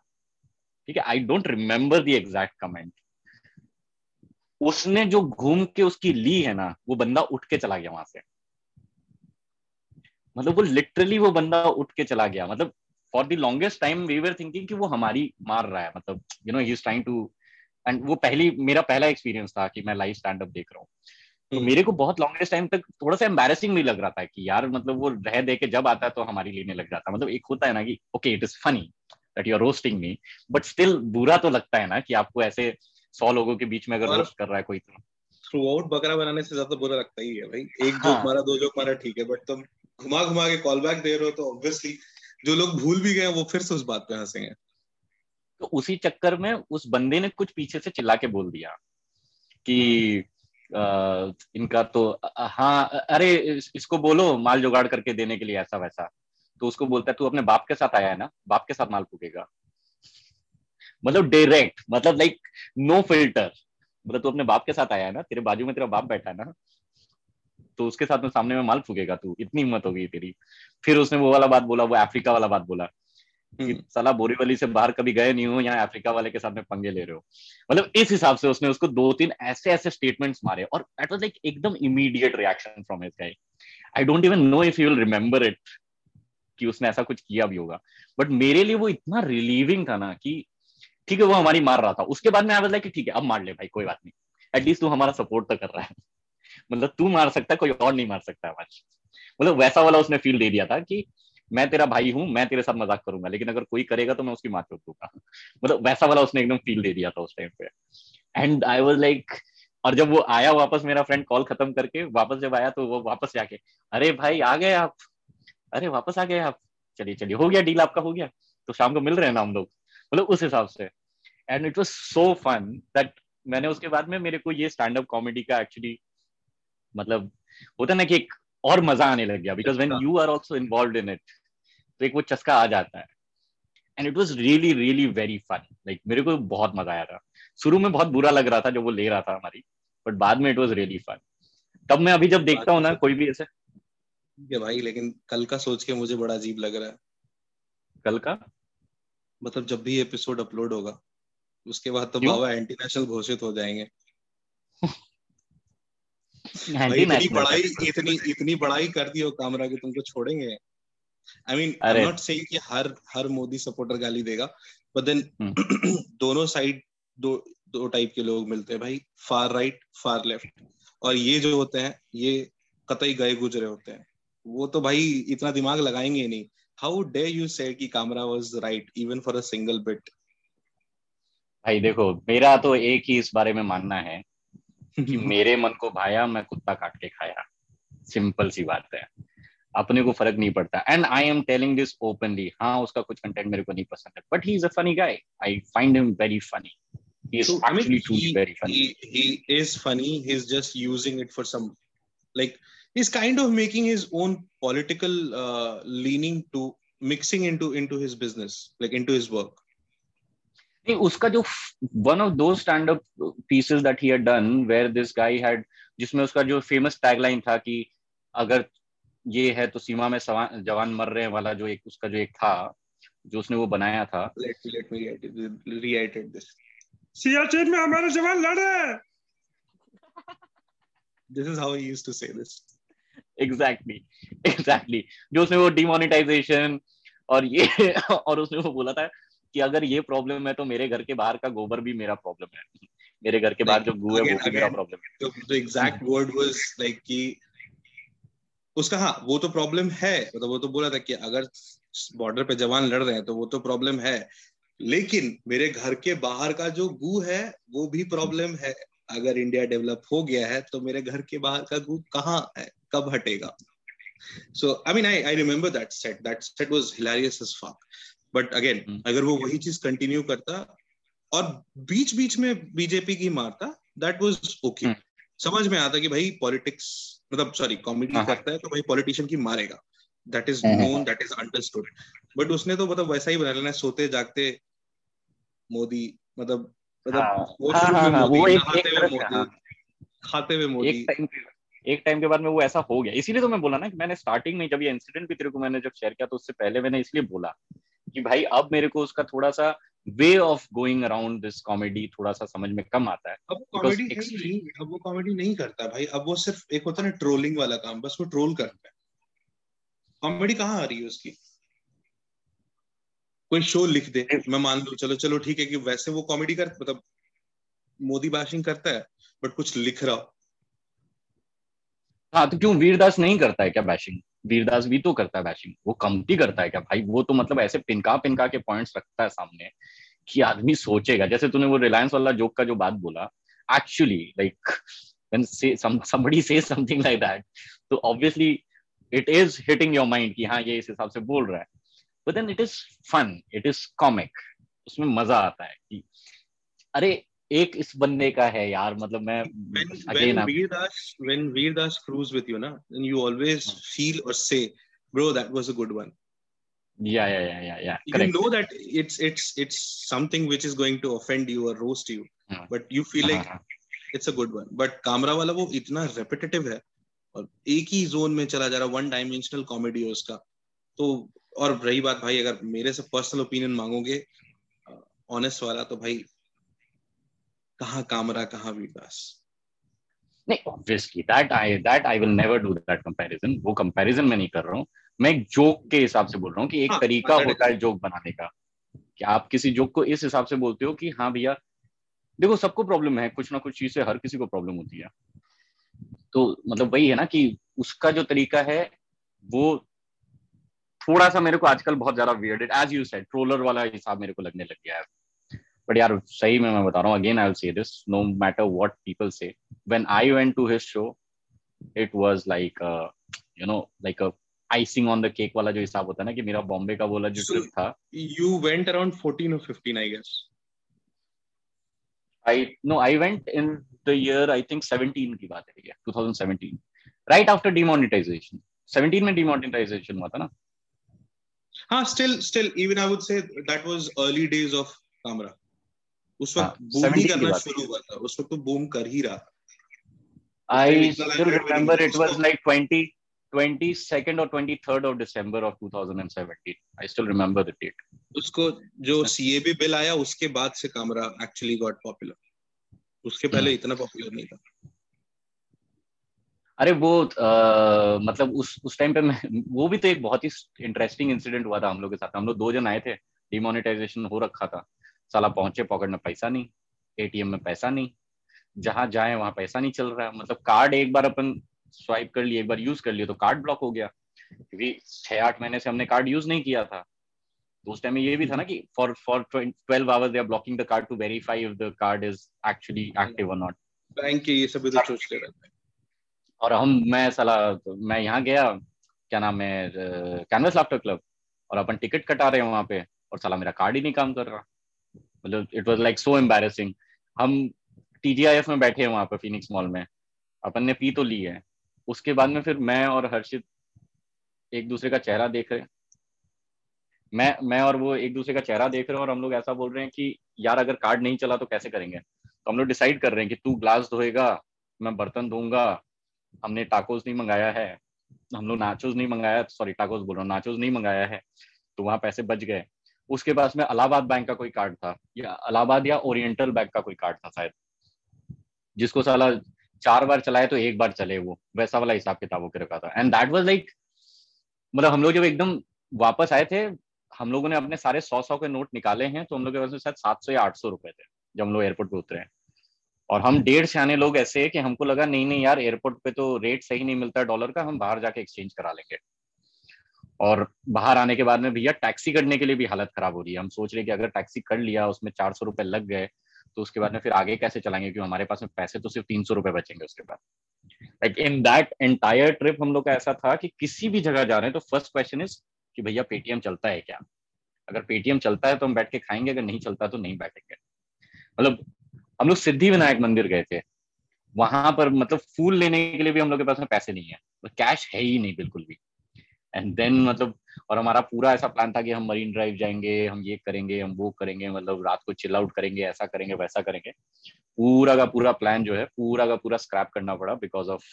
ठीक है? I don't remember the exact comment उसने जो घूम के उसकी ली है ना वो बंदा उठ के चला गया वहाँ से। मतलब वो लिटरली वो बंदा उठ के चला गया। मतलब for the longest time we were thinking कि वो हमारी मार रहा है। मतलब you know he is trying to and वो पहली मेरा पहला एक्सपीरियंस था कि मैं लाइव स्टैंड अप देख रहा हूँ। तो हम्म। मेरे को बहुत लॉन्गेस्ट टाइम तक थोड़ा सा एम्बेसिंग भी लग रहा था कि यार मतलब वो रह दे के जब आता है तो हमारी लेने लग जाता। मतलब एक होता है ना कि okay it is funny that you are roasting me but still बुरा तो लगता है ना कि आपको ऐसे सौ लोगों के बीच में अगर रोस्ट कर रहा है कोई तो। थ्रू आउट बकरा बनाने से ज़्यादा बुरा लगता ही है भाई। एक हाँ. जोक मारा दो जोक मारा ठीक है बट तुम घुमा घुमा के कॉल बैक दे रहे हो तो ऑब्वियसली जो लोग भूल भी गए वो फिर से उस बात पे हंसेंगे। तो उसी चक्कर में उस बंदे ने कुछ पीछे से चिल्ला के बोल दिया कि आ, इनका तो हाँ अरे इस, इसको बोलो माल जुगाड़ करके देने के लिए ऐसा वैसा। तो उसको बोलता है तू अपने बाप के साथ आया है ना? बाप के साथ माल फूकेगा। मतलब डायरेक्ट मतलब लाइक नो फ़िल्टर मतलब तू अपने बाप के साथ आया है ना? तेरे बाजू में तेरा बाप बैठा है ना? तो उसके साथ में सामने में माल फूकेगा तू इतनी हिम्मत होगी तेरी। फिर उसने वो वाला बात बोला वो अफ्रीका वाला बात बोला कि हम्म। साला बोरीवली से बाहर कभी गए नहीं हो यहाँ अफ्रीका वाले के साथ में पंगे ले रहे हो। मतलब इस हिसाब से उसने उसको दो तीन ऐसे ऐसे स्टेटमेंट्स मारे और दैट वाज लाइक एकदम immediate reaction from his guy I don't even know if you will remember it कि उसने ऐसा कुछ किया भी होगा। बट मेरे लिए वो इतना रिलीविंग था ना कि ठीक है वो हमारी मार रहा था। उसके बाद में आई वाज लाइक ठीक है अब मार ले भाई कोई बात नहीं। एटलीस्ट तू हमारा सपोर्ट तो कर रहा है। मतलब तू मार सकता है कोई और नहीं मार सकता है मतलब वैसा वाला उसने फील दे दिया था कि मैं तेरा भाई हूँ, मैं तेरे साथ मज़ाक करूँगा, लेकिन अगर कोई करेगा तो मैं उसकी मार दूँगा? मतलब वैसा वाला उसने एकदम फील दे दिया था उस टाइम पे। एंड आई वॉज़ लाइक और जब वो आया वापस मेरा फ्रेंड कॉल खत्म करके, वापस जब आया तो वो वापस जाके, अरे भाई, आ गए आप। अरे वापस आ गए आप। चलिए चलिए, हो गया डील आपका, हो गया। तो शाम को मिल रहे हैं ना हम लोग? मतलब उस हिसाब से। And it was so fun that मैंने उसके बाद में मेरे को ये स्टैंड अप कॉमेडी का एक्चुअली मतलब होता ना कि एक और मज़ा आने लग गया because when you are also involve in it तो एक वो चस्का आ जाता है। And it was really really very fun like मेरे को बहुत मज़ा आया था। शुरू में बहुत बुरा लग रहा था जब वो ले रहा था हमारी बट बाद में इट वॉज़ रियली फन तब मैं अभी जब देखता हूँ ना कोई भी ऐसे। ठीक है भाई लेकिन कल का सोच के मुझे बड़ा अजीब लग रहा है। कल का? मतलब जब भी एपिसोड अपलोड होगा उसके बाद तो बाबा एंटी नेशनल घोषित हो जाएँगे। इतनी बड़ाई इतनी इतनी बड़ाई कर दी हो कामरा की तुमको छोड़ेंगे। I mean I not saying कि हर हर मोदी सपोर्टर गाली देगा बट देन हम्म। दोनों साइड दो दो टाइप के लोग मिलते हैं भाई फार राइट फार लेफ़्ट और ये जो होते हैं ये कतई गए गुजरे होते हैं। वो तो भाई इतना दिमाग लगाएँगे नहीं। How day you say that Kamra was right even for a single bit भाई देखो मेरा तो एक ही इस बारे में मानना है कि मेरे मन को भाया मैं कुत्ता काट के खाया सिंपल सी बात है अपने को फ़र्क नहीं पड़ता and I am telling this openly हाँ उसका कुछ कंटेंट मेरे को नहीं पसंद है but he is a funny guy I find him very funny he is So, actually I mean, truly he, very funny he he is funny. He's just using it for some, like he's kind of making his own political uh, leaning to mixing into into his business, like into his work. उसका जो one of two stand up pieces that he had done where this guy had जिसमें उसका जो famous tagline था कि अगर ये है तो सीमा में जवान मर रहे हैं वाला जो एक उसका जो एक था जो उसने वो बनाया था Let me let me reiterate, reiterate this. Siachen में हमारे जवान लड़ रहे हैं. This is how he used to say this. Exactly exactly जो उसने वो डिमोनेटाइजेशन और ये और उसने वो बोला था कि अगर ये प्रॉब्लम है तो मेरे घर के बाहर का गोबर भी मेरा प्रॉब्लम है। मेरे घर के बाहर जो गू है वो भी मेरा प्रॉब्लम है। तो exact word was like कि उसका हाँ वो तो प्रॉब्लम है। मतलब वो तो बोला था कि अगर बॉर्डर पे जवान लड़ रहे हैं तो वो तो प्रॉब्लम है। लेकिन मेरे घर के बाहर का जो गू है वो भी प्रॉब्लम है। अगर इंडिया डेवलप हो गया है तो मेरे घर के बाहर का गू कहाँ है? कब हटेगा? So I mean I I remember that set that set was hilarious as fuck but again Hmm. अगर वो वही चीज़ कंटिन्यू करता और बीच बीच में बीजेपी की मारता दैट वाज ओके. समझ में आता कि भाई पॉलिटिक्स मतलब सॉरी कॉमेडी हाँ, हाँ. करता है तो भाई पॉलिटिशियन की मारेगा। That is known that is understood but उसने तो मतलब वैसा ही बना लेना सोते जागते मोदी मतलब मतलब हाँ, हाँ, हाँ, वो एक- नहाते एक तरह से, हाँ। खाते हुए मोदी। एक टाइम एक टाइम के बाद में वो ऐसा हो गया। इसीलिए तो मैं बोला ना कि मैंने स्टार्टिंग में जब ये इंसिडेंट भी तेरे को मैंने जब शेयर किया तो उससे पहले मैंने इसलिए बोला। कि भाई अब मेरे को उसका थोड़ा सा way of going around this comedy थोड़ा सा समझ में कम आता है। अब वो कॉमेडी नहीं अब वो कॉमेडी नहीं करता भाई अब वो सिर्फ़ एक होता है ना ट्रोलिंग वाला काम बस वो ट्रोल करता है। कॉमेडी कहाँ आ रही है उसकी? कोई शो लिख दे मैं मान लू चलो चलो ठीक है कि वैसे वो कॉमेडी कर मतलब मोदी बैशिंग करता है बट कुछ लिख रहा हो। हाँ तो क्यों वीरदास नहीं करता है क्या बैशिंग वीरदास भी तो करता है बैशिंग वो कमती करता है क्या? भाई, वो तो मतलब ऐसे पिनका पिनका के पॉइंट्स रखता है सामने कि आदमी सोचेगा। जैसे तूने वो रिलायंस वाला जोक का जो बात बोला actually like when say some, somebody says something like that तो obviously it is hitting कि हाँ ये इस हिसाब से बोल रहा है। But then it is fun, it is comic, उसमें मज़ा आता है कि, अरे एक इस बनने का है यार मतलब मैं वाला वो इतना रेपिटेटिव है और एक ही जोन में चला जा रहा वन डायमेंशनल कॉमेडी है उसका तो और रही बात भाई अगर मेरे से पर्सनल ओपिनियन मांगोगे ऑनेस्ट वाला तो भाई कहाँ कामरा कहाँ वीरदास नहीं obviously that I that I will never do that comparison वो कंपैरिजन मैं नहीं कर रहा हूँ। मैं एक जोक के हिसाब से बोल रहा हूँ कि एक हाँ, तरीका होता है जोक बनाने का। कि आप किसी जोक को इस हिसाब से बोलते हो कि हाँ भैया देखो सबको प्रॉब्लम है कुछ ना कुछ चीज़ से हर किसी को प्रॉब्लम होती है। तो मतलब वही है ना कि उसका जो तरीका है वो थोड़ा सा मेरे को आजकल बहुत ज़्यादा weird as you said troller वाला हिसाब मेरे को लगने लग गया है। बट यार सही में मैं बता रहा हूँ again I will say this no matter what people say when I went to his show, it was like a, you know, like a icing on the cake वाला जो हिसाब होता है ना कि मेरा बॉम्बे का बोला जो ट्रिप था you went around 14 or 15 I guess I no I went in the year I think 17 की बात है ये 2017 right after demonetization 17 में demonetization हुआ था ना हाँ still still even I would say that was early days of Kamra उस वक्त हाँ, बूम ही करना शुरू हुआ था उस वक्त तो बूम कर ही रहा था। नहीं remember it was उसको। like 20 22nd or 23rd of December of 2017 I still remember the date. उसको जो सीएबी बिल आया उसके बाद से कामरा एक्चुअली गॉट पॉपुलर उसके पहले इतना पॉपुलर नहीं था। अरे वो आ, मतलब उस उस टाइम पे मैं वो भी तो एक बहुत ही इंटरेस्टिंग इंसिडेंट हुआ था हम लोग के साथ। हम लोग दो जन आए थे। डिमोनेटाइजेशन हो रखा था। साला पहुँचे पॉकेट में पैसा नहीं एटीएम में पैसा नहीं जहाँ जाए वहाँ पैसा नहीं चल रहा। है मतलब कार्ड एक बार अपन स्वाइप कर लिए एक बार यूज़ कर लिए तो कार्ड ब्लॉक हो गया। क्योंकि छह आठ महीने से हमने कार्ड यूज़ नहीं किया था। तो उस टाइम में ये भी था ना कि for for twelve hours they are blocking the card to verify if the card is actually active और नॉट बैंक के ये सभी तो सोचते रहते हैं। और हम मैं साला मैं यहाँ गया क्या नाम है कैनवस लाफ्टर क्लब और अपन टिकट कटा रहे हैं वहाँ पे और साला मेरा कार्ड ही नहीं काम कर रहा। मतलब it was like so embarrassing हम टीजीआईएफ में बैठे हैं वहाँ पे फिनिक्स मॉल में। अपन ने पी तो ली है। उसके बाद में फिर मैं और हर्षित एक दूसरे का चेहरा देख रहे मैं मैं और वो एक दूसरे का चेहरा देख रहे हैं और हम लोग ऐसा बोल रहे हैं कि, यार, अगर कार्ड नहीं चला तो कैसे करेंगे? तो हम लोग डिसाइड कर रहे हैं कि तू ग्लास धोएगा, मैं बर्तन धोऊँगा। हमने टाकोस नहीं मंगाया है। हम लोग नाचोज नहीं मंगाया। सॉरी टाकोस बोल रहा हूँ। नाचोज नहीं मंगाया है। तो वहाँ पैसे बच गए। उसके पास में अलाहाबाद बैंक का कोई कार्ड था, या अलाहाबाद या ओरिएंटल बैंक का कोई कार्ड था शायद। जिसको साला चार बार चलाए तो एक बार चले वो, वैसा वाला हिसाब किताब होकर रखा था। एंड दैट वाज लाइक मतलब हम लोग जब एकदम वापस आए थे, हम लोगों ने अपने सारे सौ सौ के नोट निकाले हैं तो हम लोग के पास में शायद सात सौ या आठ सौ रुपए थे, जब हम लोग एयरपोर्ट पे उतरे हैं। और हम डेढ़ सियाने लोग ऐसे है कि हमको लगा, नहीं नहीं यार, एयरपोर्ट पे तो रेट सही नहीं मिलता डॉलर का, हम बाहर जाके एक्सचेंज करा लेंगे। और बाहर आने के बाद में भैया टैक्सी करने के लिए भी हालत खराब हो रही है। हम सोच रहे कि अगर टैक्सी कर लिया, उसमें चार सौ रुपए लग गए तो उसके बाद में फिर आगे कैसे चलाएँगे? क्योंकि हमारे पास में पैसे तो सिर्फ़ तीन सौ रुपए बचेंगे उसके बाद। Like in that entire trip हम लोग का ऐसा था कि किसी भी जगह जा रहे हैं तो फ़र्स्ट क्वेश्चन इज़ कि भैया पेटीएम चलता है क्या? अगर पेटीएम चलता है तो हम बैठ के खाएँगे, अगर नहीं चलता तो नहीं बैठेंगे। मतलब हम लोग सिद्धि विनायक मंदिर गए थे। वहाँ पर मतलब फूल लेने के लिए भी हम लोग के पास में पैसे नहीं है। कैश है ही नहीं बिल्कुल भी। एंड देन मतलब और हमारा पूरा ऐसा प्लान था कि हम मरीन ड्राइव जाएँगे, हम ये करेंगे, हम वो करेंगे मतलब रात को चिल आउट करेंगे, ऐसा करेंगे, वैसा करेंगे। पूरा का पूरा प्लान जो है, पूरा का पूरा स्क्रैप करना पड़ा बिकॉज़ ऑफ़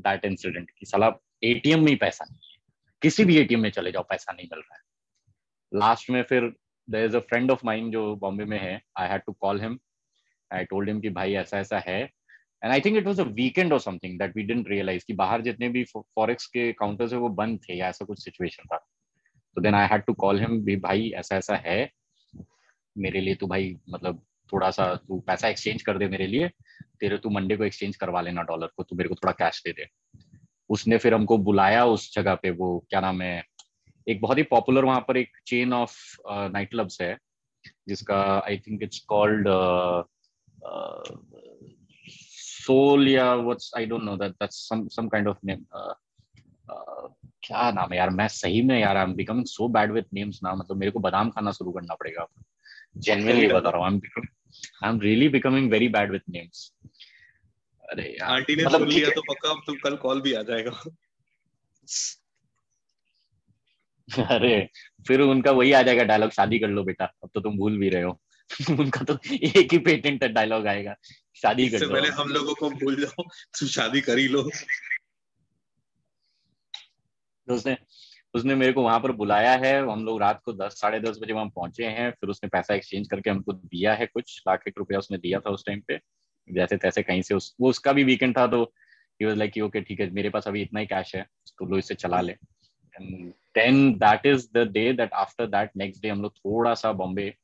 दैट इंसिडेंट की सलाह एटीएम में ही पैसा नहीं है। किसी भी एटीएम में चले जाओ, पैसा नहीं मिल रहा है। लास्ट में फिर there is a friend of mind जो बॉम्बे में है I had to call him I told him कि भाई ऐसा ऐसा है and I think it was a weekend और something that we didn't realise कि बाहर जितने भी फॉरेक्स के काउंटर्स है वो बंद थे या ऐसा कुछ सिचुएशन था। तो then I had to call him भी भाई, ऐसा ऐसा है। मेरे लिए तो भाई मतलब थोड़ा सा तू पैसा एक्सचेंज कर दे मेरे लिए। तेरे, तू मंडे को एक्सचेंज करवा लेना डॉलर को, तू मेरे को थोड़ा कैश दे दे। उसने फिर हमको बुलाया उस जगह पे, वो क्या नाम है, एक बहुत ही पॉपुलर वहाँ पर एक चेन ऑफ़ नाइट क्लब्स है, जिसका I think it's called Soul या what's I don't know that that's some some kind of name क्या नाम है यार? मैं सही में यार I am becoming so bad with names ना मतलब मेरे को बादाम खाना शुरू करना पड़ेगा। जेन्युइनली बता रहा हूँ I am I am really becoming very bad with names अरे यार आंटी ने मतलब सुन लिया तो पक्का तुम कल कॉल भी आ जाएगा। अरे फिर उनका वही आ जाएगा डायलॉग शादी कर लो बेटा अब तो तुम भूल भी रहे हो। उनका तो एक ही पेटेंट डायलॉग आएगा। शादी कर पहले हम लोगों को भूल जाओ तुम शादी कर ही लो। तो उसने उसने मेरे को वहाँ पर बुलाया है हम लोग रात को दस साढ़े दस बजे वहाँ पहुँचे हैं फिर उसने पैसा एक्सचेंज करके हमको दिया है कुछ लाख एक रुपया उसने दिया था उस टाइम पे जैसे तैसे कहीं से उस वो उसका भी वीकेंड था तो ही वाज लाइक ओके ठीक है मेरे पास अभी इतना ही कैश है तो लो इससे चला ले। And then that is the day that after that next day हम लोग थोड़ा सा बॉम्बे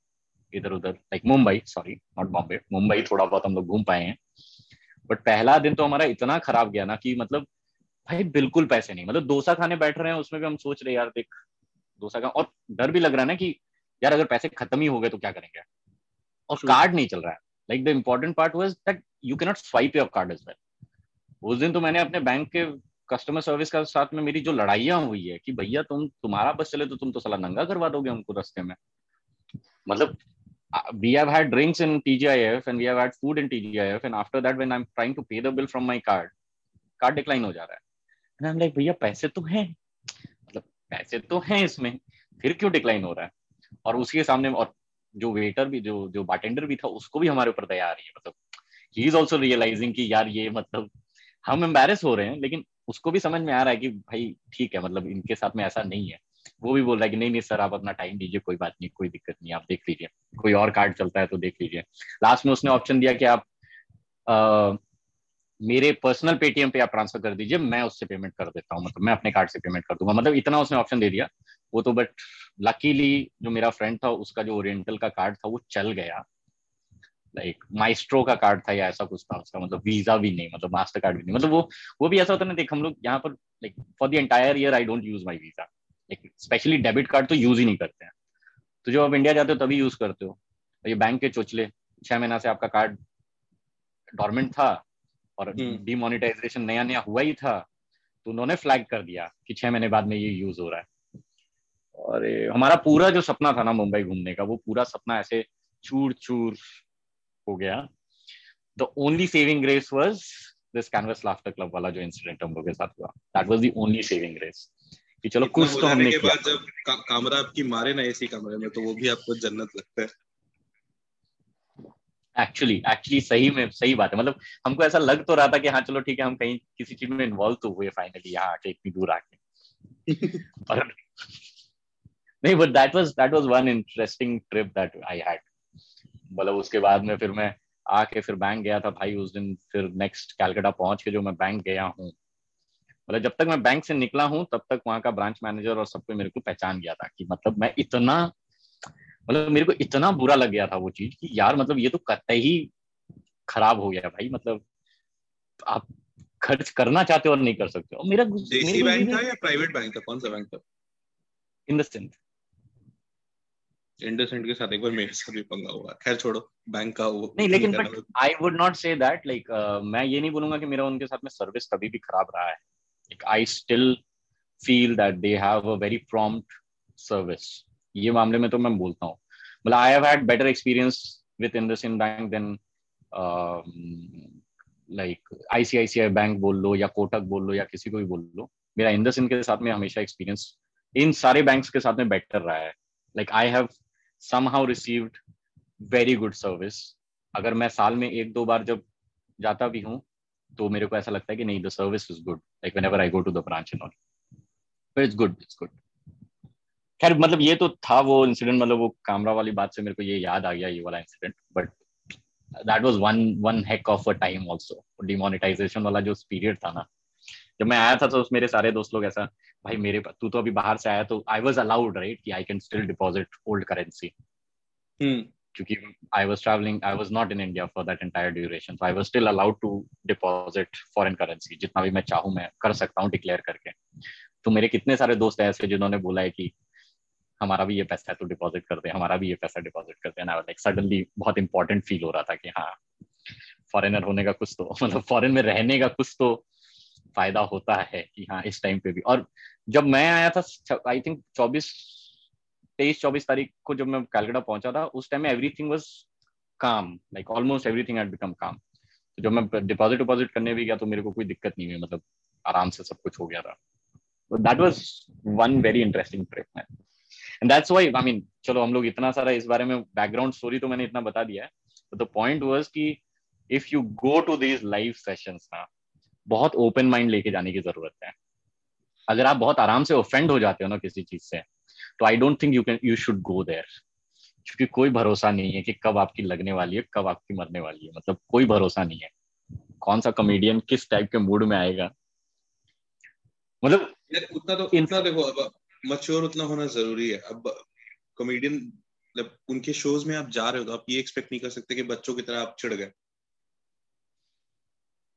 इधर उधर like Mumbai sorry not Bombay Mumbai थोड़ा बहुत हम लोग घूम पाए हैं। बट पहला दिन तो हमारा इतना खराब गया ना कि मतलब भाई बिल्कुल पैसे नहीं मतलब डोसा खाने बैठ रहे हैं उसमें भी हम सोच रहे यार देख डोसा का और डर भी लग रहा है ना कि यार अगर पैसे खत्म ही हो गए तो क्या करेंगे? और कार्ड नहीं चल रहा है। Like the important part was that you can not swipe your card as well उस दिन तो मैंने अपने बैंक के कस्टमर सर्विस का साथ में मेरी जो लड़ाइयाँ हुई है कि भैया तुम तुम्हारा बस चले तो तुम तो सला नंगा करवा दोगे हमको रस्ते में। मतलब we have had drinks in TGIF and we have had food in TGIF and after that when I'm trying to pay the bill from my card card decline हो जा रहा है and I'm like, भैया, पैसे तो हैं. मतलब पैसे तो हैं इसमें, फिर क्यों डिक्लाइन हो रहा है? और उसके सामने और जो वेटर भी, जो जो बारटेंडर भी था, उसको भी हमारे ऊपर दया आ रही है। मतलब ही इज़ ऑल्सो रियलाइजिंग कि यार ये मतलब हम एम्बेरस हो रहे हैं, लेकिन उसको भी समझ में आ रहा है कि भाई, ठीक है मतलब इनके साथ में ऐसा नहीं है। वो भी बोल रहा है कि नहीं नहीं सर आप अपना टाइम दीजिए कोई बात नहीं कोई दिक्कत नहीं आप देख लीजिए। कोई और कार्ड चलता है तो देख लीजिए। लास्ट में उसने ऑप्शन दिया कि आप आ, मेरे पर्सनल पेटीएम पे आप ट्रांसफ़र कर दीजिए मैं उससे पेमेंट कर देता हूँ मतलब मैं अपने कार्ड से पेमेंट कर दूँगा। मतलब इतना उसने ऑप्शन दे दिया। वो तो बट लकीली जो मेरा फ्रेंड था उसका जो ओरिएंटल का कार्ड था वो चल गया। लाइक माइस्ट्रो का कार्ड था या ऐसा कुछ था उसका मतलब वीज़ा भी नहीं मतलब मास्टर कार्ड भी नहीं। मतलब वो वो भी ऐसा होता ना देख हम लोग यहाँ पर like for the entire year I don't use my visa like specially debit card तो यूज़ ही नहीं करते हैं। तो जब आप इंडिया जाते हो तभी यूज़ करते हो। ये बैंक के चोचले छह महीना से आपका कार्ड डॉर्मेंट था और डिमोनिटाइजेशन नया नया हुआ ही था तो उन्होंने फ्लैग कर दिया कि छह महीने बाद में ये यूज़ हो रहा है। और हमारा पूरा जो सपना था ना मुंबई घूमने का वो पूरा सपना ऐसे चूर चूर हो गया। The only saving grace was this canvas laughter club वाला जो इंसिडेंट हम लोग के साथ हुआ। That was the only saving grace कि चलो कुछ तो हमने के बाद जब का, कमरा आपकी मारे ना इसी कमरे में तो वो भी आपको जन्नत लगता है। एक्चुअली एक्चुअली सही में सही बात है। मतलब हमको ऐसा लग तो रहा था कि हाँ चलो ठीक है हम कहीं किसी चीज़ में इन्वॉल्व तो हुए फाइनली यहाँ आके इतनी दूर आके। और नहीं but that was that was one interesting trip that I had मतलब उसके बाद में फिर मैं आके फिर बैंक गया था भाई उस दिन फिर नेक्स्ट कैलकाटा पहुँच के जो मैं बैंक गया हूँ मतलब जब तक मैं बैंक से निकला हूँ तब तक वहाँ का ब्रांच मैनेजर और सबको मेरे को पहचान गया था कि मतलब मैं इतना मतलब मेरे को इतना बुरा लग गया था वो चीज़ कि यार मतलब ये तो कतई ही खराब हो गया भाई मतलब आप खर्च करना चाहते हो और नहीं कर सकते हो। मेरा देसी बैंक था या प्राइवेट बैंक था? कौन सा बैंक था? सेंस इंडसेंट के साथ एक बार मेरे साथ भी पंगा हुआ। खैर छोड़ो बैंक का वो नहीं लेकिन but I would not say that like मैं ये नहीं बोलूँगा कि मेरा उनके साथ में सर्विस कभी भी खराब रहा है। Like I still feel that they have a very prompt service ये मामले में तो मैं बोलता हूँ। मतलब I have had better experience with IndusInd bank then like ICICI bank बोल लो या कोटक बोल लो या किसी को भी बोल लो। मेरा इंडसइंड के साथ में हमेशा एक्सपीरियंस इन सारे बैंक्स के साथ में बेटर रहा है। Like I have somehow received very good service अगर मैं साल में एक दो बार जब जाता भी हूँ तो मेरे को ऐसा लगता है कि नहीं the service is good like whenever I go to the branch and all but it's good it's good खैर मतलब ये तो था वो इंसिडेंट मतलब वो कैमरा वाली बात से मेरे को ये याद आ गया, ये वाला incident but that was one one hack of a time also demonetisation वाला जो पीरियड था ना, जब मैं आया था तो मेरे सारे दोस्त लोग ऐसा, भाई, मेरे तू तो अभी बाहर से आया तो आई वॉज़ अलाउड राइट कि I can still deposit old currency क्योंकि I was travelling I was not in India for that entire duration तो I was still allowed to deposit foreign currency जितना भी मैं चाहूँ मैं कर सकता हूँ डिक्लेयर करके। तो मेरे कितने सारे दोस्त ऐसे जिन्होंने बोला है कि हमारा भी ये पैसा है तो डिपॉजिट करते हैं हमारा भी ये पैसा डिपॉजिट करते हैं लाइक सडनली बहुत इंपॉर्टेंट फील हो रहा था कि हाँ फॉरेनर होने का कुछ तो मतलब फॉरेन में रहने का कुछ तो फ़ायदा होता है कि हाँ इस टाइम पे भी। और जब मैं आया था आई थिंक चौबीस तेईस चौबीस तारीख को जब मैं कैलकाटा पहुँचा था, उस टाइम में एवरीथिंग वाज काम like almost everything had become काम तो जब मैं डिपॉजिट डिपॉजिट करने भी गया तो मेरे को कोई दिक्कत नहीं हुई मतलब आराम से सब कुछ हो गया था। That was one very interesting trip man and that's why I mean चलो हम लोग इतना सारा इस बारे में बैकग्राउंड स्टोरी तो मैंने इतना बता दिया है। द पॉइंट वाज कि if you go to these live sessions ना, बहुत ओपन माइंड लेके जाने की ज़रूरत है। अगर आप बहुत आराम से ऑफेंड हो जाते हो ना किसी चीज़ से तो I don't think you can you should go there क्योंकि कोई भरोसा नहीं है कि कब आपकी लगने वाली है कब आपकी मरने वाली है। मतलब कोई भरोसा नहीं है। कौन सा कॉमेडियन किस टाइप के मूड में आएगा? मतलब उतना तो इतना देखो अब मच्योर उतना होना ज़रूरी है। अब कॉमेडियन मतलब उनके शोज़ में आप जा रहे हो तो आप ये एक्सपेक्ट नहीं कर सकते कि बच्चों की तरह आप चिढ़ गए।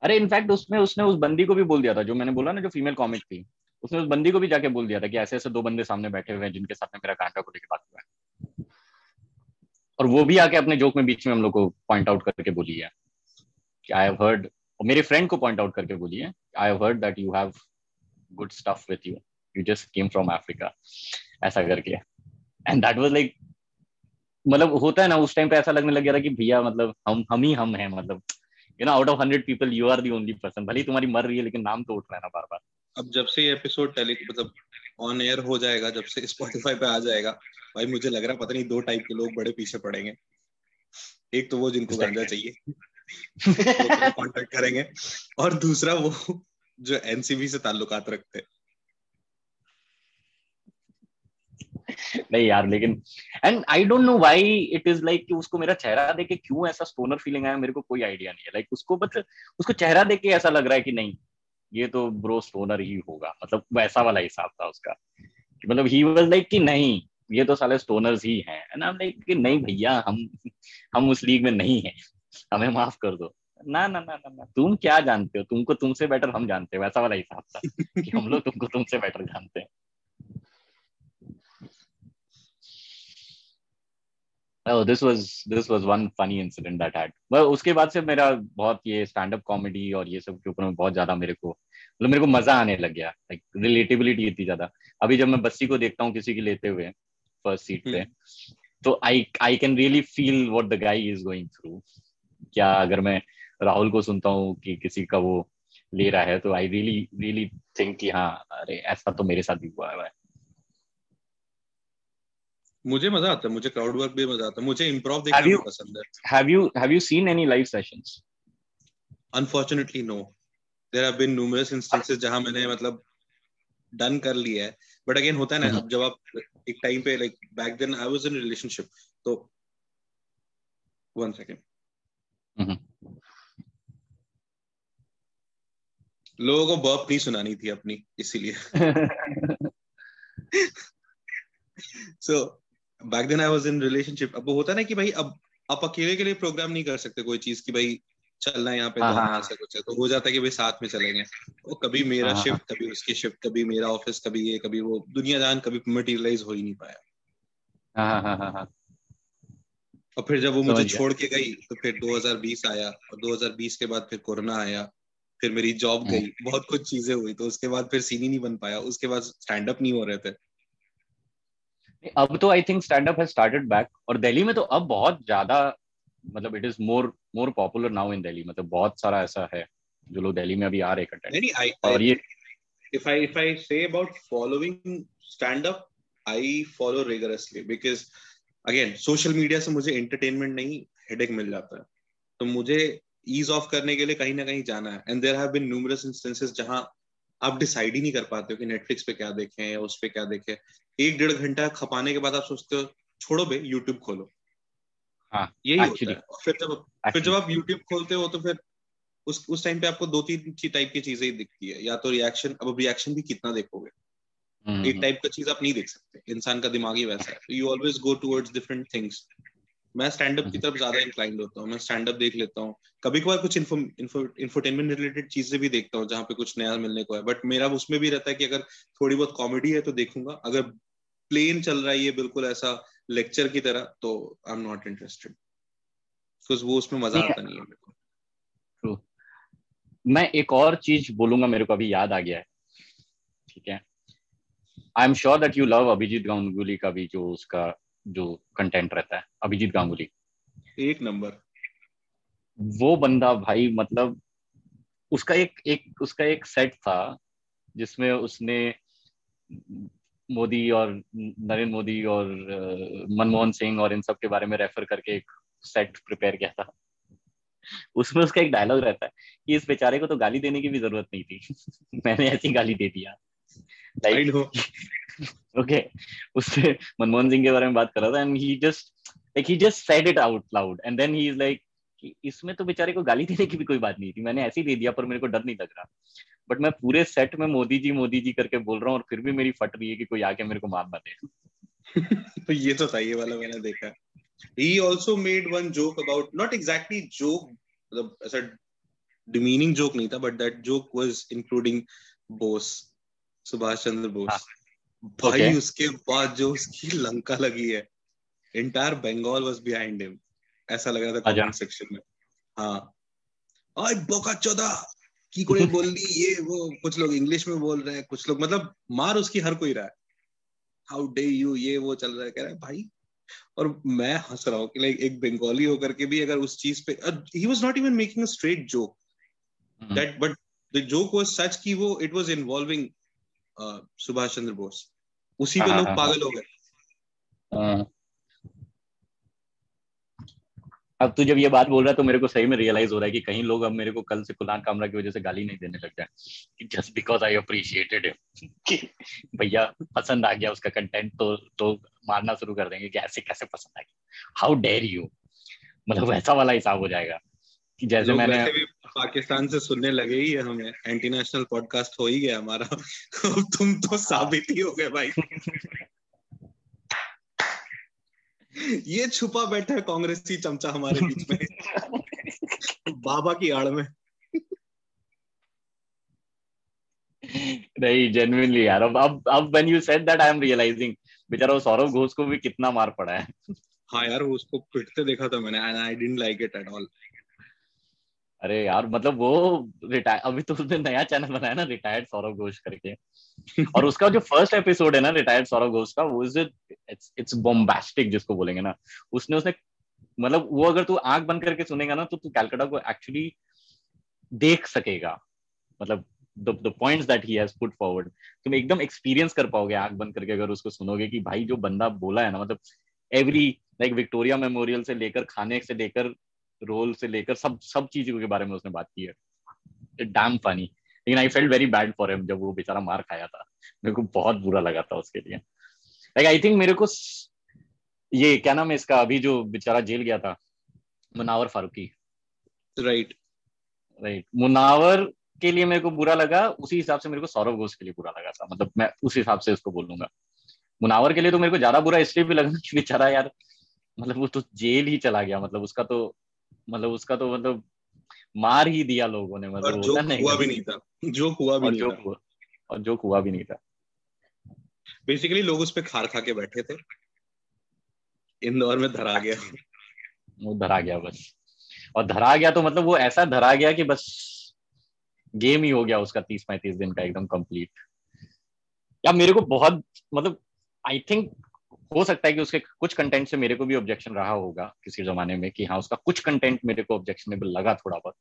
अरे इनफैक्ट उसमें उसने उस बंदी को भी बोल दिया था जो मैंने बोला ना जो फीमेल कॉमिक थी। उसने उस बंदी को भी जाके बोल दिया था कि ऐसे ऐसे दो बंदे सामने बैठे हुए हैं जिनके साथ में मेरा कांटा को लेकर बात हुआ है। और वो भी आके अपने जोक में बीच में हम लोग को पॉइंट आउट करके बोली है कि आई हैव हर्ड और मेरे फ्रेंड को पॉइंट आउट करके बोली है I have heard that you have good stuff with you you just came from Africa ऐसा करके। एंड दैट वाज लाइक मतलब होता है ना, उस टाइम पे ऐसा लगने लग गया था कि भैया मतलब हम हम ही हम हैं मतलब you know out of hundred people you are the only person भले तुम्हारी मर रही है, लेकिन नाम तो उठ रहा है ना बार बार अब जब से ये एपिसोड टेली मतलब ऑन एयर हो जाएगा जब से स्पॉटिफाई पे आ जाएगा भाई मुझे लग रहा पता नहीं दो टाइप के लोग बड़े पीछे पड़ेंगे। एक तो वो जिनको गांजा चाहिए कांटेक्ट करेंगे और दूसरा वो जो एनसीबी से ताल्लुकात रखते नहीं यार लेकिन and I don't know why it is like कि उसको मेरा चेहरा देख के क्यों ऐसा स्टोनर फीलिंग आया मेरे को कोई आइडिया नहीं है। लाइक like, उसको बस उसको चेहरा देख के ऐसा लग रहा है कि नहीं। ये तो ब्रो स्टोनर ही होगा। मतलब वैसा वाला हिसाब था उसका। कि मतलब ही वाज लाइक कि नहीं, ये तो साले स्टोनर्स ही हैं एंड आई लाइक कि नहीं भैया, हम हम उस लीग में नहीं है। हमें माफ़ कर दो। ना ना ना ना ना। तुम क्या जानते हो? तुमको तुमसे बेटर हम जानते हैं। वैसा वाला हिसाब था। कि हम लोग तुमको तुमसे बेटर जानते हैं। Oh, this was this was one funny incident that had. well, उसके बाद से मेरा बहुत ये स्टैंड अप कॉमेडी और ये सब के ऊपर में बहुत ज़्यादा मेरे को मतलब मेरे को मज़ा आने लग गया। लाइक रिलेटेबिलिटी इतनी ज़्यादा। अभी जब मैं बस्सी को देखता हूँ किसी की लेते हुए फ़र्स्ट सीट पे तो I I can really feel what the guy is going through क्या अगर मैं राहुल को सुनता हूँ कि किसी का वो ले रहा है तो आई रियली रियली थिंक कि हाँ अरे ऐसा तो मेरे साथ भी हुआ है। मुझे मज़ा आता है मुझे क्राउड वर्क भी मज़ा आता है मुझे इम्प्रोव देखना भी पसंद है। Have you have you seen any live sessions unfortunately no there have been numerous instances जहाँ मैंने मतलब डन कर लिया है। बट अगेन होता है ना mm-hmm. अब जब आप एक टाइम पे like back then I was in relationship तो वन सेकंड mm-hmm. लोगों को बर्प नहीं सुनानी थी अपनी इसीलिए। So back then I was in relationship अब वो होता ना कि भाई अब आप अकेले के लिए प्रोग्राम नहीं कर सकते कोई चीज़ की भाई चलना यहाँ पे हाँ, जाना हाँ, कुछ है। तो हो जाता है कि भाई साथ में चलेंगे। तो कभी मेरा हाँ, शिफ्ट कभी उसकी शिफ्ट कभी मेरा ऑफ़िस कभी ये कभी वो। दुनिया जान कभी मटेरियलाइज हो ही नहीं पाया। हाँ, हाँ, हाँ, हाँ. और फिर जब वो मुझे छोड़ के गई तो फिर 2020 आया और 2020 के बाद फिर कोरोना आया। फिर मेरी जॉब गई। बहुत कुछ चीज़ें हुई तो उसके बाद फिर सीन ही नहीं बन पाया। उसके बाद स्टैंड अप नहीं हो रहे थे। अब तो I think stand up has started back और दिल्ली में तो अब बहुत ज़्यादा मतलब it is more more popular now in Delhi. मतलब बहुत सारा ऐसा है जो लोग दिल्ली में अभी आ रहे कंटेंट और ये if I if I say about following stand up, I follow rigorously because again social media से मुझे entertainment नहीं headache मिल जाता है। तो मुझे ease off करने के लिए कहीं ना कहीं जाना है। And there have been numerous instances जहाँ आप डिसाइड ही नहीं कर पाते हो कि नेटफ्लिक्स पे क्या देखें या उस पे क्या देखें। एक डेढ़ घंटा खपाने के बाद आप सोचते हो छोड़ो बे यूट्यूब खोलो। हाँ, यही होता है। फिर जब फिर जब आप यूट्यूब खोलते हो तो फिर उस उस टाइम पे आपको दो तीन टाइप की चीज़ें ही दिखती है। या तो रिएक्शन अब रिएक्शन भी कितना देखोगे? हम्म, एक टाइप। का चीज़ आप नहीं देख सकते। इंसान का दिमाग ही वैसा है। You always go towards different things मैं स्टैंड अप की तरफ़ ज़्यादा इंक्लाइंड होता हूँ। मैं स्टैंड अप देख लेता हूँ। कभी कभार कुछ इंफोटेनमेंट रिलेटेड चीज़ें भी देखता हूँ जहाँ पे कुछ नया मिलने को है। बट मेरा उसमें भी रहता है कि अगर थोड़ी बहुत कॉमेडी है तो देखूँगा। अगर प्लेन चल रहा है ये बिल्कुल ऐसा लेक्चर की तरह तो I am not interested because वो उसमें मज़ा आता नहीं है मेरे को। मैं एक और चीज़ बोलूँगा मेरे को अभी याद आ गया है। ठीक है? I am sure that you love Abhijit Ganguly का भी जो उसका जो कंटेंट रहता है अभिजीत गांगुली एक नंबर। वो बंदा भाई मतलब उसका एक एक उसका एक सेट था जिसमें उसने मोदी और नरेंद्र मोदी और मनमोहन सिंह और इन सब के बारे में रेफर करके एक सेट प्रिपेयर किया था। उसमें उसका एक डायलॉग रहता है कि इस बेचारे को तो गाली देने की भी ज़रूरत नहीं थी। मैंने ऐसी गाली दे दिया। लाइक ओके उससे मनमोहन सिंह के बारे में बात कर रहा था and he just like he just said it out loud and then he is like इसमें तो बेचारे को गाली देने की भी कोई बात नहीं थी। मैंने ऐसे ही दे दिया पर मेरे को डर नहीं लग रहा। बट मैं पूरे सेट में मोदी जी मोदी जी करके बोल रहा हूँ और फिर भी मेरी फट रही है कि कोई आके मेरे को मार ना दे तो ये तो था ये वाला मैंने देखा। He also made one joke about not exactly joke मतलब ऐसा demeaning joke नहीं था but that joke was including Bose Subhash Chandra Bose. भाई okay. उसके बाद जो उसकी लंका लगी है बंगाल वाज बिहाइंड हिम ऐसा लग रहा था कमेंट सेक्शन में। हाँ। आई बोका चौदा। की कोई बोल दी ये वो कुछ लोग इंग्लिश में बोल रहे हैं कुछ लोग मतलब मार उसकी हर कोई रहा है हाउ डे यू ये वो चल रहा है कह रहा है भाई और मैं हंस रहा हूँ कि लाइक एक बंगाली होकर के भी अगर उस चीज़ पे he was not even making a straight joke that but the joke was such कि वो it was involving Subhash Chandra Bose उसी पे हाँ, लोग हाँ, हाँ। पागल हो गए। अब तू जब ये बात बोल रहा है तो मेरे को सही में रियलाइज़ हो रहा है कि कहीं लोग अब मेरे को कल से कुलान कामरा की वजह से गाली नहीं देने लग जाए। Just because I appreciated him भैया पसंद आ गया उसका कंटेंट तो तो मारना शुरू कर देंगे कि ऐसे कैसे पसंद आ गया। हाउ डेयर यू मतलब वैसा वाला हिसाब हो जाएगा कि जैसे मैंने पाकिस्तान से सुनने लगे ही है हमें। एंटी नेशनल पॉडकास्ट हो ही गया हमारा। तुम तो साबित ही हो गए भाई। ये छुपा बैठा है कांग्रेसी चमचा हमारे बीच में। बाबा की आड़ में। नहीं जेन्युइनली यार अब अब अब when you said that I am realising बेचारा वो सौरव घोष को भी कितना मार पड़ा है। हाँ यार उसको पिटते देखा था मैंने and I didn't like it at all अरे यार मतलब वो रिटायर अभी तो उसने नया चैनल बनाया ना रिटायर्ड सौरव घोष करके। और उसका जो फ़र्स्ट एपिसोड है ना रिटायर्ड सौरव घोष का वो इज़ इट्स इट्स बॉम्बास्टिक जिसको बोलेंगे ना। उसने उसने मतलब वो अगर तू आँख बंद करके सुनेगा ना तो तू कैलकाटा को एक्चुअली देख सकेगा। मतलब the the points that he has put forward तुम एकदम एक्सपीरियंस कर पाओगे आँख बंद करके अगर उसको सुनोगे कि भाई जो बंदा बोला है ना मतलब एवरी लाइक विक्टोरिया मेमोरियल से लेकर खाने से लेकर रोल से लेकर सब सब चीज़ों के बारे में उसने बात की है। डैम फनी लेकिन I felt very bad for him जब वो बेचारा मार खाया था। मेरे को बहुत बुरा लगा था उसके लिए। लाइक आई थिंक मेरे को ये क्या नाम है इसका? अभी जो बेचारा जेल गया था मुनावर फारूकी। राइट राइट मुनावर के लिए मेरे को बुरा लगा उसी हिसाब से मेरे को सौरभ घोष के लिए बुरा लगा था। मतलब मैं उस हिसाब से उसको बोलूँगा। मुनावर के लिए तो मेरे को ज़्यादा बुरा इसलिए भी लगा कि बेचारा यार मतलब वो तो जेल ही चला गया। मतलब उसका तो मतलब उसका तो मतलब मार ही दिया लोगों ने मतलब और जो हुआ भी नहीं था जो हुआ भी नहीं था। और जो हुआ भी नहीं था। बेसिकली लोग उस पे खार खा के बैठे थे। इंदौर में धरा गया। वो धरा गया बस। और धरा गया तो मतलब वो ऐसा धरा गया कि बस गेम ही हो गया उसका तीस पैंतीस दिन का एकदम कंप्लीट या मेरे को बहुत मतलब आई थिंक हो सकता है कि उसके कुछ कंटेंट से मेरे को भी ऑब्जेक्शन रहा होगा किसी जमाने में कि हाँ उसका कुछ कंटेंट मेरे को ऑब्जेक्शनेबल लगा थोड़ा बहुत।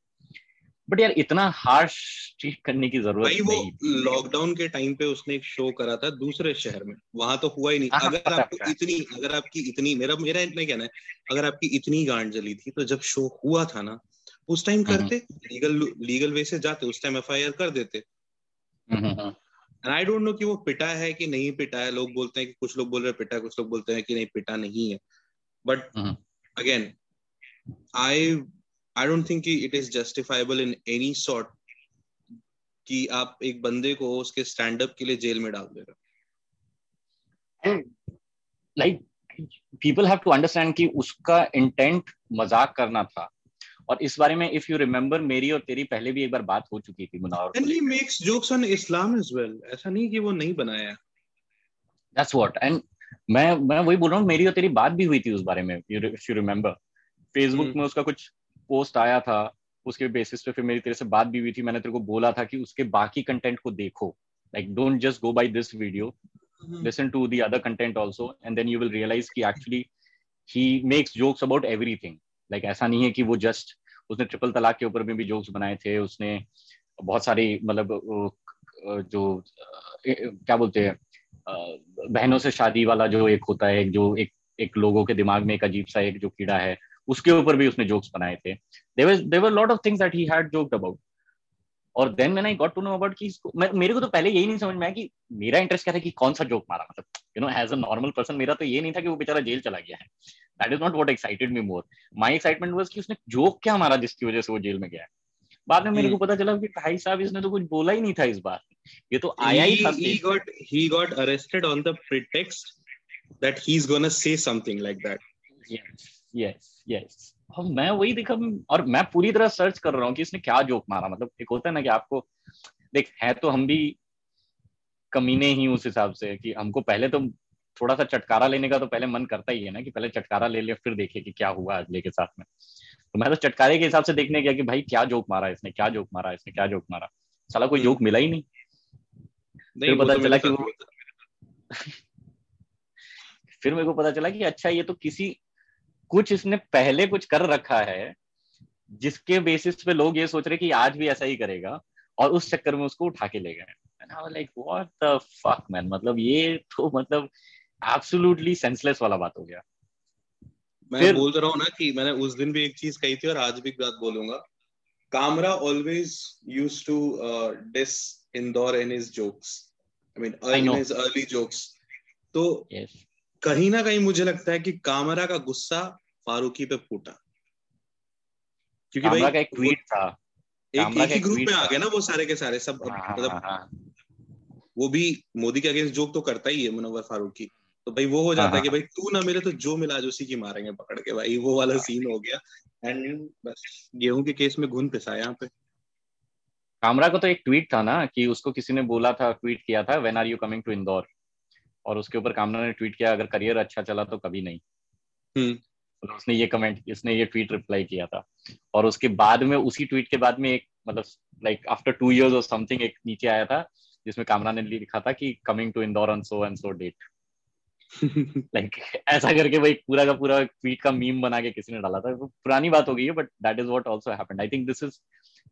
बट यार इतना हार्श ट्रीट करने की ज़रूरत भाई वो लॉकडाउन के टाइम पे उसने एक शो करा था दूसरे शहर में। वहाँ तो हुआ ही नहीं। हाँ, अगर आपको इतनी अगर आपकी इतनी मेरा मेरा इतना कहना है अगर आपकी इतनी गांड जली थी तो जब शो हुआ था ना उस टाइम हम्म, करते लीगल लीगल वे से जाते उस टाइम एफ़ कर देते। एंड आई डोंट नो कि वो पिटा है कि नहीं पिटा है। लोग बोलते हैं कि कुछ लोग बोल रहे पिटा कुछ लोग बोलते हैं कि नहीं पिटा नहीं है। But again I I don't think कि it is justifiable in any sort कि आप एक बंदे को उसके स्टैंड अप के लिए जेल में डाल दे रहे like people have to understand कि उसका इंटेंट मज़ाक करना था। और इस बारे में इफ़ यू रिमेम्बर मेरी और तेरी पहले भी एक बार बात हो चुकी थी Munawar and he makes jokes on Islam as well ऐसा नहीं कि वो नहीं बनाया। दैट्स व्हाट एंड मैं मैं वही बोल रहा हूँ मेरी और तेरी बात भी हुई थी उस बारे में इफ़ यू रिमेम्बर फेसबुक में उसका कुछ पोस्ट आया था उसके बेसिस पे फिर मेरी तेरे से बात भी हुई थी मैंने तेरे को बोला था कि उसके बाकी कंटेंट को देखो। Like don't just go by this video listen to the other content also and then you will realise कि actually he makes jokes about everything like ऐसा नहीं है कि वो जस्ट उसने ट्रिपल तलाक के ऊपर में भी जोक्स बनाए थे, उसने बहुत सारी मतलब जो क्या बोलते हैं बहनों से शादी वाला जो एक होता है, जो एक एक लोगों के दिमाग में एक अजीब सा एक जो कीड़ा है, उसके ऊपर भी उसने जोक्स बनाए थे। There were lot of things that he had joked about और then then got to know about कि मेरे को तो पहले यही नहीं समझ में आया कि मेरा इंटरेस्ट क्या था कि कौन सा जोक मारा मतलब you know as a normal person मेरा तो ये नहीं था कि वो बेचारा जेल चला गया है। That is not what excited me more my excitement was कि उसने जोक क्या मारा जिसकी वजह से वो जेल में गया। बाद में मेरे को hmm. पता चला कि भाई साहब इसने तो कुछ बोला ही नहीं था इस बार। ये तो आया ही था he got he got arrested on the pretext that he's gonna say something like that. Yes yes yes. और मैं वही देखा और मैं पूरी तरह सर्च कर रहा हूँ कि इसने क्या जोक मारा। मतलब एक होता है ना कि आपको देख है तो हम भी कमीने ही उस हिसाब से कि हमको पहले तो थोड़ा सा चटकारा लेने का तो पहले मन करता ही है ना कि पहले चटकारा ले लिया फिर देखिए कि क्या हुआ अगले के साथ में। तो मैं तो चटकारे के हिसाब से देखने गया कि भाई क्या जोक मारा इसने क्या जोक मारा इसने क्या जोक मारा। साला कोई जोक मिला ही नहीं, नहीं फिर पता तो चला कि वो फिर मेरे को पता चला कि अच्छा ये तो किसी कुछ इसने पहले कुछ कर रखा है जिसके बेसिस पे लोग ये सोच रहे कि आज भी ऐसा ही करेगा और उस चक्कर में उसको उठा के ले गए। Like what the fuck man मतलब ये तो मतलब एब्सोल्युटली सेंसलेस वाला बात हो गया। मैं फिर, बोल रहा हूँ ना कि मैंने उस दिन भी एक चीज़ कही थी और आज भी बात बोलूँगा। Kamra always use to dis Indore in his jokes I mean in his early jokes तो yes. कहीं ना कहीं मुझे लगता है कि कामरा का गुस्सा फारूकी पे फूटा। क्योंकि भाई का एक ट्वीट था। एक, एक ही ग्रुप में आ गए ना वो सारे के सारे सब हाँ, मतलब हाँ, हाँ. वो भी मोदी के अगेंस्ट जोक तो करता ही है मुनव्वर फारूकी। तो भाई वो हो जाता है हाँ, कि भाई तू ना मिले तो जो मिला आज उसी की मारेंगे पकड़ के भाई वो वाला सीन हो गया। एंड बस गेहूँ के केस में घुन पिसा यहाँ पे। कामरा को तो एक ट्वीट था ना कि उसको किसी ने बोला था ट्वीट किया था when are you coming to Indore और उसके ऊपर कामरा ने ट्वीट किया अगर करियर अच्छा चला तो कभी नहीं। हम्म। तो उसने ये कमेंट इसने ये ट्वीट रिप्लाई किया था। और उसके बाद में उसी ट्वीट के बाद में एक मतलब लाइक आफ्टर टू इयर्स और समथिंग एक नीचे आया था जिसमें कामरा ने लिखा था कि coming to Indore on so and so date like ऐसा करके भाई पूरा का पूरा ट्वीट का मीम बना के किसी ने डाला था। तो पुरानी बात हो गई है but that is what also happened I think this is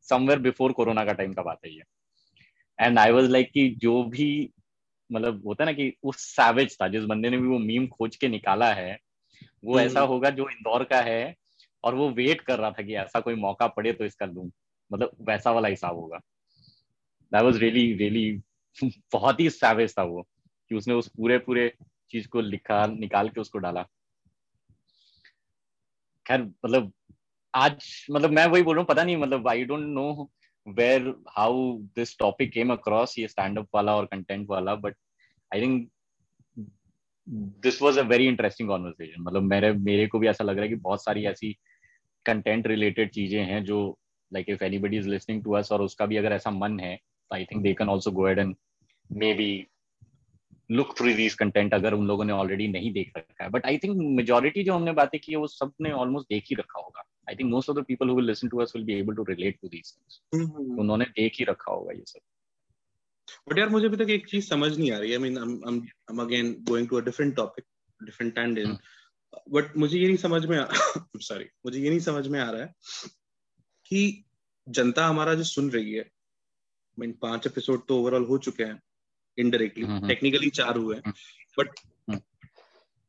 somewhere before corona का टाइम का बात है ये। एंड आई वाज लाइक कि जो भी मतलब होता है ना कि उस सैवेज था जिस बंदे ने भी वो मीम खोज के निकाला है वो हम्म। ऐसा होगा जो इंदौर का है और वो वेट कर रहा था कि ऐसा कोई मौका पड़े तो इसका लू। मतलब वैसा वाला हिसाब होगा। दैट वाज रियली रियली बहुत ही सैवेज था वो कि उसने उस पूरे पूरे चीज़ को लिखा निकाल के उसको डाला। खैर मतलब आज मतलब मैं वही बोल रहा हूँ, पता नहीं मतलब I don't know where how this topic came across ये स्टैंड अप वाला और कंटेंट वाला but I think this was a very interesting conversation मतलब मेरे मेरे को भी ऐसा लग रहा है कि बहुत सारी ऐसी कंटेंट रिलेटेड चीज़ें हैं जो like if anybody is listening to us और उसका भी अगर ऐसा मन है तो I think they can also go ahead and maybe look through these content अगर उन लोगों ने ऑलरेडी नहीं देख रखा है। बट आई थिंक मेजोरिटी जो हमने बातें की है वो सबने ऑलमोस्ट देख ही रखा होगा। I think most of the people who will listen to us will be able to relate to these things उन्होंने देख ही रखा होगा ये सब। बट यार मुझे अभी तक एक चीज़ समझ नहीं आ रही I mean I am again going to a different topic different tangent but मुझे ये नहीं समझ में सॉरी मुझे ये नहीं समझ में आ रहा है कि जनता हमारा जो सुन रही है मीन पाँच एपिसोड तो ओवरऑल हो चुके हैं। इनडायरेक्टली। टेक्निकली चार हुए हैं बट।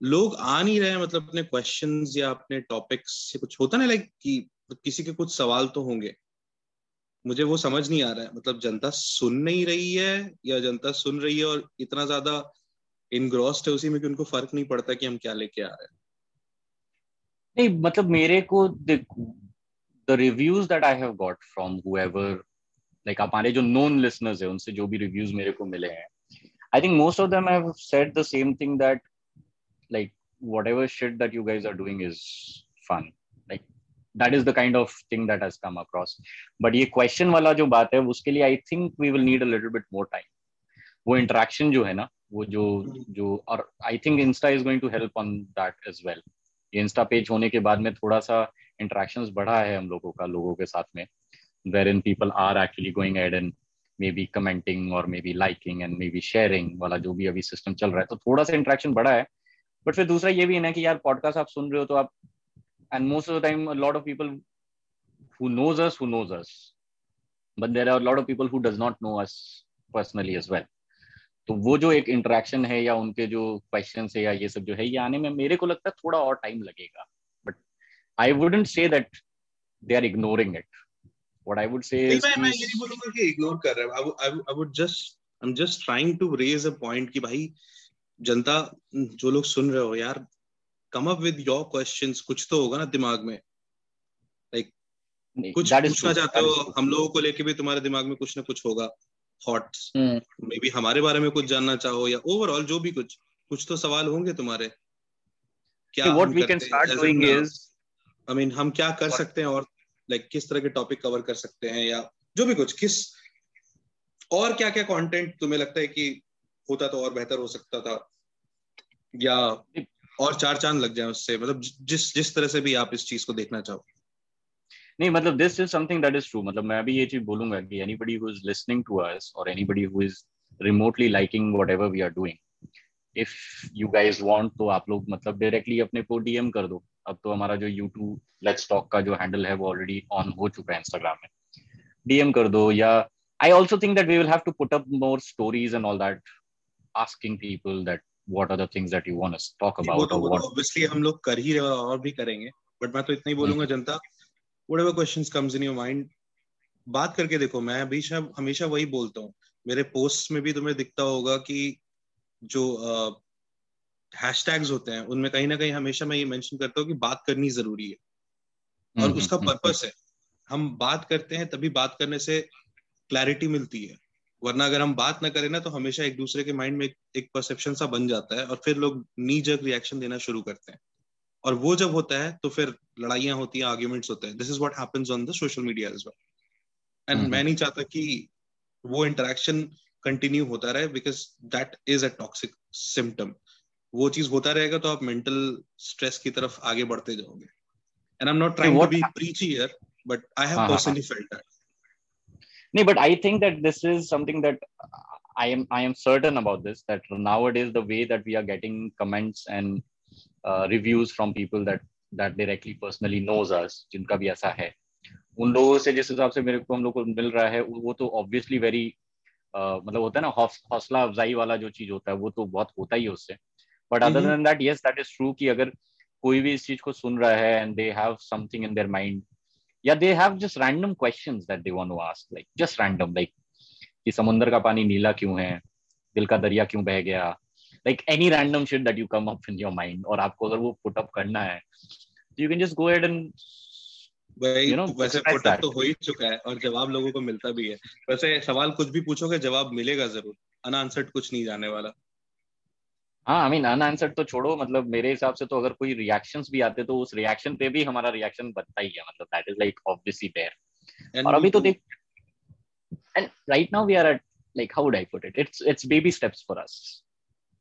लोग आ नहीं रहे मतलब अपने क्वेश्चन या अपने टॉपिक्स से कुछ होता ना लाइक कि किसी के कुछ सवाल तो होंगे मुझे वो समझ नहीं आ रहा है मतलब जनता सुन नहीं रही है या जनता सुन रही है और इतना ज़्यादा इनग्रॉस्ड है उसी में कि उनको फ़र्क नहीं पड़ता कि हम क्या लेके आ रहे हैं नहीं मतलब मेरे को the reviews that I have got from whoever like हमारे जो नोन लिसनर्स है उनसे जो भी रिव्यूज़ मेरे को मिले हैं I think most of them have said the same thing that like whatever shit that you guys are doing is fun like that is the kind of thing that has come across but ये question वाला जो बात है उसके लिए I think we will need a little bit more time वो interaction जो है ना वो जो जो और I think Insta is going to help on that as well ये इंस्टा पेज होने के बाद में थोड़ा सा इंटरेक्शंस बढ़ा है हम लोगों का लोगों के साथ में where in people are actually going ahead and may be commenting और may be liking and may be sharing वाला जो भी अभी सिस्टम चल रहा है। तो थोड़ा सा इंटरेक्शन बढ़ा है। बट फिर दूसरा ये भी है ना कि यार पॉडकास्ट आप सुन रहे हो तो आप and most of the time lot of people who knows who knows us. But there are a lot of people who does not know us personally as well. तो वो जो एक इंटरेक्शन है या उनके जो क्वेश्चन है या ये सब जो है, ये आने में मेरे को लगता है थोड़ा और टाइम लगेगा। But I wouldn't say that they are ignoring it what I would say नहीं, मैं मैं ये नहीं बोलूँगा कि इग्नोर कर रहा है। I would just I am just trying to raise a point कि भाई जनता जो लोग सुन रहे हो यार come up with your questions कुछ तो होगा ना दिमाग में। लाइक कुछ पूछना चाहते हो हम लोगों को लेके भी तुम्हारे दिमाग में कुछ ना कुछ होगा थॉट्स मे बी हमारे बारे में कुछ जानना चाहो या ओवरऑल जो भी कुछ कुछ तो सवाल होंगे तुम्हारे। क्या what we can start doing is I mean हम क्या कर सकते हैं और लाइक किस तरह के टॉपिक कवर कर सकते हैं या जो भी कुछ, किस और क्या क्या कंटेंट तुम्हें लगता है कि होता तो और बेहतर हो सकता था? या और चार चाँद लग जाए उससे मतलब जिस जिस तरह से भी आप इस चीज़ को देखना चाहो। नहीं मतलब this is something that is true मतलब मैं भी ये चीज़ बोलूँगा कि anybody who is listening to us और anybody who is remotely liking whatever we are doing if you guys want तो आप लोग मतलब डायरेक्टली अपने को डीएम कर दो। अब तो हमारा जो यूट्यूब लेट्स टॉक का जो हैंडल है वो ऑलरेडी ऑन हो चुका है इंस्टाग्राम में। डीएम कर दो या I also think that we will have to put up more stories and all that asking people that what are the things that you want to talk about तो, or what obviously हम लोग कर ही रहे और भी करेंगे। But मैं तो इतना ही बोलूँगा जनता whatever questions comes in your mind बात करके देखो। मैं हमेशा हमेशा वही बोलता हूँ। मेरे पोस्ट में भी तुम्हें दिखता होगा कि जो हैशटैग्स होते हैं उनमें कहीं ना कहीं हमेशा मैं ये मेंशन करता हूँ कि बात करनी ज़रूरी है। और उसका पर्पस है। हम बात करते हैं तभी बात करने से क्लैरिटी मिलती है। वरना अगर हम बात ना करें ना तो हमेशा एक दूसरे के माइंड में एक, एक परसेप्शन सा बन जाता है और फिर लोग नी जग रिएक्शन देना शुरू करते हैं। और वो जब होता है तो फिर लड़ाइयाँ होती हैं आर्ग्यूमेंट्स होते हैं। This is what happens on the social media as well and मैं नहीं चाहता कि वो इंटरेक्शन कंटिन्यू होता रहे because that is a toxic symptom वो चीज़ होता रहेगा तो आप मेंटल स्ट्रेस की तरफ़ आगे बढ़ते जाओगे। हाँ, हाँ, हाँ। नहीं but I think that this is something that I am I am certain about this that nowadays the way that we are getting comments and reviews from people that that directly personally knows us जिनका भी ऐसा है उन लोगों से जिस हिसाब से मेरे को हम लोग को मिल रहा है वो तो ऑब्वियसली वेरी uh, मतलब होता है ना हौसला अफजाई वाला जो चीज़ होता है वो तो बहुत होता ही है उससे। But other than that yes that is true कि अगर कोई भी इस चीज़ को सुन रहा है and they have something in their mind या they have just random questions that they want to ask like just random like कि समुद्र का पानी नीला क्यों है? दिल का दरिया क्यों बह गया? Like any random shit that you come up in your mind और आपको अगर वो पुट अप करना है you can just go ahead and you know, वैसे पुट अप तो हो ही चुका है और जवाब लोगों को मिलता भी है। वैसे सवाल कुछ भी पूछोगे जवाब मिलेगा ज़रूर। अनआंसर्ड कुछ नहीं जाने वाला। हाँ आई मीन अनआंसर्ड तो छोड़ो मतलब मेरे हिसाब से तो अगर कोई रिएक्शंस भी आते तो उस रिएक्शन पे भी हमारा रिएक्शन बनता ही है मतलब that is like obviously there और अभी तो देख and right now we are at like how would i put it? It's it's baby steps for us.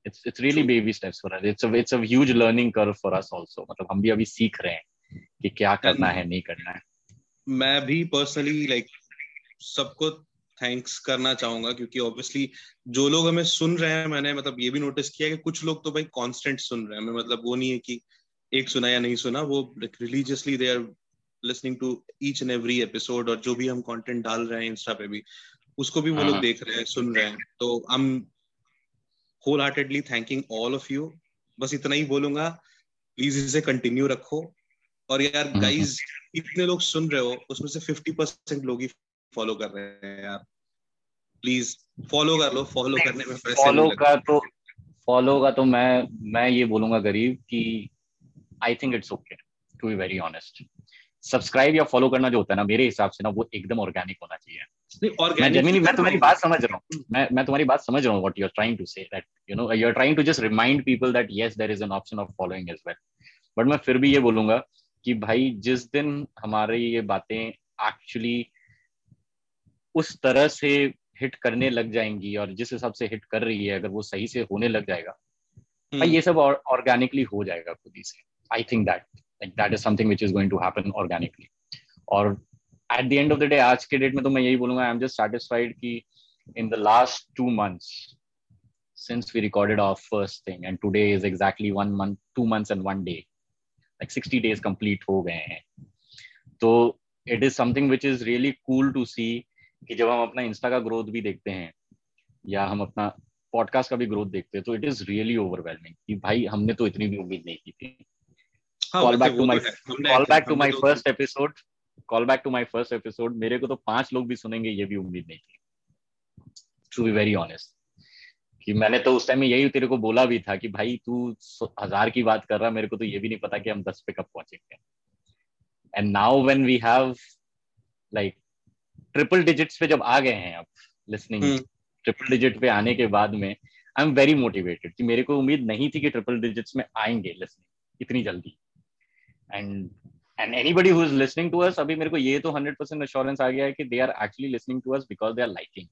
It's it's really True. baby steps for us. It's a it's a huge learning curve for us also. मतलब हम भी अभी सीख रहे हैं कि क्या करना है नहीं करना है। मैं भी पर्सनली लाइक सबको थैंक्स करना चाहूँगा क्योंकि ऑब्वियसली जो लोग हमें सुन रहे हैं मैंने मतलब ये भी नोटिस किया कि कुछ लोग तो भाई कांस्टेंट सुन रहे हैं हमें मतलब वो नहीं है कि एक सुना या नहीं सुना वो religiously they are listening to each and every episode और जो भी हम कंटेंट डाल रहे हैं इंस्टा पे भी उसको भी वो लोग हाँ। देख रहे हैं सुन रहे हैं तो I am wholeheartedly thanking all of you बस इतना ही बोलूँगा प्लीज़ इसे कंटिन्यू रखो और यार गाइस हम्म। इतने लोग सुन रहे हो उसमें से फिफ्टी परसेंट लोग ही फॉलो कर रहे हैं यार। प्लीज़ फॉलो कर लो फॉलो करने में फॉलो का तो फॉलो का तो मैं मैं ये बोलूँगा गरीब कि I think it's okay to be very honest subscribe या फॉलो करना जो होता है ना मेरे हिसाब से ना वो एकदम ऑर्गेनिक होना चाहिए। मैं जेन्युइनली मैं तुम्हारी बात समझ रहा हूँ। मैं मैं तुम्हारी बात समझ रहा हूँ what you are trying to say that you know you are trying to just remind people that yes there is an option of following as well but मैं फिर भी ये बोलूँगा कि भाई जिस दिन हमारी ये बातें एक्चुअली उस तरह से हिट करने लग जाएँगी और जिस हिसाब से हिट कर रही है अगर वो सही से होने लग जाएगा हम्म। ये सब ऑर्गेनिकली हो जाएगा खुद ही से। I think that like that is something which is going to happen organically और at the end of the day आज के डेट में तो मैं यही बोलूँगा आई एम जस्ट सेटिस्फाइड कि in the last two months since we recorded our first thing and today is exactly one month two months and one day like 60 days complete ho gaye hain so it is something which is really cool to see कि जब हम अपना Insta का growth भी देखते हैं या हम अपना पॉडकास्ट का भी ग्रोथ देखते हैं तो इट इज़ रियली ओवरवेलमिंग कि भाई हमने तो इतनी भी उम्मीद नहीं की थी। Call back to my call back to my first episode call back to my first episode मेरे को तो पाँच लोग भी सुनेंगे ये भी उम्मीद नहीं थी। टू बी वेरी ऑनेस्ट कि मैंने तो उस टाइम में यही तेरे को बोला भी था कि भाई तू हज़ार की बात कर रहा मेरे को तो ये भी नहीं पता कि हम दस पे कब पहुँचेंगे। And now when we have like triple digits पे जब आ गए हैं अब लिसनिंग ट्रिपल डिजिट पे आने के बाद में आई एम वेरी मोटिवेटेड कि मेरे को उम्मीद नहीं थी कि ट्रिपल डिजिट्स में आएँगे लिसनिंग इतनी जल्दी। And and anybody who is listening to us अभी मेरे को ये तो 100% अश्योरेंस आ गया है कि they are actually listening to us because they are liking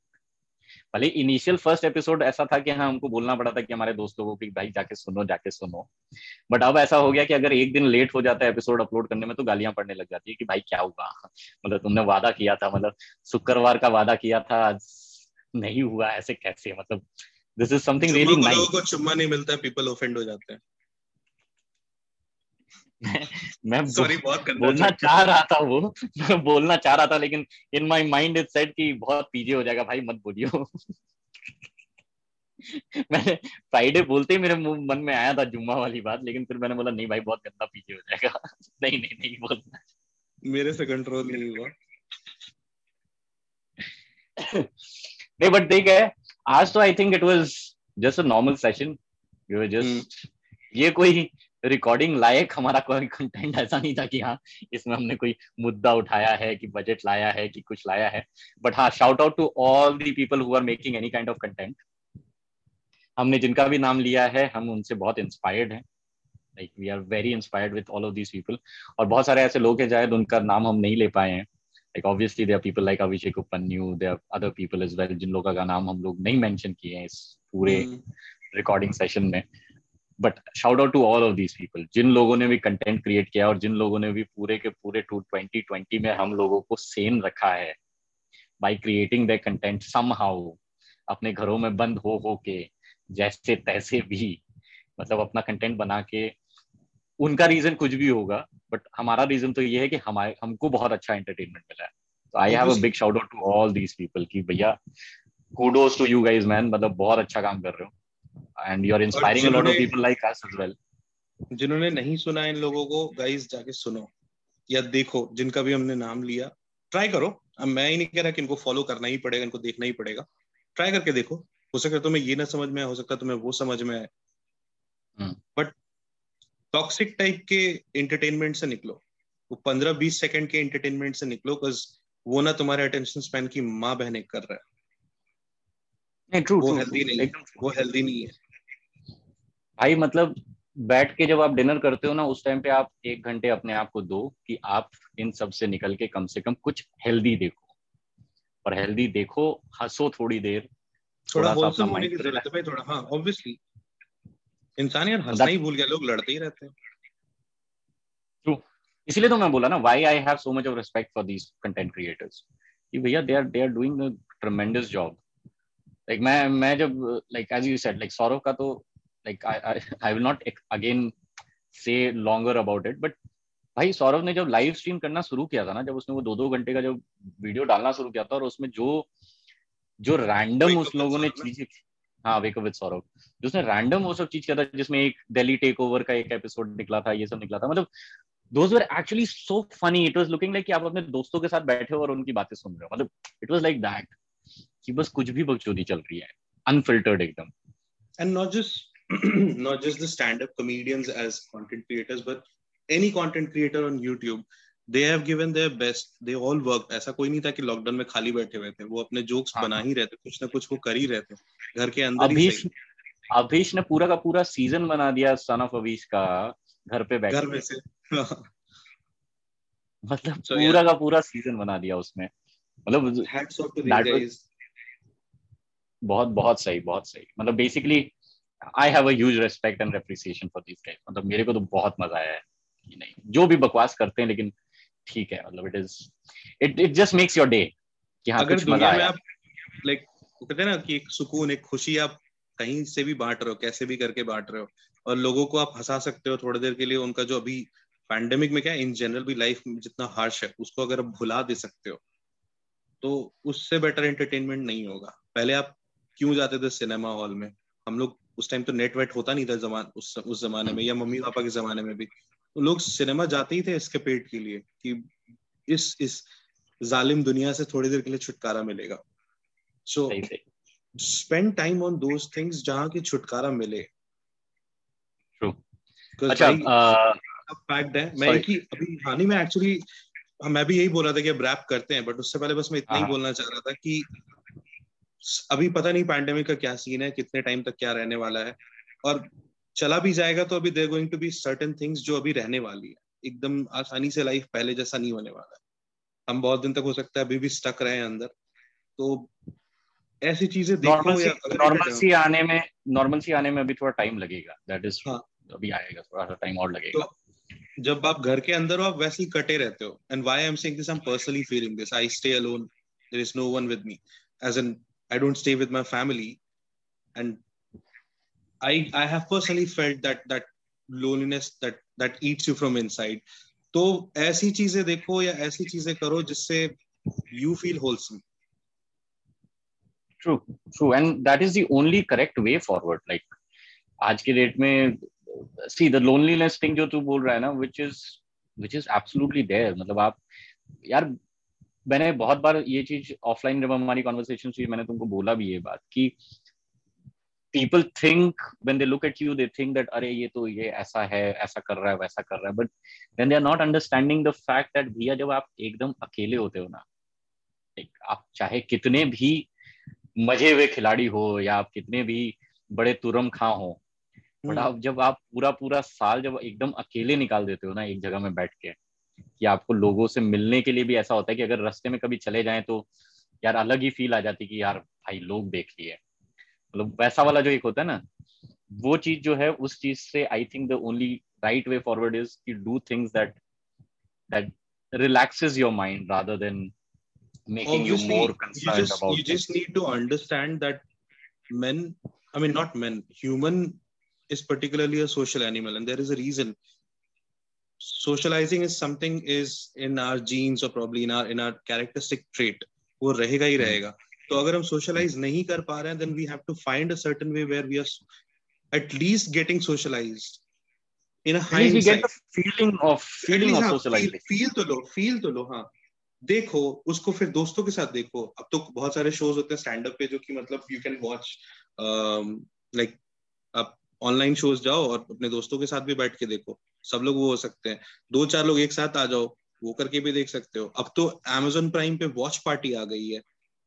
भले इनिशियल फ़र्स्ट एपिसोड ऐसा था कि हाँ हमको बोलना पड़ा था कि हमारे दोस्तों को कि भाई जाके सुनो जाके सुनो। बट अब ऐसा हो गया कि अगर एक दिन लेट हो जाता है एपिसोड अपलोड करने में तो गालियाँ पड़ने लग जाती है कि भाई क्या हुआ? मतलब तुमने वादा किया था मतलब शुक्रवार का वादा किया था आज नहीं हुआ ऐसे कैसे? मतलब this is something really nice को चुम्मा नहीं मिलता पीपल ऑफेंड हो जाते हैं। मैं सॉरी बहुत बोलना चाह रहा था वो। मैं बोलना चाह रहा था लेकिन in my mind is set कि बहुत पीजे हो जाएगा भाई मत बोलियो। मैंने फ्राइडे बोलते ही मेरे मन में आया था जुम्मा वाली बात लेकिन फिर मैंने बोला नहीं भाई बहुत गंदा पीजे हो जाएगा। नहीं नहीं नहीं बोलना। मेरे से कंट्रोल नहीं हुआ। नहीं बट देख है। आज तो I think it was just a normal session you were just ये कोई रिकॉर्डिंग लायक हमारा कोई कंटेंट ऐसा नहीं था कि हाँ इसमें हमने कोई मुद्दा उठाया है कि बजट लाया है कि कुछ लाया है। बट हाँ shout out to all the people who are making any kind of content हमने जिनका भी नाम लिया है हम उनसे बहुत इंस्पायर्ड हैं। Like we are very inspired with all of these people और बहुत सारे ऐसे लोग हैं शायद उनका नाम हम नहीं ले पाए हैं। Like obviously there people like Abhishek Upmanyu there other people as well जिन लोगों का नाम हम लोग नहीं मेंशन किए हैं इस पूरे रिकॉर्डिंग hmm. सेशन में। But shout out to all of these people जिन लोगों ने भी कंटेंट क्रिएट किया और जिन लोगों ने भी पूरे के पूरे टू ट्वेंटी ट्वेंटी में हम लोगों को सेम रखा है। By creating the content somehow अपने घरों में बंद हो हो के, जैसे तैसे भी मतलब अपना कंटेंट बना के, उनका रीजन कुछ भी होगा बट हमारा रीजन तो ये है कि हमारे, हमको बहुत अच्छा एंटरटेनमेंट मिला है। तो I have a big shout out to all these people कि भैया kudos to you guys man मतलब बहुत अच्छा काम कर रहे हो। And you are inspiring a lot of people like us as well जिन्होंने नहीं सुना इन लोगों को गाइस जाके सुनो। या देखो जिनका भी हमने नाम लिया ट्राई करो। अब मैं ही नहीं कह रहा कि इनको फॉलो करना ही पड़ेगा इनको देखना ही पड़ेगा। ट्राई करके देखो। हो सकता है तुम्हें ये ना समझ में हो सकता है तुम्हें वो समझ में आए। बट टॉक्सिक टाइप के एंटरटेनमेंट से निकलो। वो पंद्रह बीस सेकंड के एंटरटेनमेंट से निकलो बिकॉज़ वो ना तुम्हारे अटेंशन स्पैन की माँ बहने कर रहा है। नहीं ट्रू वो हेल्दी नहीं वो हेल्दी नहीं है। भाई मतलब बैठ के जब आप डिनर करते हो ना उस टाइम पे आप एक घंटे अपने आप को दो कि आप इन सबसे निकल के कम से कम कुछ हेल्दी देखो। और हेल्दी देखो हंसो थोड़ी देर थोड़ा, थोड़ा सा अपना माइंड थोड़ा हाँ ऑब्वियसली इंसान यार हंसना ही भूल गया लोग लड़ते ही रहते हैं। ट्रू इसलिए तो मैं बोला ना why I have so much of respect for these content creators कि भैया they are they are doing a tremendous job like मैं मैं जब like as you said like Saurav का तो like I will not again say longer about it but भाई सौरव ने जब लाइव स्ट्रीम करना शुरू किया था ना जब उसने वो दो दो घंटे का जब वीडियो डालना शुरू किया था और उसमें जो जो रैंडम उस लोगों ने चीज़ें हाँ वेक विद सौरभ जिसने रैंडम वो सब चीज़ किया था जिसमें एक दिल्ली टेक ओवर का एक एपिसोड निकला था ये सब निकला था मतलब those were actually so funny it was looking like कि आप अपने दोस्तों के साथ बैठे हो और उनकी बातें सुन रहे हो मतलब इट वाज लाइक दैट कि बस कुछ भी बकचोदी चल रही है अनफिल्टर्ड एकदम। And not just not just the stand-up comedians as content creators, but any content creator on YouTube they have given their best they all work ऐसा कोई नहीं था कि लॉकडाउन में खाली बैठे हुए थे वो अपने जोक्स हाँ. बना ही रहते कुछ ना कुछ वो कर ही रहते घर के अंदर अभीश अभीश ने पूरा का पूरा सीज़न बना दिया सन ऑफ़ अभीश का घर पे बैठ घर में से। मतलब so, पूरा yeah. का पूरा सीज़न बना दिया उसमें। मतलब बहुत बहुत सही बहुत सही। मतलब basically I have a huge respect and appreciation for this guys मतलब मेरे को तो बहुत मज़ा आया है कि नहीं। जो भी बकवास करते हैं लेकिन ठीक है मतलब it is it it just makes your day कि हाँ अगर दुनिया में आप लाइक कहते हैं ना कि एक सुकून एक खुशी आप कहीं से भी बांट रहे हो कैसे भी करके बांट रहे हो और लोगों को आप हंसा सकते हो थोड़ी देर के लिए उनका जो अभी पैंडेमिक में क्या इन जनरल भी लाइफ में जितना हार्श है उसको अगर आप भुला दे सकते हो तो उससे बेटर एंटरटेनमेंट नहीं होगा। पहले आप क्यों जाते थे सिनेमा हॉल में? हम लोग उस टाइम तो नेट वेट होता नहीं था जमान उस उस जमाने में या मम्मी पापा के जमाने में भी। लोग सिनेमा जाते ही थे इसके पेट के लिए कि इस इस जालिम दुनिया से थोड़ी देर के लिए छुटकारा मिलेगा। So spend time on those things जहाँ की छुटकारा मिले। अच्छा फैक्ट है। मैं कि अभी हानि में एक्चुअली मैं भी यही बोल रहा था कि अब रैप करते हैं बट उससे पहले बस मैं इतना ही हाँ। बोलना चाह रहा था कि अभी पता नहीं पैंडेमिक का क्या सीन है कितने टाइम तक क्या रहने वाला है। और चला भी जाएगा तो अभी there going to be certain things जो अभी रहने वाली है। एकदम आसानी से लाइफ पहले जैसा नहीं होने वाला है। हम बहुत दिन तक हो सकता है अभी भी स्टक रहे हैं अंदर। तो ऐसी चीज़ें देखो नॉर्मल सी आने में नॉर्मल सी आने में अभी थोड़ा टाइम लगेगा। दैट इज़ हाँ. अभी आएगा थोड़ा सा टाइम और लगेगा। तो जब आप घर के अंदर हो आप वैसे ही कटे रहते हो। And why I am saying this I am personally feeling this I stay alone there is no one with me as an I don't stay with my family and I I have personally felt that that loneliness that that eats you from inside. तो ऐसी चीज़ें देखो या ऐसी चीज़ें करो जिससे you feel wholesome. True, true, and that is the only correct way forward. Like आज के डेट में see the loneliness thing जो तू बोल रहा है ना which is which is absolutely there मतलब आप यार मैंने बहुत बार ये चीज़ ऑफलाइन जब हमारी कॉन्वर्सेशन हुई मैंने तुमको बोला भी ये बात कि people think when they look at you they think that अरे ये तो ये ऐसा है ऐसा कर रहा है वैसा कर रहा है। But when they are not understanding the fact that भैया जब आप एकदम अकेले होते हो ना एक आप चाहे कितने भी मज़े हुए खिलाड़ी हो या आप कितने भी बड़े तुरम खा हो बट आप जब आप पूरा पूरा साल जब एकदम अकेले निकाल देते हो ना एक जगह में बैठ के कि आपको लोगों से मिलने के लिए भी ऐसा होता है कि अगर रस्ते में कभी चले जाए तो यार अलग ही फील आ जाती कि यार भाई लोग देख लिए। मतलब वैसा वाला जो एक होता है ना वो चीज़ जो है उस चीज़ से I think the only right way forward is की do things that that relaxes your mind rather than making you more concerned about you just need to understand that men I mean not men human is particularly a social animal and there is a reason socializing is something is in our genes or probably in our in our characteristic trait वो रहेगा ही रहेगा तो अगर हम socialize नहीं कर पा रहे हैं then we have to find a certain way where we are at least getting socialized in a least we get the feeling of feeling of socializing feel तो लो फील तो लो हाँ देखो उसको फिर दोस्तों के साथ देखो अब तो बहुत सारे शोज़ होते हैं स्टैंड अप पे जो कि मतलब यू कैन वॉच लाइक आप ऑनलाइन शोज़ जाओ और अपने दोस्तों के साथ भी बैठ के देखो सब लोग वो हो सकते हैं। दो चार लोग एक साथ आ जाओ वो करके भी देख सकते हो। अब तो Amazon प्राइम पे वॉच पार्टी आ गई है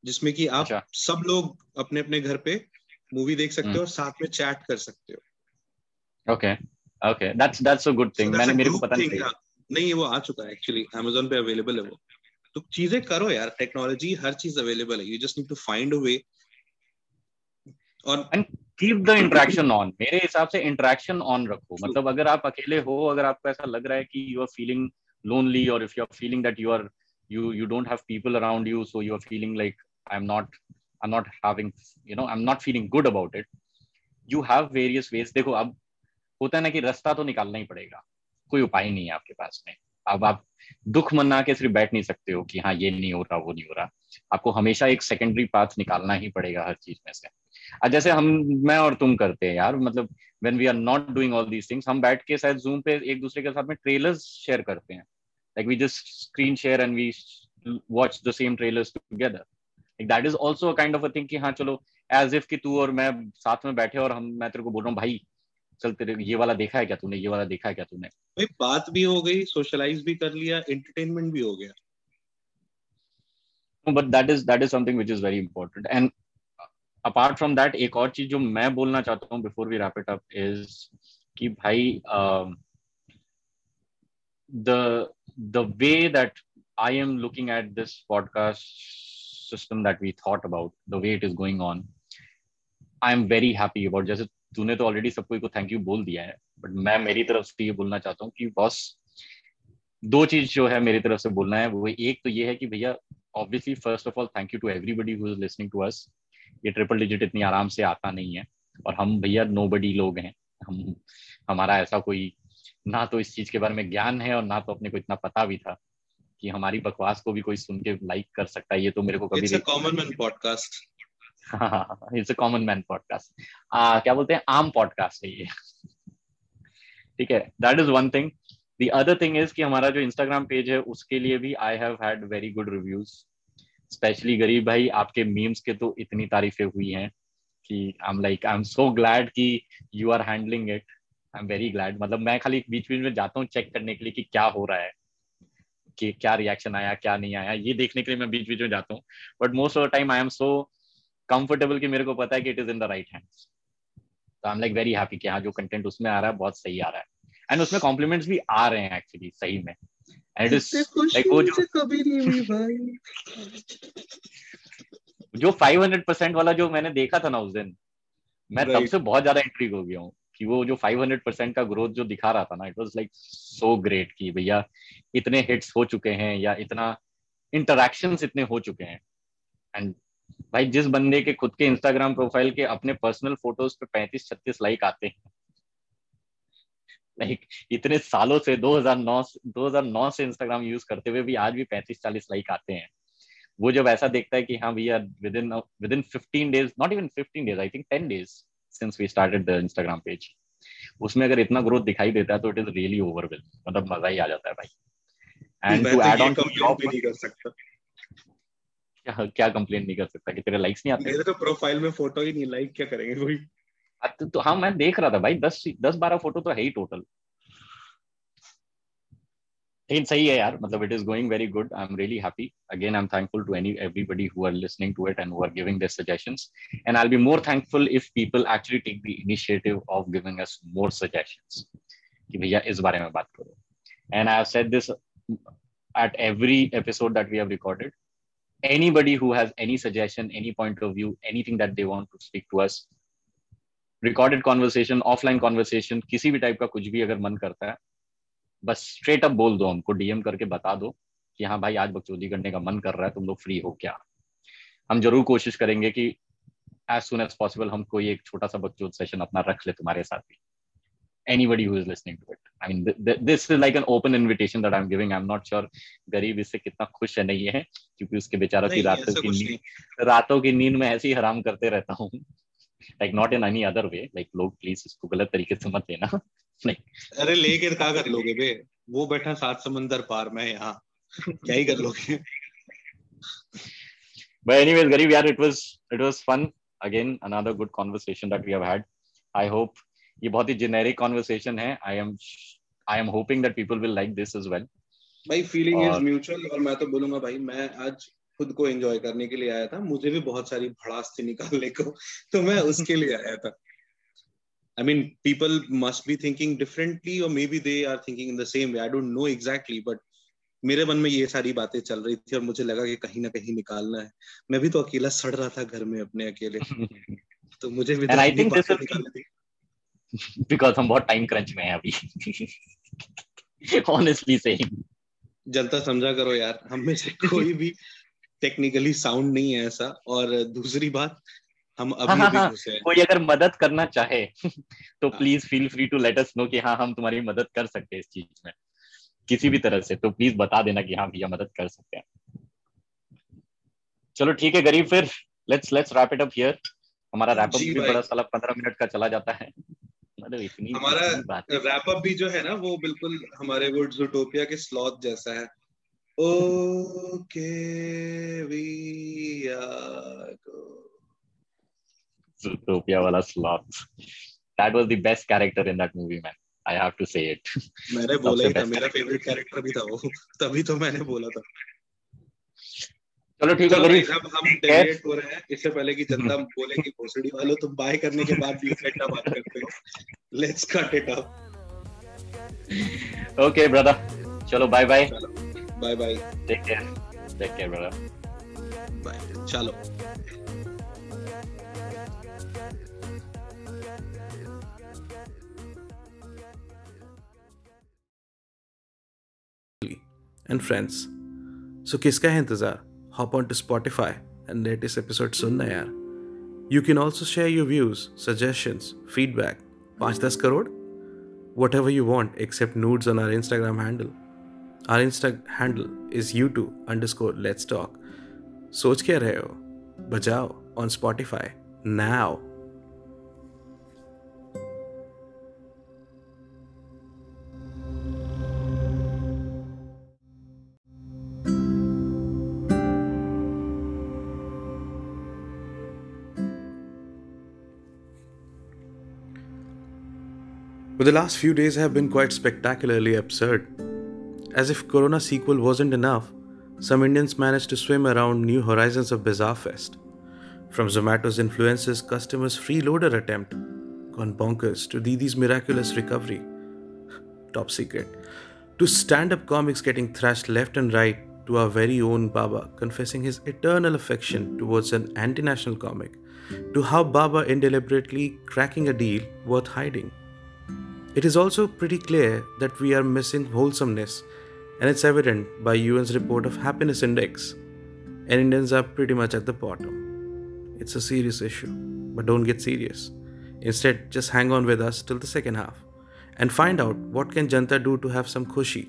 जिसमें कि आप अच्छा। सब लोग अपने अपने घर पे मूवी देख सकते हम्म। हो और साथ में चैट कर सकते हो। That's that's a good thing. So that's मैंने मेरे को पता नहीं था। हाँ। नहीं वो आ चुका है एक्चुअली Amazon पे अवेलेबल है वो। तो चीज़ें करो यार टेक्नोलॉजी हर चीज़ अवेलेबल है। You just need to find a way और कीप द इंटरेक्शन ऑन मेरे हिसाब से इंटरेक्शन ऑन रखो। मतलब अगर आप अकेले हो अगर आपको ऐसा लग रहा है कि यू आर फीलिंग लोनली और if you are feeling that you are you you don't have people around you so you're feeling like i'm not i'm not having you know i'm not feeling good about it you have various ways. देखो अब होता है ना कि रास्ता तो निकालना ही पड़ेगा। कोई उपाय नहीं है आपके पास में। अब आप दुख मना के सिर्फ़ बैठ नहीं सकते हो कि हाँ ये नहीं हो रहा वो नहीं हो रहा। आपको हमेशा एक सेकेंडरी पाथ निकालना ही पड़ेगा हर चीज़ में से। जैसे हम मैं और तुम करते हैं यार मतलब when we are not doing all these things हम बैठ के शायद जूम पे एक दूसरे के साथ में ट्रेलर्स शेयर करते हैं। Like we just screen share and we watch the same trailers together like that is also a kind of a thing कि हाँ चलो as if कि तू और मैं साथ में बैठे और हम मैं तेरे को बोल रहा हूँ भाई चल तेरे ये वाला देखा है क्या तूने ये वाला देखा है क्या तूने? भाई बात भी हो गई सोशलाइज भी कर लिया एंटरटेनमेंट भी हो गया। But that is that is something which is very important and apart from that एक और चीज़ जो मैं बोलना चाहता हूँ before we wrap it up is कि भाई the way that I am looking at this podcast system that we thought about the way it is going on I am very happy about जैसे तूने तो already सबको एक thank you बोल दिया है बट मैं मेरी तरफ़ से ये बोलना चाहता हूँ कि बस दो चीज़ जो है मेरी तरफ़ से बोलना है, वो एक तो ये है कि भैया obviously first of all thank you to everybody's listening to us ये ट्रिपल डिजिट इतनी आराम से आता नहीं है। और हम भैया नो लोग हैं। हम हमारा ऐसा कोई ना तो इस चीज़ के बारे में ज्ञान है और ना तो अपने को इतना पता भी था कि हमारी बकवास को भी कोई सुन के लाइक कर सकता है। ये तो मेरे को कभी common man podcast it's a common man podcast क्या बोलते हैं? आम पॉडकास्ट है ये। ठीक है that is one thing the other thing is कि हमारा जो इंस्टाग्राम पेज है उसके लिए भी I have had very good reviews specially गरीब भाई, आपके मीम्स के तो इतनी तारीफें हुई हैं कि I am like I am so glad कि you are handling it I am very glad मतलब मैं खाली बीच बीच में जाता हूँ चेक करने के लिए कि क्या हो रहा है, कि क्या रिएक्शन आया, क्या नहीं आया, ये देखने के लिए मैं बीच बीच में जाता हूँ. But most of the time I am so comfortable कि मेरे को पता है कि it is in the right hands तो I am like very happy कि हाँ जो कंटेंट उसमें आ रहा है, बहुत सही आ रहा है. एंड उसमें कॉम्प्लीमेंट्स भी आ रहे हैं एक्चुअली सही में. एंड लाइक वो जो कभी नहीं हुई भाई। जो 500 परसेंट वाला जो मैंने देखा था ना उस दिन मैं तब से बहुत ज़्यादा इंट्रीग हो गया हूँ कि वो जो 500 परसेंट का ग्रोथ जो दिखा रहा था ना it was like so great कि भैया इतने हिट्स हो चुके हैं या इतना इंटरेक्शन इतने हो चुके हैं। एंड भाई जिस बंदे के खुद के इंस्टाग्राम प्रोफ़ाइल के अपने पर्सनल फ़ोटोज़ पे पैंतीस छत्तीस लाइक आते हैं लाइक इतने सालों से 2009 2009 से इंस्टाग्राम यूज़ करते हुए भी आज भी पैंतीस चालीस लाइक आते हैं। वो जब ऐसा देखता है कि हाँ भैया within within fifteen days not even fifteen days I think ten days since we started the Instagram page उसमें अगर इतना ग्रोथ दिखाई देता है तो इट इज़ रियली ओवरवेल मतलब मज़ा ही आ जाता है भाई। एंड टू एड ऑन क्या क्या कंप्लेन नहीं कर सकता? कि तेरे लाइक्स नहीं आते? मेरे तो प्रोफ़ाइल में फ़ोटो ही नहीं लाइक क्या करेंगे कोई तो, तो हाँ मैं देख रहा था भाई दस दस बारह फोटो तो है ही टोटल लेकिन सही है यार मतलब it is going very good I am really happy again I am thankful to any everybody who are listening to it and who are giving their suggestions and i'll be more thankful if people actually take the initiative of giving us more suggestions कि भैया इस बारे में बात करो and i have said this at every episode that we have recorded anybody who has any suggestion any point of view anything that they want to speak to us recorded conversation offline conversation किसी भी type का कुछ भी अगर मन करता है बस स्ट्रेट अप बोल दो हमको डीएम करके बता दो कि हाँ भाई आज बकचोदी करने का मन कर रहा है तुम लोग फ्री हो क्या हम ज़रूर कोशिश करेंगे कि एज सुन एज पॉसिबल हम कोई एक छोटा सा बकचोद सेशन अपना रख ले तुम्हारे साथ भी anybody who is listening to it. I mean, th- th- this is like an open invitation that I'm giving. I'm not sure गरीब इससे कितना खुश है नहीं है क्योंकि उसके बेचारा की रातों की नींद रातों की नींद में ऐसे ही हराम करते रहता हूँ like not in any other way like लोग प्लीज़ इसको गलत तरीके से मत लेना. अरे लेकर क्या कर लोगे बे? वो बैठा सात समंदर पार में यहाँ। क्या ही कर लोगे? But anyways garib yeah it was it was fun. Again another good conversation that we have had. I hope ये बहुत ही जेनेरिक कॉन्वर्सेशन है. I am I am hoping that people will like this as well भाई feeling is mutual और मैं तो बोलूँगा भाई मैं आज खुद को एंजॉय करने के लिए आया था। मुझे भी बहुत सारी भड़ास थी निकालने को तो मैं उसके लिए आया था। I mean, people must be thinking differently, or maybe they are thinking in the same way. I don't know exactly, but मेरे मन में ये सारी बातें चल रही थी और मुझे लगा कि कहीं ना कहीं निकालना है। मैं भी तो अकेला सड़ रहा था घर में अपने अकेले। तो मुझे भी I think this हम बहुत टाइम क्रंच में हैं अभी। Honestly saying जनता समझा करो यार हम में से कोई भी टेक्निकली साउंड नहीं है ऐसा। और दूसरी बात हम अभी हाँ, अभी हाँ, कोई अगर मदद करना चाहे तो हाँ, please feel free to let us know कि हाँ हम तुम्हारी मदद कर सकते हैं इस चीज़ में किसी भी तरह से। तो प्लीज़ बता देना कि हाँ भैया मदद कर सकते हैं। चलो ठीक है गरीब फिर। Let's let's wrap it up here हमारा रैप अप भी बड़ा साला पंद्रह मिनट का चला जाता है। मतलब इतनी हमारा रैप अप भी जो है ना वो बिल्कुल हमारे वो जूटोपिया के स्लॉथ जैसा है। We are Zootopia wala sloth. That was the best character in that movie, man. I have to say it. मैंने बोला ही था मेरा फेवरेट कैरेक्टर भी था वो। तभी तो मैंने बोला था। चलो ठीक है गरीब अब हम डेविएट हो। रहे हैं। इससे पहले कि जनता बोले कि भोसड़ी वालों तुम बाय करने के बाद भी इतना बात करते हो। Let's cut it up okay brother चलो bye bye bye bye take care take care brother bye चलो and friends. So किसका है इंतज़ार? Hop on to Spotify and latest episode सुनना यार. You can also share your views, suggestions, feedback. 5-10 crore? Whatever you want except nudes on our Instagram handle. Our Insta handle is u2 underscore let's talk. सोच क्या रहे हो? बजाओ on Spotify now. But the last few days have been quite spectacularly absurd. As if Corona sequel wasn't enough, some Indians managed to swim around new horizons of Bizarre Fest. From Zomato's influences, customers' freeloader attempt, gone bonkers, to Didi's miraculous recovery, top secret, to stand up comics getting thrashed left and right, to our very own Baba confessing his eternal affection towards an anti national comic, to how Baba indeliberately cracking a deal worth hiding. It is also pretty clear that we are missing wholesomeness, and it's evident by UN's report of happiness index. And Indians are pretty much at the bottom. It's a serious issue, but don't get serious. Instead, just hang on with us till the second half and find out what can Janta do to have some khushi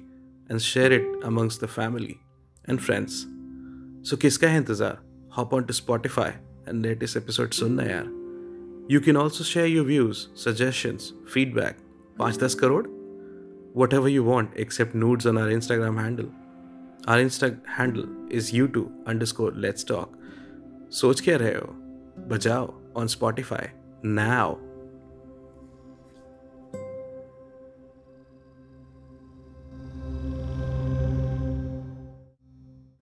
and share it amongst the family and friends. So kiska hai intezar? Hop on to Spotify and latest episode sunna yaar. You can also share your views, suggestions, feedback. 5-10 crore whatever you want except nudes on our Instagram handle. Our Insta handle is u2 underscore let's talk. Soch kya rahe ho? Bajao on Spotify now.